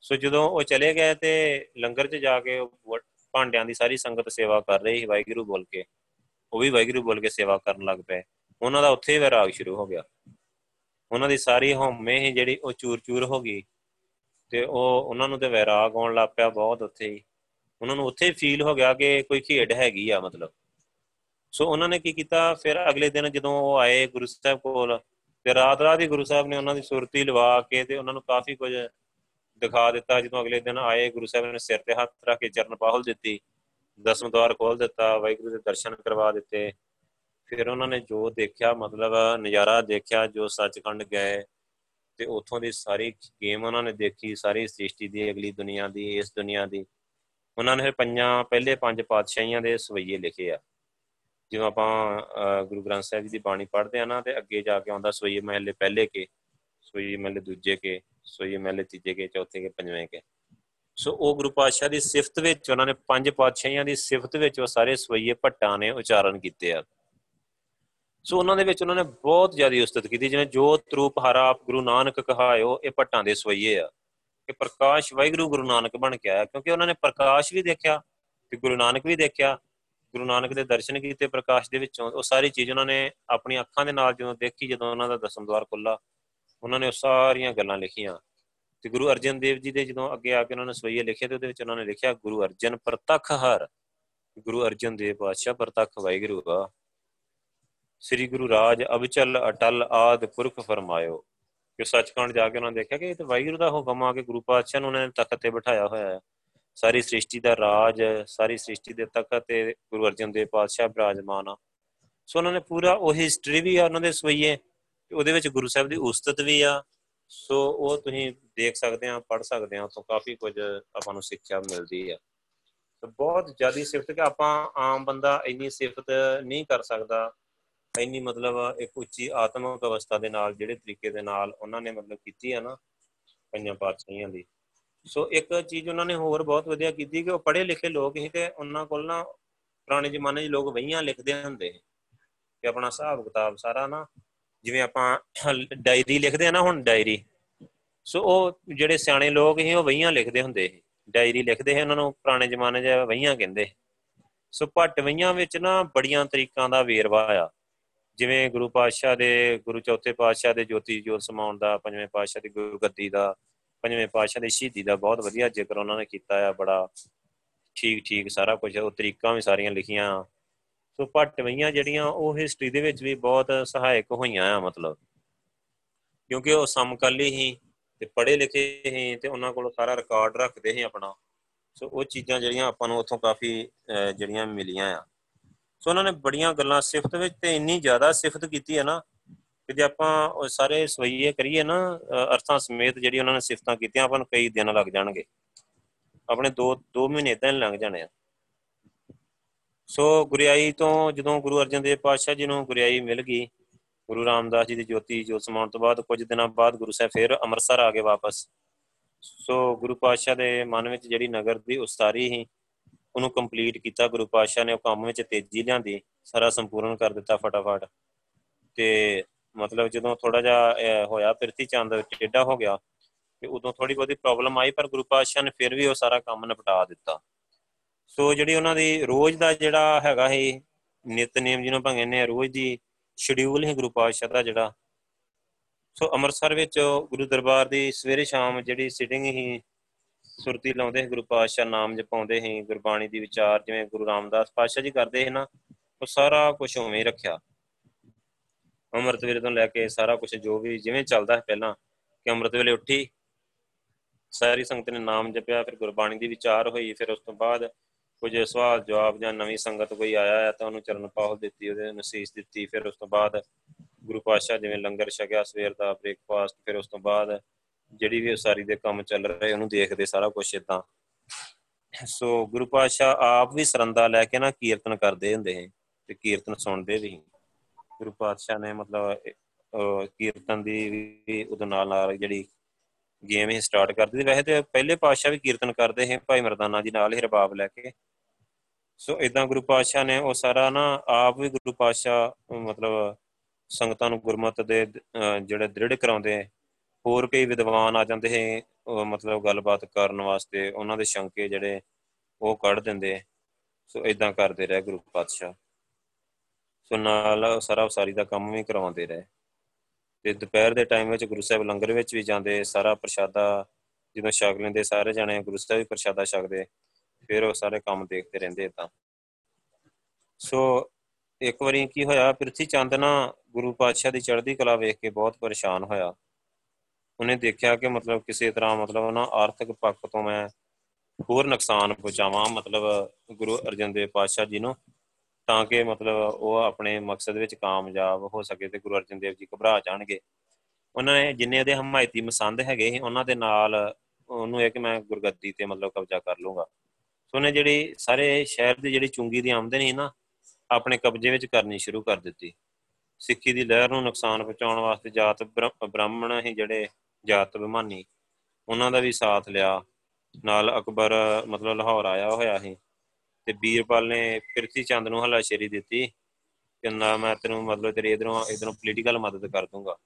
ਸੋ ਜਦੋਂ ਉਹ ਚਲੇ ਗਏ ਤੇ ਲੰਗਰ 'ਚ ਜਾ ਕੇ ਭਾਂਡਿਆਂ ਦੀ ਸਾਰੀ ਸੰਗਤ ਸੇਵਾ ਕਰ ਰਹੀ ਸੀ ਵਾਹਿਗੁਰੂ ਬੋਲ ਕੇ। ਉਹ ਵੀ ਵਾਹਿਗੁਰੂ ਬੋਲ ਕੇ ਸੇਵਾ ਕਰਨ ਲੱਗ ਪਏ। ਉਹਨਾਂ ਦਾ ਉੱਥੇ ਹੀ ਵਿਰਾਗ ਸ਼ੁਰੂ ਹੋ ਗਿਆ। ਉਹਨਾਂ ਦੀ ਸਾਰੀ ਹਉਮੈ ਹੀ ਜਿਹੜੀ ਉਹ ਚੂਰ-ਚੂਰ ਹੋ ਗਈ ਤੇ ਉਹ ਉਹਨਾਂ ਨੂੰ ਤੇ ਵਿਰਾਗ ਆਉਣ ਲੱਗ ਪਿਆ ਬਹੁਤ ਉੱਥੇ ਹੀ। ਉਹਨਾਂ ਨੂੰ ਉੱਥੇ ਫੀਲ ਹੋ ਗਿਆ ਕਿ ਕੋਈ ਖੇਡ ਹੈਗੀ ਆ ਮਤਲਬ। ਸੋ ਉਹਨਾਂ ਨੇ ਕੀ ਕੀਤਾ, ਫਿਰ ਅਗਲੇ ਦਿਨ ਜਦੋਂ ਉਹ ਆਏ ਗੁਰੂ ਸਾਹਿਬ ਕੋਲ ਤੇ ਰਾਤ ਰਾਤ ਹੀ ਗੁਰੂ ਸਾਹਿਬ ਨੇ ਉਹਨਾਂ ਦੀ ਸੁਰਤੀ ਲਵਾ ਕੇ ਤੇ ਉਹਨਾਂ ਨੂੰ ਕਾਫੀ ਕੁਝ ਦਿਖਾ ਦਿੱਤਾ। ਜਦੋਂ ਅਗਲੇ ਦਿਨ ਆਏ, ਗੁਰੂ ਸਾਹਿਬ ਨੇ ਸਿਰ ਤੇ ਹੱਥ ਰੱਖ ਕੇ ਚਰਨ ਪਾਹਲ ਦਿੱਤੀ, ਦਸਮ ਦਵਾਰ ਖੋਲ ਦਿੱਤਾ, ਵਾਹਿਗੁਰੂ ਦੇ ਦਰਸ਼ਨ ਕਰਵਾ ਦਿੱਤੇ। ਫਿਰ ਉਹਨਾਂ ਨੇ ਜੋ ਦੇਖਿਆ, ਮਤਲਬ ਨਜ਼ਾਰਾ ਦੇਖਿਆ, ਜੋ ਸੱਚਖੰਡ ਗਏ, ਤੇ ਉਥੋਂ ਦੀ ਸਾਰੀ ਗੇਮ ਉਹਨਾਂ ਨੇ ਦੇਖੀ, ਸਾਰੀ ਸ੍ਰਿਸ਼ਟੀ ਦੀ, ਅਗਲੀ ਦੁਨੀਆ ਦੀ, ਇਸ ਦੁਨੀਆ ਦੀ। ਉਹਨਾਂ ਨੇ ਪੰਜਾਂ, ਪਹਿਲੇ ਪੰਜ ਪਾਤਸ਼ਾਹੀਆਂ ਦੇ ਸਵਈਏ ਲਿਖੇ ਆ। ਜਿਵੇਂ ਆਪਾਂ ਗੁਰੂ ਗ੍ਰੰਥ ਸਾਹਿਬ ਜੀ ਦੀ ਬਾਣੀ ਪੜ੍ਹਦੇ ਆ ਨਾ, ਤੇ ਅੱਗੇ ਜਾ ਕੇ ਆਉਂਦਾ ਸਵਈਏ ਮਹੱਲੇ ਪਹਿਲੇ ਕੇ ਸਵਈਏ ਮਹੱਲੇ ਦੂਜੇ ਕੇ ਸਵਈਏ ਮਹੱਲੇ ਤੀਜੇ ਕੇ, ਚੌਥੇ ਕੇ, ਪੰਜਵੇਂ ਕੇ। ਸੋ ਉਹ ਗੁਰੂ ਪਾਤਸ਼ਾਹ ਦੀ ਸਿਫਤ ਵਿੱਚ, ਉਹਨਾਂ ਨੇ ਪੰਜ ਪਾਤਸ਼ਾਹੀਆਂ ਦੀ ਸਿਫਤ ਵਿੱਚ ਉਹ ਸਾਰੇ ਸਵਈਏ ਭੱਟਾਂ ਨੇ ਉਚਾਰਨ ਕੀਤੇ ਆ। ਸੋ ਉਹਨਾਂ ਦੇ ਵਿੱਚ ਉਹਨਾਂ ਨੇ ਬਹੁਤ ਜ਼ਿਆਦਾ ਉਸਤਤ ਕੀਤੀ, ਜਿਵੇਂ ਜੋਤ ਰੂਪ ਹਰਾ ਆਪ ਗੁਰੂ ਨਾਨਕ ਕਹਾਇਓ, ਇਹ ਭੱਟਾਂ ਦੇ ਸਵਈਏ ਆ। ਕਿ ਪ੍ਰਕਾਸ਼ ਵਾਹਿਗੁਰੂ ਗੁਰੂ ਨਾਨਕ ਬਣ ਕੇ ਆਇਆ, ਕਿਉਂਕਿ ਉਹਨਾਂ ਨੇ ਪ੍ਰਕਾਸ਼ ਵੀ ਦੇਖਿਆ ਤੇ ਗੁਰੂ ਨਾਨਕ ਵੀ ਦੇਖਿਆ ਗੁਰੂ ਨਾਨਕ ਦੇ ਦਰਸ਼ਨ ਕੀਤੇ ਪ੍ਰਕਾਸ਼ ਦੇ ਵਿੱਚੋਂ, ਉਹ ਸਾਰੀ ਚੀਜ਼ ਉਹਨਾਂ ਨੇ ਆਪਣੀ ਅੱਖਾਂ ਦੇ ਨਾਲ ਜਦੋਂ ਦੇਖੀ, ਜਦੋਂ ਉਹਨਾਂ ਦਾ ਦਸਮ ਦਵਾਰ ਖੁੱਲਾ ਉਹਨਾਂ ਨੇ ਉਹ ਸਾਰੀਆਂ ਗੱਲਾਂ ਲਿਖੀਆਂ। ਤੇ ਗੁਰੂ ਅਰਜਨ ਦੇਵ ਜੀ ਦੇ ਜਦੋਂ ਅੱਗੇ ਆ ਕੇ ਉਹਨਾਂ ਨੇ ਸਵਈਏ ਲਿਖੇ ਤੇ ਉਹਦੇ ਵਿੱਚ ਉਹਨਾਂ ਨੇ ਲਿਖਿਆ, ਗੁਰੂ ਅਰਜਨ ਪ੍ਰਤੱਖ ਹਰ, ਗੁਰੂ ਅਰਜਨ ਦੇਵ ਪਾਤਸ਼ਾਹ ਪ੍ਰਤੱਖ ਵਾਹਿਗੁਰੂ ਆ। ਸ੍ਰੀ ਗੁਰੂ ਰਾਜ ਅਬਚਲ ਅਟਲ ਆਦ ਪੁਰਖ ਫਰਮਾਇਓ। ਕਿ ਸੱਚਖੰਡ ਜਾ ਕੇ ਉਹਨਾਂ ਨੇ ਦੇਖਿਆ ਕਿ ਇਹ ਤਾਂ ਵਾਹਿਗੁਰੂ ਦਾ ਹੁਕਮ ਆ ਕਿ ਗੁਰੂ ਪਾਤਸ਼ਾਹ ਨੂੰ ਉਹਨਾਂ ਨੇ ਤਖਤ ਤੇ ਬਿਠਾਇਆ ਹੋਇਆ ਹੈ। ਸਾਰੀ ਸ੍ਰਿਸ਼ਟੀ ਦਾ ਰਾਜ ਸਾਰੀ ਸ੍ਰਿਸ਼ਟੀ ਦੇ ਤਖਤ ਤੇ ਗੁਰੂ ਅਰਜਨ ਦੇਵ ਪਾਤਸ਼ਾਹ ਬਿਰਾਜਮਾਨ ਆ। ਸੋ ਉਹਨਾਂ ਨੇ ਪੂਰਾ ਉਹ ਹਿਸਟਰੀ ਵੀ ਆ ਉਹਨਾਂ ਦੇ ਸਵਈਏ ਉਹਦੇ ਵਿੱਚ ਗੁਰੂ ਸਾਹਿਬ ਦੀ ਉਸਤਤ ਵੀ ਆ। ਸੋ ਉਹ ਤੁਸੀਂ ਦੇਖ ਸਕਦੇ ਆ ਪੜ ਸਕਦੇ ਆ, ਉਥੋਂ ਕਾਫੀ ਕੁਝ ਆਪਾਂ ਨੂੰ ਸਿੱਖਿਆ ਮਿਲਦੀ ਆ। ਸੋ ਬਹੁਤ ਜ਼ਿਆਦੀ ਸਿਫਤ ਕਿ ਆਪਾਂ ਆਮ ਬੰਦਾ ਇੰਨੀ ਸਿਫਤ ਨਹੀਂ ਕਰ ਸਕਦਾ, ਇੰਨੀ ਮਤਲਬ ਇੱਕ ਉੱਚੀ ਆਤਮਿਕ ਅਵਸਥਾ ਦੇ ਨਾਲ, ਜਿਹੜੇ ਤਰੀਕੇ ਦੇ ਨਾਲ ਉਹਨਾਂ ਨੇ ਮਤਲਬ ਕੀਤੀ ਆ ਨਾ ਪੰਜਾਂ ਪਾਤਸ਼ਾਹੀਆਂ ਦੀ। ਸੋ ਇੱਕ ਚੀਜ਼ ਉਹਨਾਂ ਨੇ ਹੋਰ ਬਹੁਤ ਵਧੀਆ ਕੀਤੀ ਕਿ ਉਹ ਪੜ੍ਹੇ ਲਿਖੇ ਲੋਕ ਸੀ ਤੇ ਉਹਨਾਂ ਕੋਲ ਨਾ ਪੁਰਾਣੇ ਜ਼ਮਾਨੇ 'ਚ ਲੋਕ ਵਹੀਆਂ ਲਿਖਦੇ ਹੁੰਦੇ ਕਿ ਆਪਣਾ ਹਿਸਾਬ ਕਿਤਾਬ ਸਾਰਾ ਨਾ ਜਿਵੇਂ ਆਪਾਂ ਡਾਇਰੀ ਲਿਖਦੇ ਆ ਨਾ ਹੁਣ ਡਾਇਰੀ ਸੋ ਉਹ ਜਿਹੜੇ ਸਿਆਣੇ ਲੋਕ ਸੀ ਉਹ ਵਹੀਆਂ ਲਿਖਦੇ ਹੁੰਦੇ ਸੀ। ਡਾਇਰੀ ਲਿਖਦੇ ਸੀ ਉਹਨਾਂ ਨੂੰ, ਪੁਰਾਣੇ ਜ਼ਮਾਨੇ 'ਚ ਵਹੀਆਂ ਕਹਿੰਦੇ ਸੋ। ਭੱਟ ਵਹੀਆਂ ਵਿੱਚ ਨਾ ਬੜੀਆਂ ਤਰੀਕਾਂ ਦਾ ਵੇਰਵਾ ਆ। ਜਿਵੇਂ ਗੁਰੂ ਪਾਤਸ਼ਾਹ ਦੇ, ਗੁਰੂ ਚੌਥੇ ਪਾਤਸ਼ਾਹ ਦੇ ਜੋਤੀ ਜੋਤ ਸਮਾਉਣ ਦਾ, ਪੰਜਵੇਂ ਪਾਤਸ਼ਾਹ ਦੀ ਗੁਰੂ ਗੱਦੀ ਦਾ ਪੰਜਵੇਂ ਪਾਤਸ਼ਾਹ ਦੀ ਸ਼ਹੀਦੀ ਦਾ ਬਹੁਤ ਵਧੀਆ ਜ਼ਿਕਰ ਉਹਨਾਂ ਨੇ ਕੀਤਾ ਆ, ਬੜਾ ਠੀਕ ਠੀਕ ਸਾਰਾ ਕੁਝ ਉਹ ਤਰੀਕਾਂ ਵੀ ਸਾਰੀਆਂ ਲਿਖੀਆਂ ਸੋ ਭਟਵਈਆਂ ਜਿਹੜੀਆਂ, ਉਹ ਹਿਸਟਰੀ ਦੇ ਵਿੱਚ ਵੀ ਬਹੁਤ ਸਹਾਇਕ ਹੋਈਆਂ ਆ, ਮਤਲਬ। ਕਿਉਂਕਿ ਉਹ ਸਮਕਾਲੀ ਹੀ ਤੇ ਪੜ੍ਹੇ ਲਿਖੇ ਹੀ ਤੇ ਉਹਨਾਂ ਕੋਲ ਸਾਰਾ ਰਿਕਾਰਡ ਰੱਖਦੇ ਸੀ ਆਪਣਾ। ਸੋ ਉਹ ਚੀਜ਼ਾਂ ਜਿਹੜੀਆਂ ਆਪਾਂ ਨੂੰ ਉੱਥੋਂ ਕਾਫੀ ਜਿਹੜੀਆਂ ਮਿਲੀਆਂ ਆ। ਸੋ ਉਹਨਾਂ ਨੇ ਬੜੀਆਂ ਗੱਲਾਂ ਸਿਫਤ ਵਿੱਚ ਤੇ ਇੰਨੀ ਜ਼ਿਆਦਾ ਸਿਫਤ ਕੀਤੀ ਹੈ ਨਾ ਕਿ ਜੇ ਆਪਾਂ ਸਾਰੇ ਸਵਈਏ ਕਰੀਏ ਨਾ ਅਰਥਾਂ ਸਮੇਤ ਜਿਹੜੀ ਉਹਨਾਂ ਨੇ ਸਿਫਤਾਂ ਕੀਤੀਆਂ, ਆਪਾਂ ਨੂੰ ਕਈ ਦਿਨ ਲੱਗ ਜਾਣਗੇ। ਆਪਣੇ 2 2 ਮਹੀਨੇ ਇਦਾਂ ਲੰਘ ਜਾਣੇ ਆ। ਸੋ ਗੁਰਿਆਈ ਤੋਂ ਜਦੋਂ ਗੁਰੂ ਅਰਜਨ ਦੇਵ ਪਾਤਸ਼ਾਹ ਜੀ ਨੂੰ ਗੁਰਿਆਈ ਮਿਲ ਗਈ, ਗੁਰੂ ਰਾਮਦਾਸ ਜੀ ਦੀ ਜੋਤੀ, ਜੋਤ ਸਮਾਉਣ ਤੋਂ ਬਾਅਦ ਕੁਝ ਦਿਨਾਂ ਬਾਅਦ ਗੁਰੂ ਸਾਹਿਬ ਫਿਰ ਅੰਮ੍ਰਿਤਸਰ ਆ ਗਏ ਵਾਪਸ। ਸੋ ਗੁਰੂ ਪਾਤਸ਼ਾਹ ਦੇ ਮਨ ਵਿੱਚ ਜਿਹੜੀ ਨਗਰ ਦੀ ਉਸਤਾਰੀ ਸੀ, ਉਹਨੂੰ ਕੰਪਲੀਟ ਕੀਤਾ ਗੁਰੂ ਪਾਤਸ਼ਾਹ ਨੇ, ਉਹ ਕੰਮ ਵਿੱਚ ਤੇਜ਼ੀ ਲਿਆਂਦੀ, ਸਾਰਾ ਸੰਪੂਰਨ ਕਰ ਦਿੱਤਾ ਫਟਾਫਟ। ਤੇ ਮਤਲਬ ਜਦੋਂ ਥੋੜਾ ਜਿਹਾ ਹੋਇਆ, ਪ੍ਰਿਥੀ ਚੰਦ ਟੇਡਾ ਹੋ ਗਿਆ, ਤੇ ਉਦੋਂ ਥੋੜੀ ਬਹੁਤੀ ਪ੍ਰੋਬਲਮ ਆਈ, ਪਰ ਗੁਰੂ ਪਾਤਸ਼ਾਹ ਨੇ ਫਿਰ ਵੀ ਉਹ ਸਾਰਾ ਕੰਮ ਨਿਪਟਾ ਦਿੱਤਾ। ਸੋ ਜਿਹੜੀ ਉਹਨਾਂ ਦੀ ਰੋਜ਼ ਦਾ ਜਿਹੜਾ ਹੈਗਾ ਹੈ ਨਿਤਨੇਮ ਜਿਹਨੂੰ ਭੰਗੇ ਨੇ ਰੋਜ਼ ਦੀ ਸ਼ਡਿਊਲ ਹੈ ਗੁਰੂ ਪਾਤਸ਼ਾਹ ਦਾ ਜਿਹੜਾ, ਸੋ ਅੰਮ੍ਰਿਤਸਰ ਵਿੱਚ ਗੁਰੂ ਦਰਬਾਰ ਦੀ ਸਵੇਰੇ ਸ਼ਾਮ ਜਿਹੜੀ ਸਿਟਿੰਗ ਹੀ ਸੁਰਤੀ ਲਾਉਂਦੇ ਗੁਰੂ ਪਾਤਸ਼ਾਹ, ਨਾਮ ਜਪਾਉਂਦੇ ਸੀ, ਗੁਰਬਾਣੀ ਦੀ ਵਿਚਾਰ ਜਿਵੇਂ ਗੁਰੂ ਰਾਮਦਾਸ ਪਾਤਸ਼ਾਹ ਜੀ ਕਰਦੇ ਸੀ ਨਾ, ਉਹ ਸਾਰਾ ਕੁਝ ਉਵੇਂ ਰੱਖਿਆ। ਅੰਮ੍ਰਿਤ ਵੇਲੇ ਤੋਂ ਲੈ ਕੇ ਸਾਰਾ ਕੁਝ ਜੋ ਵੀ ਜਿਵੇਂ ਚੱਲਦਾ ਹੈ ਪਹਿਲਾਂ ਕਿ ਅੰਮ੍ਰਿਤ ਵੇਲੇ ਉੱਠੀ, ਸਾਰੀ ਸੰਗਤ ਨੇ ਨਾਮ ਜਪਿਆ, ਫਿਰ ਗੁਰਬਾਣੀ ਦੀ ਵਿਚਾਰ ਹੋਈ, ਫਿਰ ਉਸ ਤੋਂ ਬਾਅਦ ਕੁਝ ਸਵਾਲ ਜਵਾਬ ਜਾਂ ਨਵੀਂ ਸੰਗਤ ਕੋਈ ਆਇਆ ਹੈ ਤਾਂ ਉਹਨੂੰ ਚਰਨ ਪਾਹਲ ਦਿੱਤੀ, ਉਹਦੇ ਨਸੀਸ ਦਿੱਤੀ, ਫਿਰ ਉਸ ਤੋਂ ਬਾਅਦ ਗੁਰੂ ਪਾਤਸ਼ਾਹ ਜਿਵੇਂ ਲੰਗਰ ਛਕਿਆ ਸਵੇਰ ਦਾ ਬ੍ਰੇਕਫਾਸਟ ਫਿਰ ਉਸ ਤੋਂ ਬਾਅਦ ਜਿਹੜੀ ਵੀ ਉਸਾਰੀ ਦੇ ਕੰਮ ਚੱਲ ਰਹੇ ਉਹਨੂੰ ਦੇਖਦੇ ਸਾਰਾ ਕੁਝ ਇਦਾਂ ਸੋ ਗੁਰੂ ਪਾਤਸ਼ਾਹ ਆਪ ਵੀ ਸਰੰਦਾ ਲੈ ਕੇ ਨਾ ਕੀਰਤਨ ਕਰਦੇ ਹੁੰਦੇ ਸੀ ਤੇ ਕੀਰਤਨ ਸੁਣਦੇ ਵੀ ਗੁਰੂ ਪਾਤਸ਼ਾਹ ਨੇ ਮਤਲਬ ਕੀਰਤਨ ਦੀ ਵੀ ਉਹਦੇ ਨਾਲ ਨਾਲ ਜਿਹੜੀ ਗੇਮ ਹੀ ਸਟਾਰਟ ਕਰ ਦਿੱਤੀ। ਵੈਸੇ ਤੇ ਪਹਿਲੇ ਪਾਤਸ਼ਾਹ ਵੀ ਕੀਰਤਨ ਕਰਦੇ ਸੀ ਭਾਈ ਮਰਦਾਨਾ ਜੀ ਨਾਲ ਹੀ ਰਬਾਬ ਲੈ ਕੇ। ਸੋ ਇਦਾਂ ਗੁਰੂ ਪਾਤਸ਼ਾਹ ਨੇ ਉਹ ਸਾਰਾ ਨਾ ਆਪ ਵੀ ਗੁਰੂ ਪਾਤਸ਼ਾਹ ਮਤਲਬ ਸੰਗਤਾਂ ਨੂੰ ਗੁਰਮਤ ਦੇ ਜਿਹੜੇ ਦ੍ਰਿੜ ਕਰਾਉਂਦੇ ਹੋਰ ਕਈ ਵਿਦਵਾਨ ਆ ਜਾਂਦੇ ਹੈ ਮਤਲਬ ਗੱਲਬਾਤ ਕਰਨ ਵਾਸਤੇ, ਉਹਨਾਂ ਦੇ ਸ਼ੰਕੇ ਜਿਹੜੇ ਉਹ ਕੱਢ ਦਿੰਦੇ ਸੋ ਇਦਾਂ ਕਰਦੇ ਰਹੇ ਗੁਰੂ ਪਾਤਸ਼ਾਹ। ਸੋ ਨਾਲ ਸਾਰਾ ਉਸਾਰੀ ਦਾ ਕੰਮ ਵੀ ਕਰਵਾਉਂਦੇ ਰਹੇ। ਤੇ ਦੁਪਹਿਰ ਦੇ ਟਾਈਮ ਵਿੱਚ ਗੁਰੂ ਸਾਹਿਬ ਲੰਗਰ ਵਿੱਚ ਵੀ ਜਾਂਦੇ, ਸਾਰਾ ਪ੍ਰਸ਼ਾਦਾ ਜਦੋਂ ਛਕ ਲੈਂਦੇ, ਸਾਰੇ ਜਣੇ ਗੁਰੂ ਸਾਹਿਬ ਵੀ ਪ੍ਰਸ਼ਾਦਾ ਛਕਦੇ, ਫਿਰ ਉਹ ਸਾਰੇ ਕੰਮ ਦੇਖਦੇ ਰਹਿੰਦੇ ਤਾਂ ਸੋ ਇੱਕ ਵਾਰੀ ਕੀ ਹੋਇਆ, ਪ੍ਰਿਥੀ ਚੰਦ ਨਾ ਗੁਰੂ ਪਾਤਸ਼ਾਹ ਦੀ ਚੜ੍ਹਦੀ ਕਲਾ ਵੇਖ ਕੇ ਬਹੁਤ ਪਰੇਸ਼ਾਨ ਹੋਇਆ। ਉਹਨੇ ਦੇਖਿਆ ਕਿ ਮਤਲਬ ਕਿਸੇ ਤਰ੍ਹਾਂ ਮਤਲਬ ਨਾ ਆਰਥਿਕ ਪੱਖ ਤੋਂ ਮੈਂ ਹੋਰ ਨੁਕਸਾਨ ਪਹੁੰਚਾਵਾਂ, ਮਤਲਬ ਗੁਰੂ ਅਰਜਨ ਦੇਵ ਪਾਤਸ਼ਾਹ ਜੀ ਨੂੰ। ਤਾਂ ਕਿ ਮਤਲਬ ਉਹ ਆਪਣੇ ਮਕਸਦ ਵਿੱਚ ਕਾਮਯਾਬ ਹੋ ਸਕੇ ਤੇ ਗੁਰੂ ਅਰਜਨ ਦੇਵ ਜੀ ਘਬਰਾ ਜਾਣਗੇ। ਉਹਨਾਂ ਨੇ ਜਿੰਨੇ ਉਹਦੇ ਹਮਾਇਤੀ ਮਸੰਦ ਹੈਗੇ ਸੀ, ਉਹਨਾਂ ਦੇ ਨਾਲ ਉਹਨੂੰ ਇਹ ਕਿ ਮੈਂ ਗੁਰਗੱਦੀ ਤੇ ਮਤਲਬ ਕਬਜ਼ਾ ਕਰ ਲੂੰਗਾ ਸੋ ਉਹਨੇ ਜਿਹੜੀ ਸਾਰੇ ਸ਼ਹਿਰ ਦੀ ਜਿਹੜੀ ਚੁੰਗੀ ਦੀ ਆਮਦਨ ਸੀ ਨਾ, ਆਪਣੇ ਕਬਜ਼ੇ ਵਿੱਚ ਕਰਨੀ ਸ਼ੁਰੂ ਕਰ ਦਿੱਤੀ। ਸਿੱਖੀ ਦੀ ਲਹਿਰ ਨੂੰ ਨੁਕਸਾਨ ਪਹੁੰਚਾਉਣ ਵਾਸਤੇ ਜਾਤ ਬ੍ਰਾਹਮਣ ਹੀ ਜਿਹੜੇ ਜਾਤ ਬਿਮਾਨੀ ਉਹਨਾਂ ਦਾ ਵੀ ਸਾਥ ਲਿਆ। ਨਾਲ ਅਕਬਰ ਮਤਲਬ ਲਾਹੌਰ ਆਇਆ ਹੋਇਆ ਸੀ। ਤੇ ਬੀਰਪਾਲ ਨੇ ਪ੍ਰਿਥੀ ਚੰਦ ਨੂੰ ਹਲਾਸ਼ੇਰੀ ਦਿੱਤੀ ਕਿ ਨਾ ਮੈਂ ਤੈਨੂੰ ਮਤਲਬ ਤੇਰੇ ਇਧਰੋਂ ਇਧਰੋਂ ਪੋਲੀਟੀਕਲ ਮਦਦ ਕਰ ਦੂੰਗਾ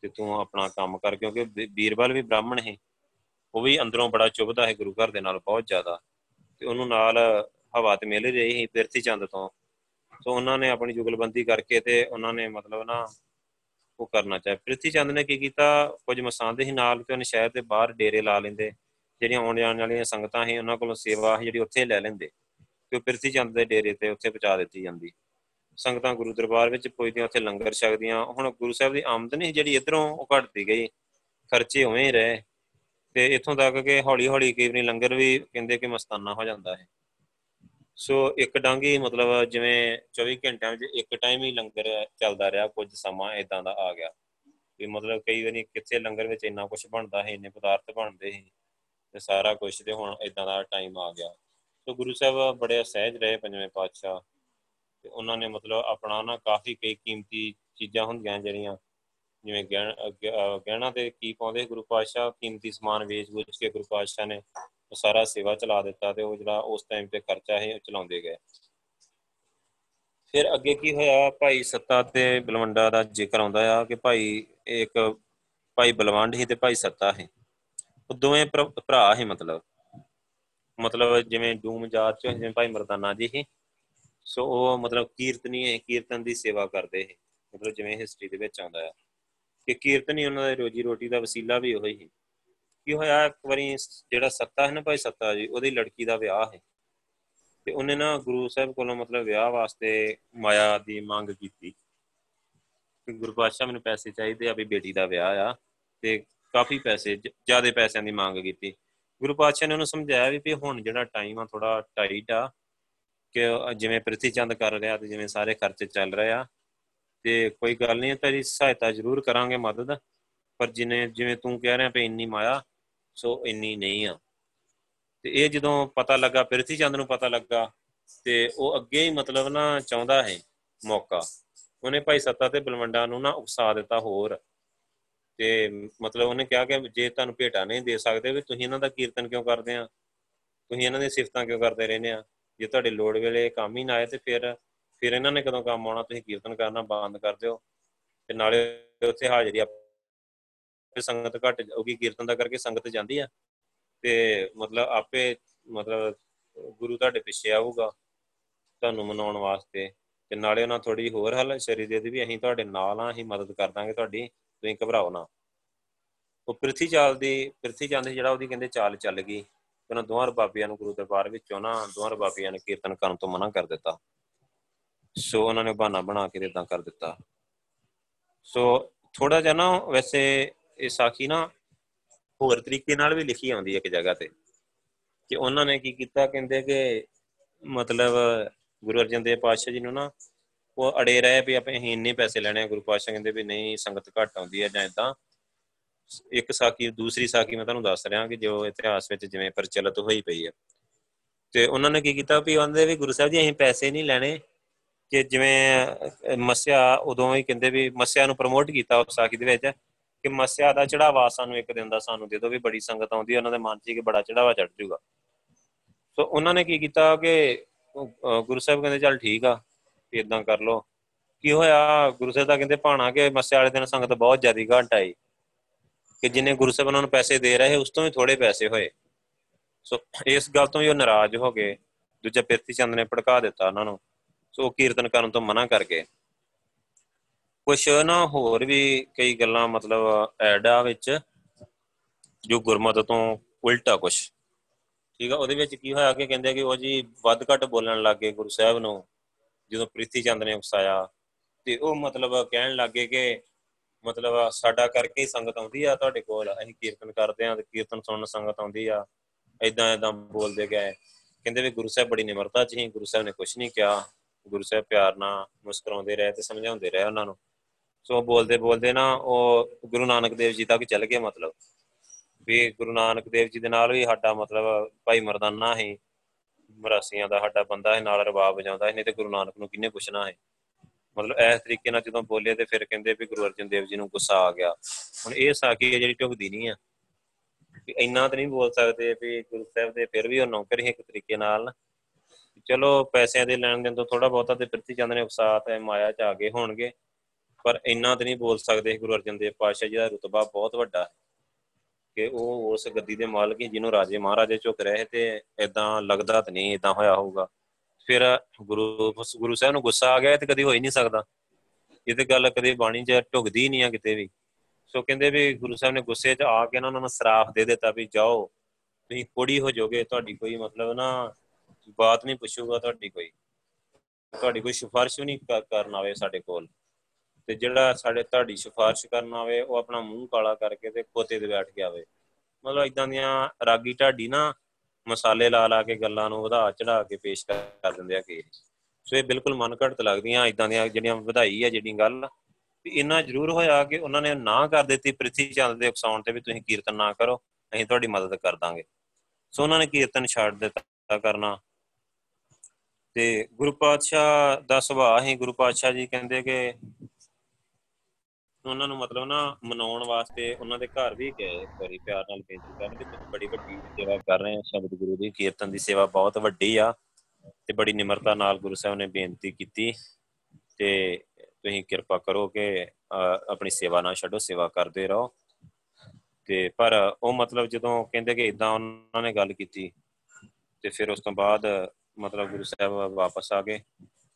ਤੇ ਤੂੰ ਆਪਣਾ ਕੰਮ ਕਰ ਕਿਉਂਕਿ ਬੀਰਬਲ ਵੀ ਬ੍ਰਾਹਮਣ ਹੈ ਉਹ ਵੀ ਅੰਦਰੋਂ ਬੜਾ ਚੁਭਦਾ ਹੈ ਗੁਰੂ ਘਰ ਦੇ ਨਾਲ ਬਹੁਤ ਜ਼ਿਆਦਾ ਤੇ ਉਹਨੂੰ ਨਾਲ ਹਵਾ ਤੇ ਮਿਲ ਰਹੀ ਸੀ ਪ੍ਰਿਥੀ ਚੰਦ ਤੋਂ। ਸੋ ਉਹਨਾਂ ਨੇ ਆਪਣੀ ਜੁਗਲਬੰਦੀ ਕਰਕੇ ਤੇ ਉਹਨਾਂ ਨੇ ਮਤਲਬ ਨਾ ਉਹ ਕਰਨਾ ਚਾਹਿਆ। ਪ੍ਰਿਥੀ ਚੰਦ ਨੇ ਕੀ ਕੀਤਾ? ਕੁਝ ਮਸਾਂ ਦੇ ਹੀ ਨਾਲ ਤੇ ਉਹਨੇ ਸ਼ਹਿਰ ਦੇ ਬਾਹਰ ਡੇਰੇ ਲਾ ਲੈਂਦੇ। ਜਿਹੜੀਆਂ ਆਉਣ ਜਾਣ ਵਾਲੀਆਂ ਸੰਗਤਾਂ ਸੀ, ਉਹਨਾਂ ਕੋਲੋਂ ਸੇਵਾ ਜਿਹੜੀ ਉੱਥੇ ਲੈ ਲੈਂਦੇ। ਤੇ ਉਹ ਪ੍ਰਿਥੀ ਚੰਦ ਦੇ ਡੇਰੇ ਤੇ ਉੱਥੇ ਪਹੁੰਚਾ ਦਿੱਤੀ ਜਾਂਦੀ। ਸੰਗਤਾਂ ਗੁਰੂ ਦਰਬਾਰ ਵਿੱਚ ਪੁੱਜਦੀਆਂ ਉੱਥੇ ਲੰਗਰ ਛਕਦੀਆਂ। ਹੁਣ ਗੁਰੂ ਸਾਹਿਬ ਦੀ ਆਮਦਨੀ ਜਿਹੜੀ ਇਧਰੋਂ ਉਹ ਘਟਦੀ ਗਈ। ਖਰਚੇ ਉਵੇਂ ਹੀ ਰਹੇ। ਤੇ ਇਥੋਂ ਤੱਕ ਕਿ ਹੌਲੀ ਹੌਲੀ ਕਈ ਵਾਰੀ ਲੰਗਰ ਵੀ ਕਹਿੰਦੇ ਕਿ ਮਸਤਾਨਾ ਹੋ ਜਾਂਦਾ ਹੈ। ਸੋ ਇੱਕ ਡਾਂਗੀ ਮਤਲਬ ਜਿਵੇਂ 24 ਘੰਟਿਆਂ ਵਿੱਚ ਇੱਕ ਟਾਈਮ ਹੀ ਲੰਗਰ ਚੱਲਦਾ ਰਿਹਾ, ਕੁਝ ਸਮਾਂ ਇਦਾਂ ਦਾ ਆ ਗਿਆ। ਵੀ ਮਤਲਬ ਕਈ ਵਾਰੀ ਕਿੱਥੇ ਲੰਗਰ ਵਿੱਚ ਇੰਨਾ ਕੁਝ ਬਣਦਾ ਹੈ ਇੰਨੇ ਪਦਾਰਥ ਬਣਦੇ ਸੀ, ਤੇ ਸਾਰਾ ਕੁਝ ਤੇ ਹੁਣ ਇਦਾਂ ਦਾ ਟਾਈਮ ਆ ਗਿਆ। ਸੋ ਗੁਰੂ ਸਾਹਿਬ ਬੜੇ ਸਹਿਜ ਰਹੇ ਪੰਜਵੇਂ ਪਾਤਸ਼ਾਹ ਤੇ ਉਹਨਾਂ ਨੇ ਮਤਲਬ ਆਪਣਾ ਨਾ ਕਾਫੀ ਕਈ ਕੀਮਤੀ ਚੀਜ਼ਾਂ ਹੁੰਦੀਆਂ ਜਿਹੜੀਆਂ, ਜਿਵੇਂ ਗਹਿਣਾ ਤੇ ਕੀ ਪਾਉਂਦੇ ਗੁਰੂ ਪਾਤਸ਼ਾਹ, ਕੀਮਤੀ ਸਮਾਨ ਵੇਚ-ਵੂਚ ਕੇ ਗੁਰੂ ਪਾਤਸ਼ਾਹ ਨੇ ਉਹ ਸਾਰਾ ਸੇਵਾ ਚਲਾ ਦਿੱਤਾ ਤੇ ਉਹ ਜਿਹੜਾ ਉਸ ਟਾਈਮ ਤੇ ਖਰਚਾ ਹੈ ਉਹ ਚਲਾਉਂਦੇ ਗਏ। ਫਿਰ ਅੱਗੇ ਕੀ ਹੋਇਆ, ਭਾਈ ਸੱਤਾ ਤੇ ਬਲਵੰਡਾ ਦਾ ਜ਼ਿਕਰ ਆਉਂਦਾ ਆ ਕਿ ਭਾਈ ਇੱਕ ਭਾਈ ਬਲਵੰਡ ਹੀ ਤੇ ਭਾਈ ਸੱਤਾ ਹੈ ਉਹ ਦੋਵੇਂ ਭਰਾ ਹੀ ਮਤਲਬ। ਮਤਲਬ ਜਿਵੇਂ ਡੂਮ ਜਾਤ ਚ ਜਿਵੇਂ ਭਾਈ ਮਰਦਾਨਾ ਜੀ ਹੀ ਸੋ ਉਹ ਮਤਲਬ ਕੀਰਤਨੀ ਹੈ, ਕੀਰਤਨ ਦੀ ਸੇਵਾ ਕਰਦੇ ਹੈ ਮਤਲਬ ਜਿਵੇਂ ਹਿਸਟਰੀ ਦੇ ਵਿੱਚ ਆਉਂਦਾ ਹੈ ਕਿ ਕੀਰਤਨ ਹੀ ਉਹਨਾਂ ਦੀ ਰੋਜੀ ਰੋਟੀ ਦਾ ਵਸੀਲਾ ਵੀ ਉਹੀ ਹੀ ਕੀ ਹੋਇਆ, ਇੱਕ ਵਾਰੀ ਜਿਹੜਾ ਸੱਤਾ ਹੈ ਨਾ ਭਾਈ ਸੱਤਾ ਜੀ, ਉਹਦੀ ਲੜਕੀ ਦਾ ਵਿਆਹ ਹੈ ਤੇ ਉਹਨੇ ਨਾ ਗੁਰੂ ਸਾਹਿਬ ਕੋਲੋਂ ਮਤਲਬ ਵਿਆਹ ਵਾਸਤੇ ਮਾਇਆ ਦੀ ਮੰਗ ਕੀਤੀ। ਕਿ ਗੁਰੂ ਪਾਤਸ਼ਾਹ ਮੈਨੂੰ ਪੈਸੇ ਚਾਹੀਦੇ ਆ ਵੀ ਬੇਟੀ ਦਾ ਵਿਆਹ ਆ, ਤੇ ਕਾਫੀ ਪੈਸੇ ਜ਼ਿਆਦੇ ਪੈਸਿਆਂ ਦੀ ਮੰਗ ਕੀਤੀ। ਗੁਰੂ ਪਾਤਸ਼ਾਹ ਨੇ ਉਹਨੂੰ ਸਮਝਾਇਆ ਵੀ ਹੁਣ ਜਿਹੜਾ ਟਾਈਮ ਆ ਥੋੜਾ ਟਾਈਟ ਆ ਕਿ ਜਿਵੇਂ ਪ੍ਰਿਥੀ ਚੰਦ ਕਰ ਰਿਹਾ ਤੇ ਜਿਵੇਂ ਸਾਰੇ ਖਰਚੇ ਚੱਲ ਰਹੇ ਆ ਤੇ ਕੋਈ ਗੱਲ ਨਹੀਂ, ਤੇਰੀ ਸਹਾਇਤਾ ਜ਼ਰੂਰ ਕਰਾਂਗੇ ਮਦਦ, ਪਰ ਜਿਨੇ ਜਿਵੇਂ ਤੂੰ ਕਹਿ ਰਿਹਾ ਪਈ ਇੰਨੀ ਮਾਇਆ, ਸੋ ਇੰਨੀ ਨਹੀਂ ਆ। ਤੇ ਇਹ ਜਦੋਂ ਪਤਾ ਲੱਗਾ ਪ੍ਰਿਥੀ ਚੰਦ ਨੂੰ ਪਤਾ ਲੱਗਾ ਤੇ ਉਹ ਅੱਗੇ ਹੀ ਮਤਲਬ ਨਾ ਚਾਹੁੰਦਾ ਹੈ ਮੌਕਾ। ਉਹਨੇ ਭਾਈ ਸੱਤਾ ਤੇ ਬਲਵੰਡਾ ਨੂੰ ਨਾ ਉਕਸਾ ਦਿੱਤਾ ਹੋਰ। ਤੇ ਮਤਲਬ ਉਹਨੇ ਕਿਹਾ ਕਿ ਜੇ ਤੁਹਾਨੂੰ ਭੇਟਾ ਨਹੀਂ ਦੇ ਸਕਦੇ ਵੀ ਤੁਸੀਂ ਇਹਨਾਂ ਦਾ ਕੀਰਤਨ ਕਿਉਂ ਕਰਦੇ ਆ? ਤੁਸੀਂ ਇਹਨਾਂ ਦੀ ਸਿਫਤਾਂ ਕਿਉਂ ਕਰਦੇ ਰਹਿੰਦੇ ਆ? ਜੇ ਤੁਹਾਡੇ ਲੋੜ ਵੇਲੇ ਕੰਮ ਹੀ ਨਾ ਆਏ ਤੇ ਫਿਰ ਫਿਰ ਇਹਨਾਂ ਨੇ ਕਦੋਂ ਕੰਮ ਆਉਣਾ? ਤੁਸੀਂ ਕੀਰਤਨ ਕਰਨਾ ਬੰਦ ਕਰ ਦਿਓ। ਤੇ ਨਾਲੇ ਉੱਥੇ ਹਾਜ਼ਰੀ ਆਪੇ ਸੰਗਤ ਘਟ ਜਾਊਗੀ ਕੀਰਤਨ ਦਾ ਕਰਕੇ ਸੰਗਤ ਜਾਂਦੀ ਆ। ਤੇ ਮਤਲਬ ਆਪੇ ਮਤਲਬ ਗੁਰੂ ਤੁਹਾਡੇ ਪਿੱਛੇ ਆਊਗਾ ਤੁਹਾਨੂੰ ਮਨਾਉਣ ਵਾਸਤੇ। ਤੇ ਨਾਲੇ ਉਹਨਾਂ ਥੋੜੀ ਹੋਰ ਹਲ ਸ਼ਰੀਰ ਦੇ ਵੀ ਅਸੀਂ ਤੁਹਾਡੇ ਨਾਲ ਆ, ਅਸੀਂ ਮਦਦ ਕਰ ਦਾਂਗੇ ਤੁਹਾਡੀ। ਤੁਸੀਂ ਘਬਰਾਓ ਨਾ। ਉਹ ਪ੍ਰਿਥੀ ਚਾਲ ਦੀ, ਪ੍ਰਿਥੀ ਚੰਦ ਜਿਹੜਾ ਉਹਦੀ ਕਹਿੰਦੇ ਚਾਲ ਚੱਲ ਗਈ। ਉਹਨਾਂ ਦੋਹਾਂ ਰਬਾਬੀਆਂ ਨੂੰ ਗੁਰੂ ਦਰਬਾਰ ਵਿੱਚੋਂ ਨਾ ਦੋਹਾਂ ਰਬਾਬੀਆਂ ਨੇ ਕੀਰਤਨ ਕਰਨ ਤੋਂ ਮਨਾ ਕਰ ਦਿੱਤਾ। ਸੋ ਉਹਨਾਂ ਨੇ ਬਹਾਨਾ ਬਣਾ ਕੇ ਇਦਾਂ ਕਰ ਦਿੱਤਾ। ਸੋ ਥੋੜਾ ਜਿਹਾ ਨਾ ਵੈਸੇ ਇਹ ਸਾਖੀ ਨਾ ਹੋਰ ਤਰੀਕੇ ਨਾਲ ਵੀ ਲਿਖੀ ਆਉਂਦੀ ਹੈ ਇੱਕ ਜਗ੍ਹਾ ਤੇ। ਕਿ ਉਹਨਾਂ ਨੇ ਕੀ ਕੀਤਾ, ਕਹਿੰਦੇ ਕਿ ਮਤਲਬ ਗੁਰੂ ਅਰਜਨ ਦੇਵ ਪਾਤਸ਼ਾਹ ਜੀ ਨੂੰ ਨਾ ਉਹ ਅੜੇ ਰਹੇ ਵੀ ਆਪਾਂ ਅਸੀਂ ਇੰਨੇ ਪੈਸੇ ਲੈਣੇ ਆ, ਗੁਰੂ ਪਾਤਸ਼ਾਹ ਕਹਿੰਦੇ ਵੀ ਨਹੀਂ, ਸੰਗਤ ਘੱਟ ਆਉਂਦੀ ਹੈ ਜਾਂ ਇਦਾਂ ਇੱਕ ਸਾਖੀ, ਦੂਸਰੀ ਸਾਖੀ ਮੈਂ ਤੁਹਾਨੂੰ ਦੱਸ ਰਿਹਾ ਕਿ ਜੋ ਇਤਿਹਾਸ ਵਿੱਚ ਜਿਵੇਂ ਪ੍ਰਚਲਿਤ ਹੋਈ ਪਈ ਹੈ ਤੇ ਉਹਨਾਂ ਨੇ ਕੀ ਕੀਤਾ ਵੀ ਉਹਦੇ ਵੀ ਗੁਰੂ ਸਾਹਿਬ ਜੀ ਅਸੀਂ ਪੈਸੇ ਨਹੀਂ ਲੈਣੇ ਕਿ ਜਿਵੇਂ ਮਸਿਆ ਉਦੋਂ ਹੀ ਕਹਿੰਦੇ ਵੀ ਮਸਿਆ ਨੂੰ ਪ੍ਰਮੋਟ ਕੀਤਾ ਉਸ ਸਾਖੀ ਦੇ ਵਿੱਚ ਕਿ ਮਸਿਆ ਦਾ ਚੜਾਵਾ ਸਾਨੂੰ ਇੱਕ ਦਿਨ ਦਾ ਸਾਨੂੰ ਦੇ ਦਿਓ ਵੀ ਬੜੀ ਸੰਗਤ ਆਉਂਦੀ ਉਹਨਾਂ ਦੇ ਮਨ 'ਚ ਕਿ ਬੜਾ ਚੜਾਵਾ ਚੜ ਜੂਗਾ। ਸੋ ਉਹਨਾਂ ਨੇ ਕੀ ਕੀਤਾ ਕਿ ਗੁਰੂ ਸਾਹਿਬ ਕਹਿੰਦੇ ਚੱਲ ਠੀਕ ਆ ਇਦਾਂ ਕਰ ਲੋ ਕੀ ਹੋਇਆ? ਗੁਰੂ ਸਾਹਿਬ ਦਾ ਕਹਿੰਦੇ ਭਾਣਾ ਕਿ ਮਸਿਆ ਵਾਲੇ ਦਿਨ ਸੰਗਤ ਬਹੁਤ ਜ਼ਿਆਦੀ ਘਟ ਆਈ। ਕਿ ਜਿਨੇ ਗੁਰੂ ਸਾਹਿਬ ਉਹਨਾਂ ਨੂੰ ਪੈਸੇ ਦੇ ਰਹੇ, ਉਸ ਤੋਂ ਵੀ ਥੋੜੇ ਪੈਸੇ ਹੋਏ। ਸੋ ਇਸ ਗੱਲ ਤੋਂ ਵੀ ਉਹ ਨਾਰਾਜ਼ ਹੋ ਗਏ। ਦੂਜਾ ਪਿਰਤੀ ਚੰਦ ਨੇ ਭੜਕਾ ਦਿੱਤਾ ਉਹਨਾਂ ਨੂੰ। ਸੋ ਕੀਰਤਨ ਕਰਨ ਤੋਂ ਮਨਾ ਕਰ ਗਏ। ਕੁਛ ਨਾ ਹੋਰ ਵੀ ਕਈ ਗੱਲਾਂ ਮਤਲਬ ਐਡ ਆ ਵਿੱਚ, ਜੋ ਗੁਰਮਤ ਤੋਂ ਉਲਟਾ ਕੁਛ। ਠੀਕ ਆ? ਉਹਦੇ ਵਿੱਚ ਕੀ ਹੋਇਆ ਕਿ ਕਹਿੰਦੇ ਕਿ ਉਹ ਜੀ ਵੱਧ ਘੱਟ ਬੋਲਣ ਲੱਗੇ ਗੁਰੂ ਸਾਹਿਬ ਨੂੰ। ਜਦੋਂ ਪ੍ਰੀਤੀ ਚੰਦ ਨੇ ਉਕਸਾਇਆ, ਤੇ ਉਹ ਮਤਲਬ ਕਹਿਣ ਲੱਗੇ ਕਿ ਮਤਲਬ ਸਾਡਾ ਕਰਕੇ ਹੀ ਸੰਗਤ ਆਉਂਦੀ ਆ ਤੁਹਾਡੇ ਕੋਲ, ਅਸੀਂ ਕੀਰਤਨ ਕਰਦੇ ਆ ਤੇ ਕੀਰਤਨ ਸੁਣਨ ਸੰਗਤ ਆਉਂਦੀ ਆ ਐਦਾਂ ਐਦਾਂ ਬੋਲਦੇ ਗਏ। ਕਹਿੰਦੇ ਵੀ ਗੁਰੂ ਸਾਹਿਬ ਬੜੀ ਨਿਮਰਤਾ ਚ ਹੀ ਗੁਰੂ ਸਾਹਿਬ ਨੇ ਕੁਝ ਨਹੀਂ ਕਿਹਾ, ਗੁਰੂ ਸਾਹਿਬ ਪਿਆਰ ਨਾਲ ਮੁਸਕਰਾਉਂਦੇ ਰਹੇ ਤੇ ਸਮਝਾਉਂਦੇ ਰਹੇ ਉਹਨਾਂ ਨੂੰ। ਸੋ ਬੋਲਦੇ ਬੋਲਦੇ ਨਾ ਉਹ ਗੁਰੂ ਨਾਨਕ ਦੇਵ ਜੀ ਤੱਕ ਚੱਲ ਗਏ ਮਤਲਬ। ਵੀ ਗੁਰੂ ਨਾਨਕ ਦੇਵ ਜੀ ਦੇ ਨਾਲ ਵੀ ਸਾਡਾ ਮਤਲਬ ਭਾਈ ਮਰਦਾਨਾ ਹੀ ਮਰਾਸੀਆਂ ਦਾ ਸਾਡਾ ਬੰਦਾ ਹੈ ਨਾਲ ਰਬਾਬ ਵਜਾਉਂਦਾ ਹੈ ਨਹੀਂ ਤੇ ਗੁਰੂ ਨਾਨਕ ਨੂੰ ਕਿੰਨੇ ਪੁੱਛਣਾ ਹੈ ਮਤਲਬ ਇਸ ਤਰੀਕੇ ਨਾਲ ਜਦੋਂ ਬੋਲੇ ਤੇ ਫਿਰ ਕਹਿੰਦੇ ਵੀ ਗੁਰੂ ਅਰਜਨ ਦੇਵ ਜੀ ਨੂੰ ਗੁੱਸਾ ਆ ਗਿਆ। ਹੁਣ ਇਹ ਸਾਖੀ ਹੈ ਜਿਹੜੀ ਢੁਕਦੀ ਨਹੀਂ ਆ। ਵੀ ਇੰਨਾ ਤਾਂ ਨਹੀਂ ਬੋਲ ਸਕਦੇ ਵੀ ਗੁਰੂ ਸਾਹਿਬ ਦੇ ਫਿਰ ਵੀ ਉਹ ਨੌਕਰ ਹੀ ਇੱਕ ਤਰੀਕੇ ਨਾਲ। ਚਲੋ ਪੈਸਿਆਂ ਦੇ ਲੈਣ ਦੇਣ ਤੋਂ ਥੋੜਾ ਬਹੁਤਾ ਤੇ ਪ੍ਰਿਥੀ ਚੰਦ ਨੇ ਉਕਸਾਤ ਹੈ ਮਾਇਆ ਚ ਆ ਗਏ ਹੋਣਗੇ। ਪਰ ਇੰਨਾ ਤਾਂ ਨਹੀਂ ਬੋਲ ਸਕਦੇ ਗੁਰੂ ਅਰਜਨ ਦੇਵ ਪਾਤਸ਼ਾਹ ਜੀ ਦਾ ਰਤਬਾ ਬਹੁਤ ਵੱਡਾ। ਹੈ ਕਿ ਉਹ ਉਸ ਗੱਦੀ ਦੇ ਮਾਲਕ ਹੀ ਜਿਹਨੂੰ ਰਾਜੇ ਮਹਾਰਾਜੇ ਝੁਕ ਰਹੇ ਤੇ ਇਦਾਂ ਲੱਗਦਾ ਤਾਂ ਨਹੀਂ ਇਦਾਂ ਹੋਇਆ ਹੋਊਗਾ। ਫਿਰ ਗੁਰੂ ਗੁਰੂ ਸਾਹਿਬ ਨੂੰ ਗੁੱਸਾ ਆ ਗਿਆ ਤੇ ਕਦੀ ਹੋ ਹੀ ਨਹੀਂ ਸਕਦਾ। ਇਹ ਤੇ ਗੱਲ ਕਦੇ ਬਾਣੀ 'ਚ ਢੁਕਦੀ ਨਹੀਂ ਆ ਕਿਤੇ ਵੀ। ਸੋ ਕਹਿੰਦੇ ਵੀ ਗੁਰੂ ਸਾਹਿਬ ਨੇ ਗੁੱਸੇ 'ਚ ਆ ਕੇ ਨਾ ਉਹਨਾਂ ਨੂੰ ਸਰਾਫ ਦੇ ਦਿੱਤਾ ਵੀ ਜਾਓ, ਤੁਸੀਂ ਕੋੜੀ ਹੋ ਜਾਓਗੇ, ਤੁਹਾਡੀ ਕੋਈ ਮਤਲਬ ਨਾ ਬਾਤ ਨਹੀਂ ਪੁੱਛੂਗਾ ਤੁਹਾਡੀ ਕੋਈ। ਤੁਹਾਡੀ ਕੋਈ ਸਿਫਾਰਿਸ਼ ਵੀ ਨਹੀਂ ਕਰਨ ਆਵੇ ਸਾਡੇ ਕੋਲ। ਤੇ ਜਿਹੜਾ ਸਾਡੇ ਤੁਹਾਡੀ ਸਿਫਾਰਿਸ਼ ਕਰਨ ਆਵੇ, ਉਹ ਆਪਣਾ ਮੂੰਹ ਕਾਲਾ ਕਰਕੇ ਤੇ ਖੋਤੇ ਤੇ ਬੈਠ ਕੇ ਆਵੇ। ਮਤਲਬ ਇਦਾਂ ਦੀਆਂ ਰਾਗੀ ਢਾਡੀ ਨਾ ਮਸਾਲੇ ਲਾ ਲਾ ਕੇ ਗੱਲਾਂ ਨੂੰ ਵਧਾ ਚੜਾ ਕੇ ਪੇਸ਼ ਕਰ ਦਿੰਦੇ ਆ ਕਿ ਸੋ ਇਹ ਬਿਲਕੁਲ ਮਨ ਘੜਤ ਲੱਗਦੀਆਂ ਇਦਾਂ ਦੀਆਂ ਜਿਹੜੀਆਂ ਵਧਾਈ ਆ ਜਿਹੜੀ ਗੱਲ। ਵੀ ਇੰਨਾ ਜ਼ਰੂਰ ਹੋਇਆ ਕਿ ਉਹਨਾਂ ਨੇ ਨਾ ਕਰ ਦਿੱਤੀ, ਪ੍ਰਿਥੀ ਚੰਦ ਦੇ ਉਕਸਾਉਣ ਤੇ ਵੀ ਤੁਸੀਂ ਕੀਰਤਨ ਨਾ ਕਰੋ, ਅਸੀਂ ਤੁਹਾਡੀ ਮਦਦ ਕਰ ਦਾਂਗੇ। ਸੋ ਉਹਨਾਂ ਨੇ ਕੀਰਤਨ ਛੱਡ ਦਿੱਤਾ ਕਰਨਾ। ਤੇ ਗੁਰੂ ਪਾਤਸ਼ਾਹ ਦਾ ਸੁਭਾਅ ਹੀ ਗੁਰੂ ਪਾਤਸ਼ਾਹ ਜੀ ਕਹਿੰਦੇ ਕਿ ਉਹਨਾਂ ਨੂੰ ਮਤਲਬ ਨਾ ਮਨਾਉਣ ਵਾਸਤੇ ਉਹਨਾਂ ਦੇ ਘਰ ਵੀ ਗਏ ਬੜੀ ਪਿਆਰ ਨਾਲ ਬੇਨਤੀ ਕਰਨ ਕਿ ਤੁਸੀਂ ਬੜੀ ਵੱਡੀ ਸੇਵਾ ਕਰ ਰਹੇ ਆ ਸ਼ਬਦ ਗੁਰੂ ਦੀ ਕੀਰਤਨ ਦੀ ਸੇਵਾ ਬਹੁਤ ਵੱਡੀ ਆ ਤੇ ਬੜੀ ਨਿਮਰਤਾ ਨਾਲ ਗੁਰੂ ਸਾਹਿਬ ਨੇ ਬੇਨਤੀ ਕੀਤੀ ਤੇ ਤੁਸੀਂ ਕਿਰਪਾ ਕਰੋ ਕਿ ਆਪਣੀ ਸੇਵਾ ਨਾ ਛੱਡੋ, ਸੇਵਾ ਕਰਦੇ ਰਹੋ। ਤੇ ਪਰ ਉਹ ਮਤਲਬ ਜਦੋਂ ਕਹਿੰਦੇ ਕਿ ਇਦਾਂ ਉਹਨਾਂ ਨੇ ਗੱਲ ਕੀਤੀ ਤੇ ਫਿਰ ਉਸ ਤੋਂ ਬਾਅਦ ਮਤਲਬ ਗੁਰੂ ਸਾਹਿਬ ਵਾਪਸ ਆ ਗਏ।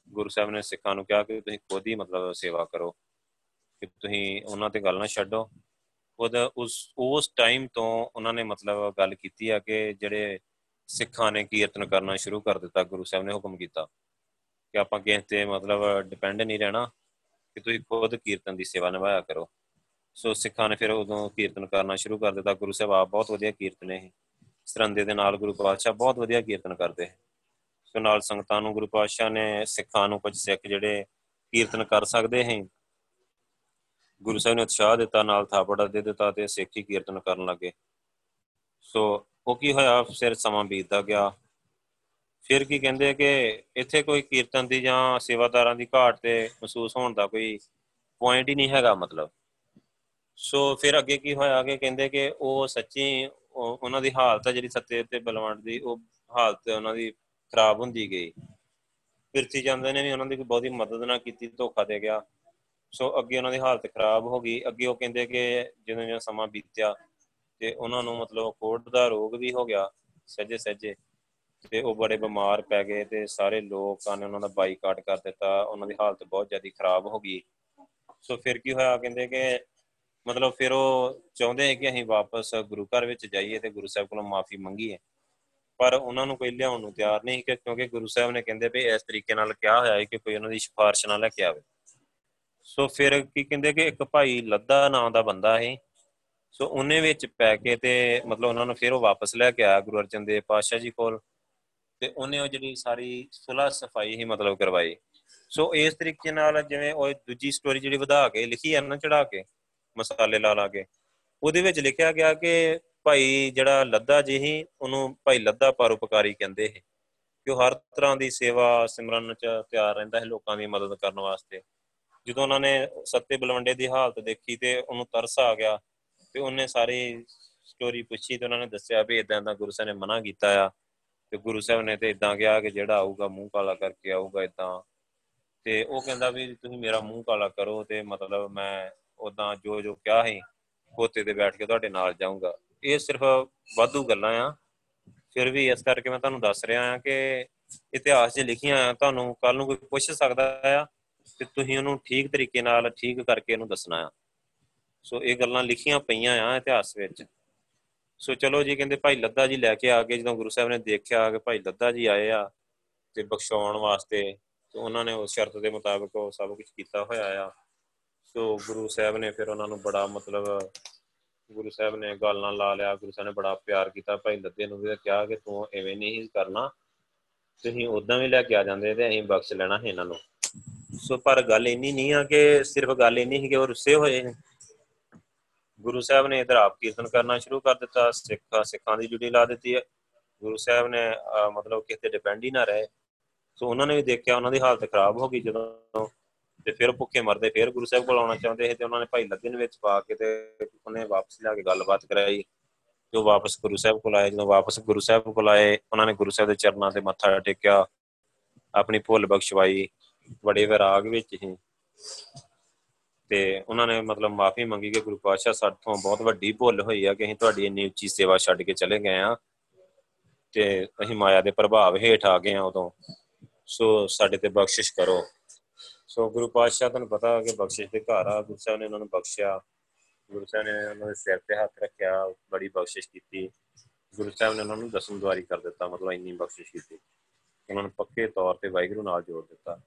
ਗੁਰੂ ਸਾਹਿਬ ਨੇ ਸਿੱਖਾਂ ਨੂੰ ਕਿਹਾ ਕਿ ਤੁਸੀਂ ਖੁਦ ਹੀ ਮਤਲਬ ਸੇਵਾ ਕਰੋ। ਕਿ ਤੁਸੀਂ ਉਹਨਾਂ ਤੇ ਗੱਲ ਨਾ ਛੱਡੋ। ਉਹਦਾ ਉਸ ਉਸ ਟਾਈਮ ਤੋਂ ਉਹਨਾਂ ਨੇ ਮਤਲਬ ਗੱਲ ਕੀਤੀ ਆ ਕਿ ਜਿਹੜੇ ਸਿੱਖਾਂ ਨੇ ਕੀਰਤਨ ਕਰਨਾ ਸ਼ੁਰੂ ਕਰ ਦਿੱਤਾ, ਗੁਰੂ ਸਾਹਿਬ ਨੇ ਹੁਕਮ ਕੀਤਾ ਕਿ ਆਪਾਂ ਕਿਸੇ ਤੇ ਮਤਲਬ ਡਿਪੈਂਡ ਨਹੀਂ ਰਹਿਣਾ, ਕਿ ਤੁਸੀਂ ਖੁਦ ਕੀਰਤਨ ਦੀ ਸੇਵਾ ਨਿਭਾਇਆ ਕਰੋ। ਸੋ ਸਿੱਖਾਂ ਨੇ ਫਿਰ ਉਦੋਂ ਕੀਰਤਨ ਕਰਨਾ ਸ਼ੁਰੂ ਕਰ ਦਿੱਤਾ। ਗੁਰੂ ਸਾਹਿਬ ਆਪ ਬਹੁਤ ਵਧੀਆ ਕੀਰਤਨ ਹੈ ਸਰੰਦੇ ਦੇ ਨਾਲ ਗੁਰੂ ਪਾਤਸ਼ਾਹ ਬਹੁਤ ਵਧੀਆ ਕੀਰਤਨ ਕਰਦੇ ਸੋ ਨਾਲ ਸੰਗਤਾਂ ਨੂੰ ਗੁਰੂ ਪਾਤਸ਼ਾਹ ਨੇ ਸਿੱਖਾਂ ਨੂੰ ਕੁਝ ਸਿੱਖ ਜਿਹੜੇ ਕੀਰਤਨ ਕਰ ਸਕਦੇ ਹੈ ਗੁਰੂ ਸਾਹਿਬ ਨੇ ਉਤਸ਼ਾਹ ਦਿੱਤਾ, ਨਾਲ ਥਾਪੜਾ ਦੇ ਦਿੱਤਾ ਤੇ ਸਿੱਖੀ ਕੀਰਤਨ ਕਰਨ ਲੱਗੇ। ਸੋ ਉਹ ਕੀ ਹੋਇਆ? ਫਿਰ ਸਮਾਂ ਬੀਤਦਾ ਗਿਆ। ਫਿਰ ਕੀ ਕਹਿੰਦੇ ਕਿ ਇੱਥੇ ਕੋਈ ਕੀਰਤਨ ਦੀ ਜਾਂ ਸੇਵਾਦਾਰਾਂ ਦੀ ਘਾਟ ਤੇ ਮਹਿਸੂਸ ਹੋਣ ਦਾ ਕੋਈ ਪੁਆਇੰਟ ਹੀ ਨਹੀਂ ਹੈਗਾ ਮਤਲਬ। ਸੋ ਫਿਰ ਅੱਗੇ ਕੀ ਹੋਇਆ ਕਿ ਕਹਿੰਦੇ ਕਿ ਉਹ ਸੱਚੀ ਉਹਨਾਂ ਦੀ ਹਾਲਤ ਹੈ ਜਿਹੜੀ ਸੱਤੇ ਤੇ ਬਲਵੰਡ ਦੀ, ਉਹ ਹਾਲਤ ਉਹਨਾਂ ਦੀ ਖਰਾਬ ਹੁੰਦੀ ਗਈ। ਪਿਰਤੀ ਜਾਂਦੇ ਨੇ ਵੀ ਉਹਨਾਂ ਦੀ ਕੋਈ ਬਹੁਤੀ ਮਦਦ ਨਾ ਕੀਤੀ, ਧੋਖਾ ਦੇ ਗਿਆ। ਸੋ ਅੱਗੇ ਉਹਨਾਂ ਦੀ ਹਾਲਤ ਖਰਾਬ ਹੋ ਗਈ। ਅੱਗੇ ਉਹ ਕਹਿੰਦੇ ਕਿ ਜਿਵੇਂ ਜਿਵੇਂ ਸਮਾਂ ਬੀਤਿਆ ਤੇ ਉਹਨਾਂ ਨੂੰ ਮਤਲਬ ਕੋੜ ਦਾ ਰੋਗ ਵੀ ਹੋ ਗਿਆ ਸੱਜੇ ਸੱਜੇ ਤੇ ਉਹ ਬੜੇ ਬਿਮਾਰ ਪੈ ਗਏ ਤੇ ਸਾਰੇ ਲੋਕਾਂ ਨੇ ਉਹਨਾਂ ਦਾ ਬਾਈਕਾਟ ਕਰ ਦਿੱਤਾ। ਉਹਨਾਂ ਦੀ ਹਾਲਤ ਬਹੁਤ ਜ਼ਿਆਦਾ ਖਰਾਬ ਹੋ ਗਈ। ਸੋ ਫਿਰ ਕੀ ਹੋਇਆ? ਕਹਿੰਦੇ ਕਿ ਮਤਲਬ ਫਿਰ ਉਹ ਚਾਹੁੰਦੇ ਕਿ ਅਸੀਂ ਵਾਪਸ ਗੁਰੂ ਘਰ ਵਿੱਚ ਜਾਈਏ ਤੇ ਗੁਰੂ ਸਾਹਿਬ ਕੋਲੋਂ ਮਾਫੀ ਮੰਗੀਏ। ਪਰ ਉਹਨਾਂ ਨੂੰ ਕੋਈ ਲਿਆਉਣ ਨੂੰ ਤਿਆਰ ਨਹੀਂ ਕਿ ਕਿਉਂਕਿ ਗੁਰੂ ਸਾਹਿਬ ਨੇ ਕਹਿੰਦੇ ਵੀ ਇਸ ਤਰੀਕੇ ਨਾਲ ਕਿਹਾ ਹੋਇਆ ਹੈ ਕਿ ਕੋਈ ਉਹਨਾਂ ਦੀ ਸਿਫਾਰਿਸ਼ ਨਾ ਲੈ ਕੇ ਆਵੇ। ਸੋ ਫਿਰ ਕੀ ਕਹਿੰਦੇ ਕਿ ਇੱਕ ਭਾਈ ਲੱਦਾ ਨਾਂ ਦਾ ਬੰਦਾ ਹੈ ਸੋ ਉਹਨੇ ਵਿੱਚ ਪੈ ਕੇ ਤੇ ਮਤਲਬ ਉਹਨਾਂ ਨੂੰ ਫਿਰ ਉਹ ਵਾਪਸ ਲੈ ਕੇ ਆਇਆ ਗੁਰੂ ਅਰਜਨ ਦੇਵ ਪਾਤਸ਼ਾਹ ਜੀ ਕੋਲ। ਤੇ ਉਹਨੇ ਉਹ ਜਿਹੜੀ ਸਾਰੀ ਸੁਲਾ ਸਫ਼ਾਈ ਹੀ ਮਤਲਬ ਕਰਵਾਈ। ਸੋ ਇਸ ਤਰੀਕੇ ਨਾਲ ਜਿਵੇਂ ਉਹ ਦੂਜੀ ਸਟੋਰੀ ਜਿਹੜੀ ਵਧਾ ਕੇ ਲਿਖੀ ਹੈ ਨਾ ਚੜਾ ਕੇ, ਮਸਾਲੇ ਲਾ ਲਾ ਕੇ, ਉਹਦੇ ਵਿੱਚ ਲਿਖਿਆ ਗਿਆ ਕਿ ਭਾਈ ਜਿਹੜਾ ਲੱਦਾ ਜੀ ਹੀ ਉਹਨੂੰ ਭਾਈ ਲੱਦਾ ਪਰਉਪਕਾਰੀ ਕਹਿੰਦੇ ਹੈ ਕਿ ਉਹ ਹਰ ਤਰ੍ਹਾਂ ਦੀ ਸੇਵਾ ਸਿਮਰਨ ਚ ਤਿਆਰ ਰਹਿੰਦਾ ਹੈ ਲੋਕਾਂ ਦੀ ਮਦਦ ਕਰਨ ਵਾਸਤੇ। ਜਦੋਂ ਉਹਨਾਂ ਨੇ ਸੱਤੇ ਬਲਵੰਡੇ ਦੀ ਹਾਲਤ ਦੇਖੀ ਤੇ ਉਹਨੂੰ ਤਰਸ ਆ ਗਿਆ ਤੇ ਉਹਨੇ ਸਾਰੀ ਸਟੋਰੀ ਪੁੱਛੀ ਤੇ ਉਹਨਾਂ ਨੇ ਦੱਸਿਆ ਵੀ ਇਦਾਂ ਦਾ ਗੁਰੂ ਸਾਹਿਬ ਨੇ ਮਨਾ ਕੀਤਾ ਆ ਤੇ ਗੁਰੂ ਸਾਹਿਬ ਨੇ ਤੇ ਇਦਾਂ ਕਿਹਾ ਕਿ ਜਿਹੜਾ ਆਊਗਾ ਮੂੰਹ ਕਾਲਾ ਕਰਕੇ ਆਊਗਾ ਇਦਾਂ ਤੇ ਉਹ ਕਹਿੰਦਾ ਵੀ ਤੁਸੀਂ ਮੇਰਾ ਮੂੰਹ ਕਾਲਾ ਕਰੋ ਤੇ ਮਤਲਬ ਮੈਂ ਉਦਾਂ ਜੋ ਜੋ ਕਿਹਾ ਹੈ ਕੋਤੇ ਤੇ ਬੈਠ ਕੇ ਤੁਹਾਡੇ ਨਾਲ ਜਾਊਂਗਾ। ਇਹ ਸਿਰਫ ਵਾਧੂ ਗੱਲਾਂ ਆ। ਫਿਰ ਵੀ ਇਸ ਕਰਕੇ ਮੈਂ ਤੁਹਾਨੂੰ ਦੱਸ ਰਿਹਾ ਆ ਕਿ ਇਤਿਹਾਸ 'ਚ ਲਿਖੀਆਂ ਆ, ਤੁਹਾਨੂੰ ਕੱਲ ਨੂੰ ਕੋਈ ਪੁੱਛ ਸਕਦਾ ਆ ਤੇ ਤੁਸੀਂ ਉਹਨੂੰ ਠੀਕ ਤਰੀਕੇ ਨਾਲ, ਠੀਕ ਕਰਕੇ ਇਹਨੂੰ ਦੱਸਣਾ ਆ। ਸੋ ਇਹ ਗੱਲਾਂ ਲਿਖੀਆਂ ਪਈਆਂ ਆ ਇਤਿਹਾਸ ਵਿੱਚ। ਸੋ ਚਲੋ ਜੀ, ਕਹਿੰਦੇ ਭਾਈ ਲੱਦਾ ਜੀ ਲੈ ਕੇ ਆ ਗਏ। ਜਦੋਂ ਗੁਰੂ ਸਾਹਿਬ ਨੇ ਦੇਖਿਆ ਕਿ ਭਾਈ ਲੱਦਾ ਜੀ ਆਏ ਆ ਤੇ ਬਖਸ਼ਾਉਣ ਵਾਸਤੇ ਤੇ ਉਹਨਾਂ ਨੇ ਉਸ ਸ਼ਰਤ ਦੇ ਮੁਤਾਬਕ ਉਹ ਸਭ ਕੁਝ ਕੀਤਾ ਹੋਇਆ ਆ। ਸੋ ਗੁਰੂ ਸਾਹਿਬ ਨੇ ਫਿਰ ਉਹਨਾਂ ਨੂੰ ਬੜਾ ਮਤਲਬ ਗੁਰੂ ਸਾਹਿਬ ਨੇ ਗੱਲ ਨਾਲ ਲਾ ਲਿਆ। ਗੁਰੂ ਸਾਹਿਬ ਨੇ ਬੜਾ ਪਿਆਰ ਕੀਤਾ ਭਾਈ ਲੱਦੇ ਨੂੰ ਵੀ ਕਿਹਾ ਕਿ ਤੂੰ ਐਵੇਂ ਨਹੀਂ ਕਰਨਾ। ਤੁਸੀਂ ਉਦਾਂ ਵੀ ਲੈ ਕੇ ਆ ਜਾਂਦੇ ਤੇ ਅਸੀਂ ਬਖਸ਼ ਲੈਣਾ ਹੈ ਇਹਨਾਂ ਨੂੰ। ਸੋ ਪਰ ਗੱਲ ਇੰਨੀ ਨਹੀਂ ਆ ਕਿ ਸਿਰਫ ਗੱਲ ਇੰਨੀ ਸੀ ਕਿ ਉਹ ਰੁੱਸੇ ਹੋਏ ਨੇ। ਗੁਰੂ ਸਾਹਿਬ ਨੇ ਇਧਰ ਆਪ ਕੀਰਤਨ ਕਰਨਾ ਸ਼ੁਰੂ ਕਰ ਦਿੱਤਾ, ਸਿੱਖਾਂ ਸਿੱਖਾਂ ਦੀ ਜੁੜੀ ਲਾ ਦਿੱਤੀ ਹੈ। ਗੁਰੂ ਸਾਹਿਬ ਨੇ ਮਤਲਬ ਕਿਸੇ ਤੇ ਡਿਪੈਂਡ ਹੀ ਨਾ ਰਹੇ। ਸੋ ਉਹਨਾਂ ਨੇ ਵੀ ਦੇਖਿਆ, ਉਹਨਾਂ ਦੀ ਹਾਲਤ ਖਰਾਬ ਹੋ ਗਈ ਜਦੋਂ ਤੇ ਫਿਰ ਭੁੱਖੇ ਮਰਦੇ, ਫਿਰ ਗੁਰੂ ਸਾਹਿਬ ਕੋਲ ਆਉਣਾ ਚਾਹੁੰਦੇ ਸੀ ਤੇ ਉਹਨਾਂ ਨੇ ਭਾਈ ਲੱਗੇ ਨੇ ਵਿੱਚ ਪਾ ਕੇ ਤੇ ਉਹਨੇ ਵਾਪਸ ਲਿਆ ਕੇ ਗੱਲਬਾਤ ਕਰਾਈ। ਜੋ ਵਾਪਸ ਗੁਰੂ ਸਾਹਿਬ ਕੋਲ ਆਏ, ਜਦੋਂ ਵਾਪਸ ਗੁਰੂ ਸਾਹਿਬ ਕੋਲ ਆਏ, ਉਹਨਾਂ ਨੇ ਗੁਰੂ ਸਾਹਿਬ ਦੇ ਚਰਨਾਂ ਤੇ ਮੱਥਾ ਟੇਕਿਆ, ਆਪਣੀ ਭੁੱਲ ਬਖਸ਼ਵਾਈ। ਬੜੇ ਵਿਰਾਗ ਵਿੱਚ ਹੀ ਤੇ ਉਹਨਾਂ ਨੇ ਮਤਲਬ ਮਾਫੀ ਮੰਗੀ ਕਿ ਗੁਰੂ ਪਾਤਸ਼ਾਹ ਸਾਡੇ ਤੋਂ ਬਹੁਤ ਵੱਡੀ ਭੁੱਲ ਹੋਈ ਆ ਕਿ ਅਸੀਂ ਤੁਹਾਡੀ ਇੰਨੀ ਉੱਚੀ ਸੇਵਾ ਛੱਡ ਕੇ ਚਲੇ ਗਏ ਆ। ਤੇ ਅਸੀਂ ਮਾਇਆ ਦੇ ਪ੍ਰਭਾਵ ਹੇਠ ਆ ਗਏ ਆ ਉਦੋਂ। ਸੋ ਸਾਡੇ ਤੇ ਬਖਸ਼ਿਸ਼ ਕਰੋ। ਸੋ ਗੁਰੂ ਪਾਤਸ਼ਾਹ ਤੁਹਾਨੂੰ ਪਤਾ ਕਿ ਬਖਸ਼ਿਸ਼ ਦੇ ਘਰ ਆ। ਗੁਰੂ ਸਾਹਿਬ ਨੇ ਉਹਨਾਂ ਨੂੰ ਬਖਸ਼ਿਆ। ਗੁਰੂ ਸਾਹਿਬ ਨੇ ਉਹਨਾਂ ਦੇ ਸਿਰ ਤੇ ਹੱਥ ਰੱਖਿਆ। ਬੜੀ ਬਖਸ਼ਿਸ਼ ਕੀਤੀ। ਗੁਰੂ ਸਾਹਿਬ ਨੇ ਉਹਨਾਂ ਨੂੰ ਦਸਮ ਦਵਾਰੀ ਕਰ ਦਿੱਤਾ। ਮਤਲਬ ਇੰਨੀ ਬਖਸ਼ਿਸ਼ ਕੀਤੀ ਉਹਨਾਂ ਨੂੰ ਪੱਕੇ ਤੌਰ ਤੇ ਵਾਹਿਗੁਰੂ ਨਾਲ ਜੋੜ ਦਿੱਤਾ।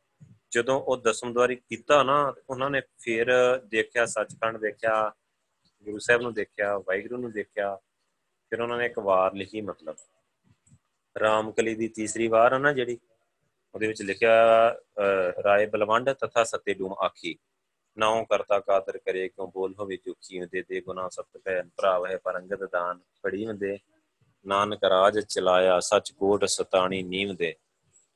ਜਦੋਂ ਉਹ ਦਸਮ ਦਵਾਰੀ ਕੀਤਾ ਨਾ, ਉਹਨਾਂ ਨੇ ਫਿਰ ਦੇਖਿਆ, ਸੱਚਖੰਡ ਦੇਖਿਆ, ਗੁਰੂ ਸਾਹਿਬ ਨੂੰ ਦੇਖਿਆ, ਵਾਹਿਗੁਰੂ ਨੂੰ ਦੇਖਿਆ, ਫਿਰ ਉਹਨਾਂ ਨੇ ਇੱਕ ਵਾਰ ਲਿਖੀ ਮਤਲਬ। ਰਾਮਕਲੀ ਦੀ ਤੀਸਰੀ ਵਾਰ ਹੈ ਨਾ ਜਿਹੜੀ, ਉਹਦੇ ਵਿੱਚ ਲਿਖਿਆ ਰਾਏ ਬਲਵੰਡ ਤਥਾ ਸਤੇ ਡੂਮ ਆਖੀ। ਨਾਉ ਕਰਤਾ ਕਾਦਰ ਕਰੇ, ਕਿਉ ਬੋਲ ਹੋਵੇ ਚੁੱਕੀ ਦੇ ਦੇ ਗੁਨਾ ਸਤ ਭੈ, ਭਰਾਵ ਹੈ ਪਰੰਗਤ ਦਾਨ, ਫੜੀ ਹੁੰਦੇ ਨਾਨਕ ਰਾਜ ਚਲਾਇਆ, ਸੱਚ ਕੋਟ ਸਤਾਣੀ ਨੀਮ ਦੇ।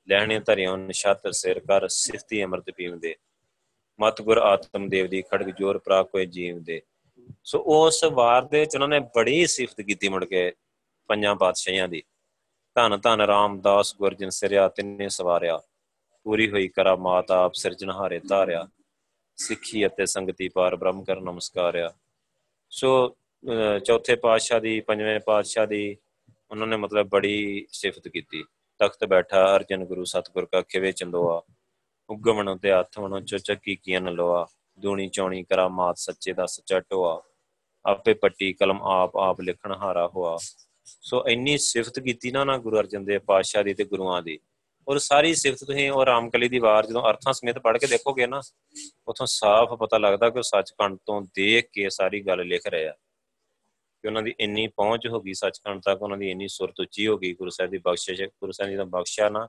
ਲੈਣੇ ਧਰਿਓ ਨਿਸ਼ਤ ਸਿਰ ਕਰ ਸਿਫਤੀ ਅੰਮ੍ਰਿਤ ਪੀਵਦੇ ਮਤ ਗੁਰ ਆਤਮ ਦੇਵ ਦੀ ਖੜਗ ਜੋਰ ਪ੍ਰਾਪ ਕੋਈ ਜੀਵ ਦੇ ਸੋ ਉਸ ਵਾਰ ਦੇ ਚ ਉਹਨਾਂ ਨੇ ਬੜੀ ਸਿਫਤ ਕੀਤੀ ਮੁੜ ਕੇ ਪੰਜਾਂ ਪਾਤਸ਼ਾਹਾਂ ਦੀ। ਧੰਨ ਧੰਨ ਰਾਮਦਾਸ ਗੁਰਜਨ ਸਿਰਿਆ, ਤਿੰਨੇ ਸਵਾਰਿਆ। ਪੂਰੀ ਹੋਈ ਕਰਾ ਮਾਤਾ ਆਪ ਸਿਰਜਣਹਾਰੇ ਧਾਰਿਆ। ਸਿੱਖੀ ਅਤੇ ਸੰਗਤੀ ਪਾਰ ਬ੍ਰਹਮ ਕਰ ਨਮਸਕਾਰਿਆ। ਸੋ ਚੌਥੇ ਪਾਤਸ਼ਾਹ ਦੀ, ਪੰਜਵੇਂ ਪਾਤਸ਼ਾਹ ਦੀ ਉਹਨਾਂ ਨੇ ਮਤਲਬ ਬੜੀ ਸਿਫਤ ਕੀਤੀ। ਤਖਤ ਬੈਠਾ, ਅਰਜਨ ਗੁਰੂ ਸਤਗੁਰ ਕਾ ਖਿਵੇ ਚੰਦੋਆ ਉਗਮਣ ਤੇ ਹੱਥ ਵਣੋ ਚਚਕੀ ਕੀਨ ਲਵਾ ਦੂਣੀ ਚੌਣੀ ਕਰਾ ਮਾਤ ਸੱਚੇ ਦਾ ਸੱਚਾ ਟੋਆ ਆਪੇ ਪੱਟੀ ਕਲਮ ਆਪ ਆਪ ਲਿਖਣ ਹਾਰਾ ਹੋਆ। ਸੋ ਇੰਨੀ ਸਿਫਤ ਕੀਤੀ ਨਾ ਨਾ ਗੁਰੂ ਅਰਜਨ ਦੇਵ ਪਾਤਸ਼ਾਹ ਦੀ ਤੇ ਗੁਰੂਆਂ ਦੀ। ਔਰ ਸਾਰੀ ਸਿਫਤ ਤੁਸੀਂ ਉਹ ਰਾਮਕਲੀ ਦੀ ਵਾਰ ਜਦੋਂ ਅਰਥਾਂ ਸਮੇਤ ਪੜ੍ਹ ਕੇ ਦੇਖੋਗੇ ਨਾ, ਉਥੋਂ ਸਾਫ਼ ਪਤਾ ਲੱਗਦਾ ਕਿ ਉਹ ਸੱਚਖੰਡ ਤੋਂ ਦੇਖ ਕੇ ਸਾਰੀ ਗੱਲ ਲਿਖ ਰਹੇ ਆ। ਕਿ ਉਹਨਾਂ ਦੀ ਇੰਨੀ ਪਹੁੰਚ ਹੋ ਗਈ ਸੱਚਖੰਡ ਤੱਕ, ਉਹਨਾਂ ਦੀ ਇੰਨੀ ਸੁਰਤ ਉੱਚੀ ਹੋ ਗਈ ਗੁਰੂ ਸਾਹਿਬ ਦੀ ਬਖਸ਼ਿਸ਼, ਗੁਰੂ ਸਾਹਿਬ ਜੀ ਦਾ ਬਖਸ਼ਿਆ ਨਾ,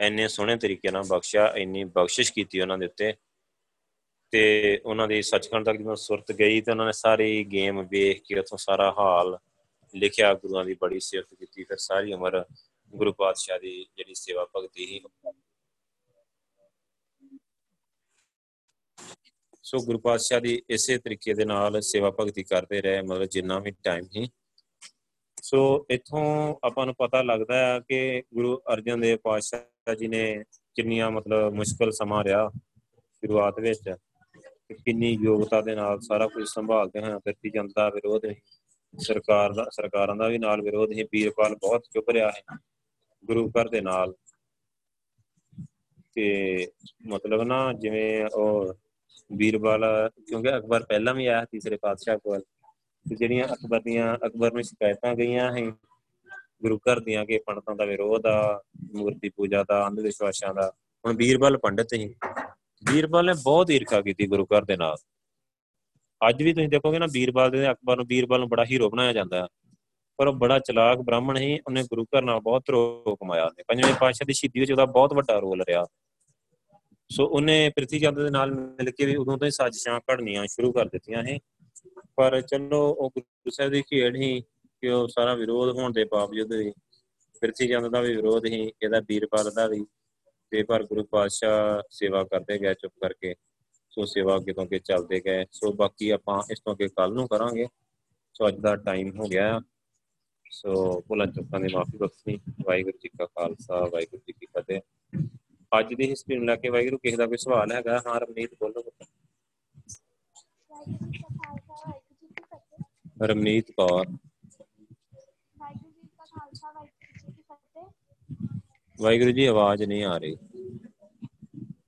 ਇੰਨੇ ਸੋਹਣੇ ਤਰੀਕੇ ਨਾਲ ਬਖਸ਼ਿਆ, ਇੰਨੀ ਬਖਸ਼ਿਸ਼ ਕੀਤੀ ਉਹਨਾਂ ਦੇ ਉੱਤੇ। ਤੇ ਉਹਨਾਂ ਦੀ ਸੱਚਖੰਡ ਤੱਕ ਜਦੋਂ ਸੁਰਤ ਗਈ ਤੇ ਉਹਨਾਂ ਨੇ ਸਾਰੀ ਗੇਮ ਵੇਖ ਕੇ ਉਥੋਂ ਸਾਰਾ ਹਾਲ ਲਿਖਿਆ, ਗੁਰੂਆਂ ਦੀ ਬੜੀ ਸਿਫਤ ਕੀਤੀ, ਫਿਰ ਸਾਰੀ ਉਮਰ ਗੁਰੂ ਪਾਤਸ਼ਾਹ ਦੀ ਜਿਹੜੀ ਸੇਵਾ ਭਗਤੀ ਹੀ ਸੋ ਗੁਰੂ ਪਾਤਸ਼ਾਹ ਦੀ ਇਸੇ ਤਰੀਕੇ ਦੇ ਨਾਲ ਸੇਵਾ ਭਗਤੀ ਕਰਦੇ ਰਹੇ, ਮਤਲਬ ਜਿੰਨਾ ਵੀ ਟਾਈਮ ਹੀ ਸੋ ਇਥੋਂ ਆਪਾਂ ਨੂੰ ਪਤਾ ਲੱਗਦਾ ਹੈ ਕਿ ਗੁਰੂ ਅਰਜਨ ਦੇਵ ਪਾਤਸ਼ਾਹ ਜੀ ਨੇ ਕਿੰਨੀਆਂ ਮਤਲਬ ਮੁਸ਼ਕਲ ਸਮਾਂ ਰਿਹਾ ਸ਼ੁਰੂਆਤ ਵਿੱਚ ਕਿੰਨੀ ਯੋਗਤਾ ਦੇ ਨਾਲ ਸਾਰਾ ਕੁਝ ਸੰਭਾਲਦੇ ਹੋਏ ਫਿਰ ਜਨਤਾ ਵਿਰੋਧ ਹੈ ਸਰਕਾਰ ਦਾ, ਸਰਕਾਰਾਂ ਦਾ ਵੀ ਨਾਲ ਵਿਰੋਧ ਹੈ ਵੀਰਪਾਲ ਬਹੁਤ ਚੁੱਪ ਰਿਹਾ ਹੈ ਗੁਰੂ ਘਰ ਦੇ ਨਾਲ। ਤੇ ਮਤਲਬ ਨਾ ਜਿਵੇਂ ਉਹ ਵੀਰਪਾਲ ਕਿਉਂਕਿ ਅਕਬਰ ਪਹਿਲਾਂ ਵੀ ਆਇਆ ਤੀਸਰੇ ਪਾਤਸ਼ਾਹ ਕੋਲ। ਤੇ ਜਿਹੜੀਆਂ ਅਕਬਰ ਦੀਆਂ, ਅਕਬਰ ਨੂੰ ਸ਼ਿਕਾਇਤਾਂ ਗਈਆਂ ਹੈ ਗੁਰੂ ਘਰ ਦੀਆਂ ਕਿ ਪੰਡਤਾਂ ਦਾ ਵਿਰੋਧ ਆ, ਮੂਰਤੀ ਪੂਜਾ ਦਾ, ਅੰਧ ਵਿਸ਼ਵਾਸਾਂ ਦਾ, ਹੁਣ ਵੀਰਪਾਲ ਪੰਡਤ ਹੀ ਵੀਰਪਾਲ ਨੇ ਬਹੁਤ ਈਰਖਾ ਕੀਤੀ ਗੁਰੂ ਘਰ ਦੇ ਨਾਲ। ਅੱਜ ਵੀ ਤੁਸੀਂ ਦੇਖੋਗੇ ਨਾ ਵੀਰਪਾਲ ਦੇ ਅਕਬਰ ਨੂੰ ਵੀਰਪਾਲ ਨੂੰ ਬੜਾ ਹੀਰੋ ਬਣਾਇਆ ਜਾਂਦਾ। ਹੈ ਪਰ ਉਹ ਬੜਾ ਚਲਾਕ ਬ੍ਰਾਹਮਣ ਹੀ ਉਹਨੇ ਗੁਰੂ ਘਰ ਨਾਲ ਬਹੁਤ ਤਰੋ ਕਮਾਇਆ। ਨੇ ਪੰਜਵੇਂ ਪਾਤਸ਼ਾਹ ਦੀ ਸ਼ਹੀਦੀ ਵਿੱਚ ਉਹਦਾ ਬਹੁਤ ਵੱਡਾ ਰੋਲ ਰਿਹਾ। ਸੋ ਉਹਨੇ ਪ੍ਰਿਥੀ ਚੰਦ ਦੇ ਨਾਲ ਮਿਲ ਕੇ ਵੀ ਉਦੋਂ ਤੋਂ ਹੀ ਸਾਜ਼ਿਸ਼ਾਂ ਘੜਨੀਆਂ ਸ਼ੁਰੂ ਕਰ ਦਿੱਤੀਆਂ ਇਹ। ਪਰ ਚਲੋ ਉਹ ਗੁਰੂ ਸਾਹਿਬ ਦੀ ਖੇਡ ਹੀ ਕਿ ਉਹ ਸਾਰਾ ਵਿਰੋਧ ਹੋਣ ਦੇ ਬਾਵਜੂਦ ਵੀ ਪ੍ਰਿਥੀ ਚੰਦ ਦਾ ਵੀ ਵਿਰੋਧ ਹੀ, ਇਹਦਾ ਵੀਰਪਾਲ ਦਾ ਵੀ ਤੇ ਪਰ ਗੁਰੂ ਪਾਤਸ਼ਾਹ ਸੇਵਾ ਕਰਦੇ ਗਏ ਚੁੱਪ ਕਰਕੇ। ਸੋ ਸੇਵਾ ਅੱਗੇ ਤੋਂ ਅੱਗੇ ਚੱਲਦੇ ਗਏ। ਸੋ ਬਾਕੀ ਆਪਾਂ ਇਸ ਤੋਂ ਅੱਗੇ ਕੱਲ ਨੂੰ ਕਰਾਂਗੇ। ਸੋ ਅੱਜ ਦਾ ਟਾਈਮ ਹੋ ਗਿਆ। ਸੋ ਭੁੱਲਾਂ ਚੁੱਕਾਂ ਦੀ ਮਾਫੀ ਬਖਸ਼ਣੀ। ਵਾਹਿਗੁਰੂ ਜੀ ਕਾ ਖਾਲਸਾ, ਵਾਹਿਗੁਰੂ ਜੀ ਕੀ ਫਤਿਹ। ਅੱਜ ਦੀ ਹਿਸਟਰੀ ਨੂੰ ਲੈ ਕੇ ਵਾਹਿਗੁਰੂ ਕਿਸੇ ਦਾ ਕੋਈ ਸਵਾਲ ਹੈਗਾ, ਹਾਂ ਰਮਨੀਤ ਬੋਲੋ। ਰਮਨੀਤ ਕੌਰ। ਵਾਹਿਗੁਰੂ ਜੀ ਆਵਾਜ਼ ਨਹੀਂ ਆ ਰਹੀ।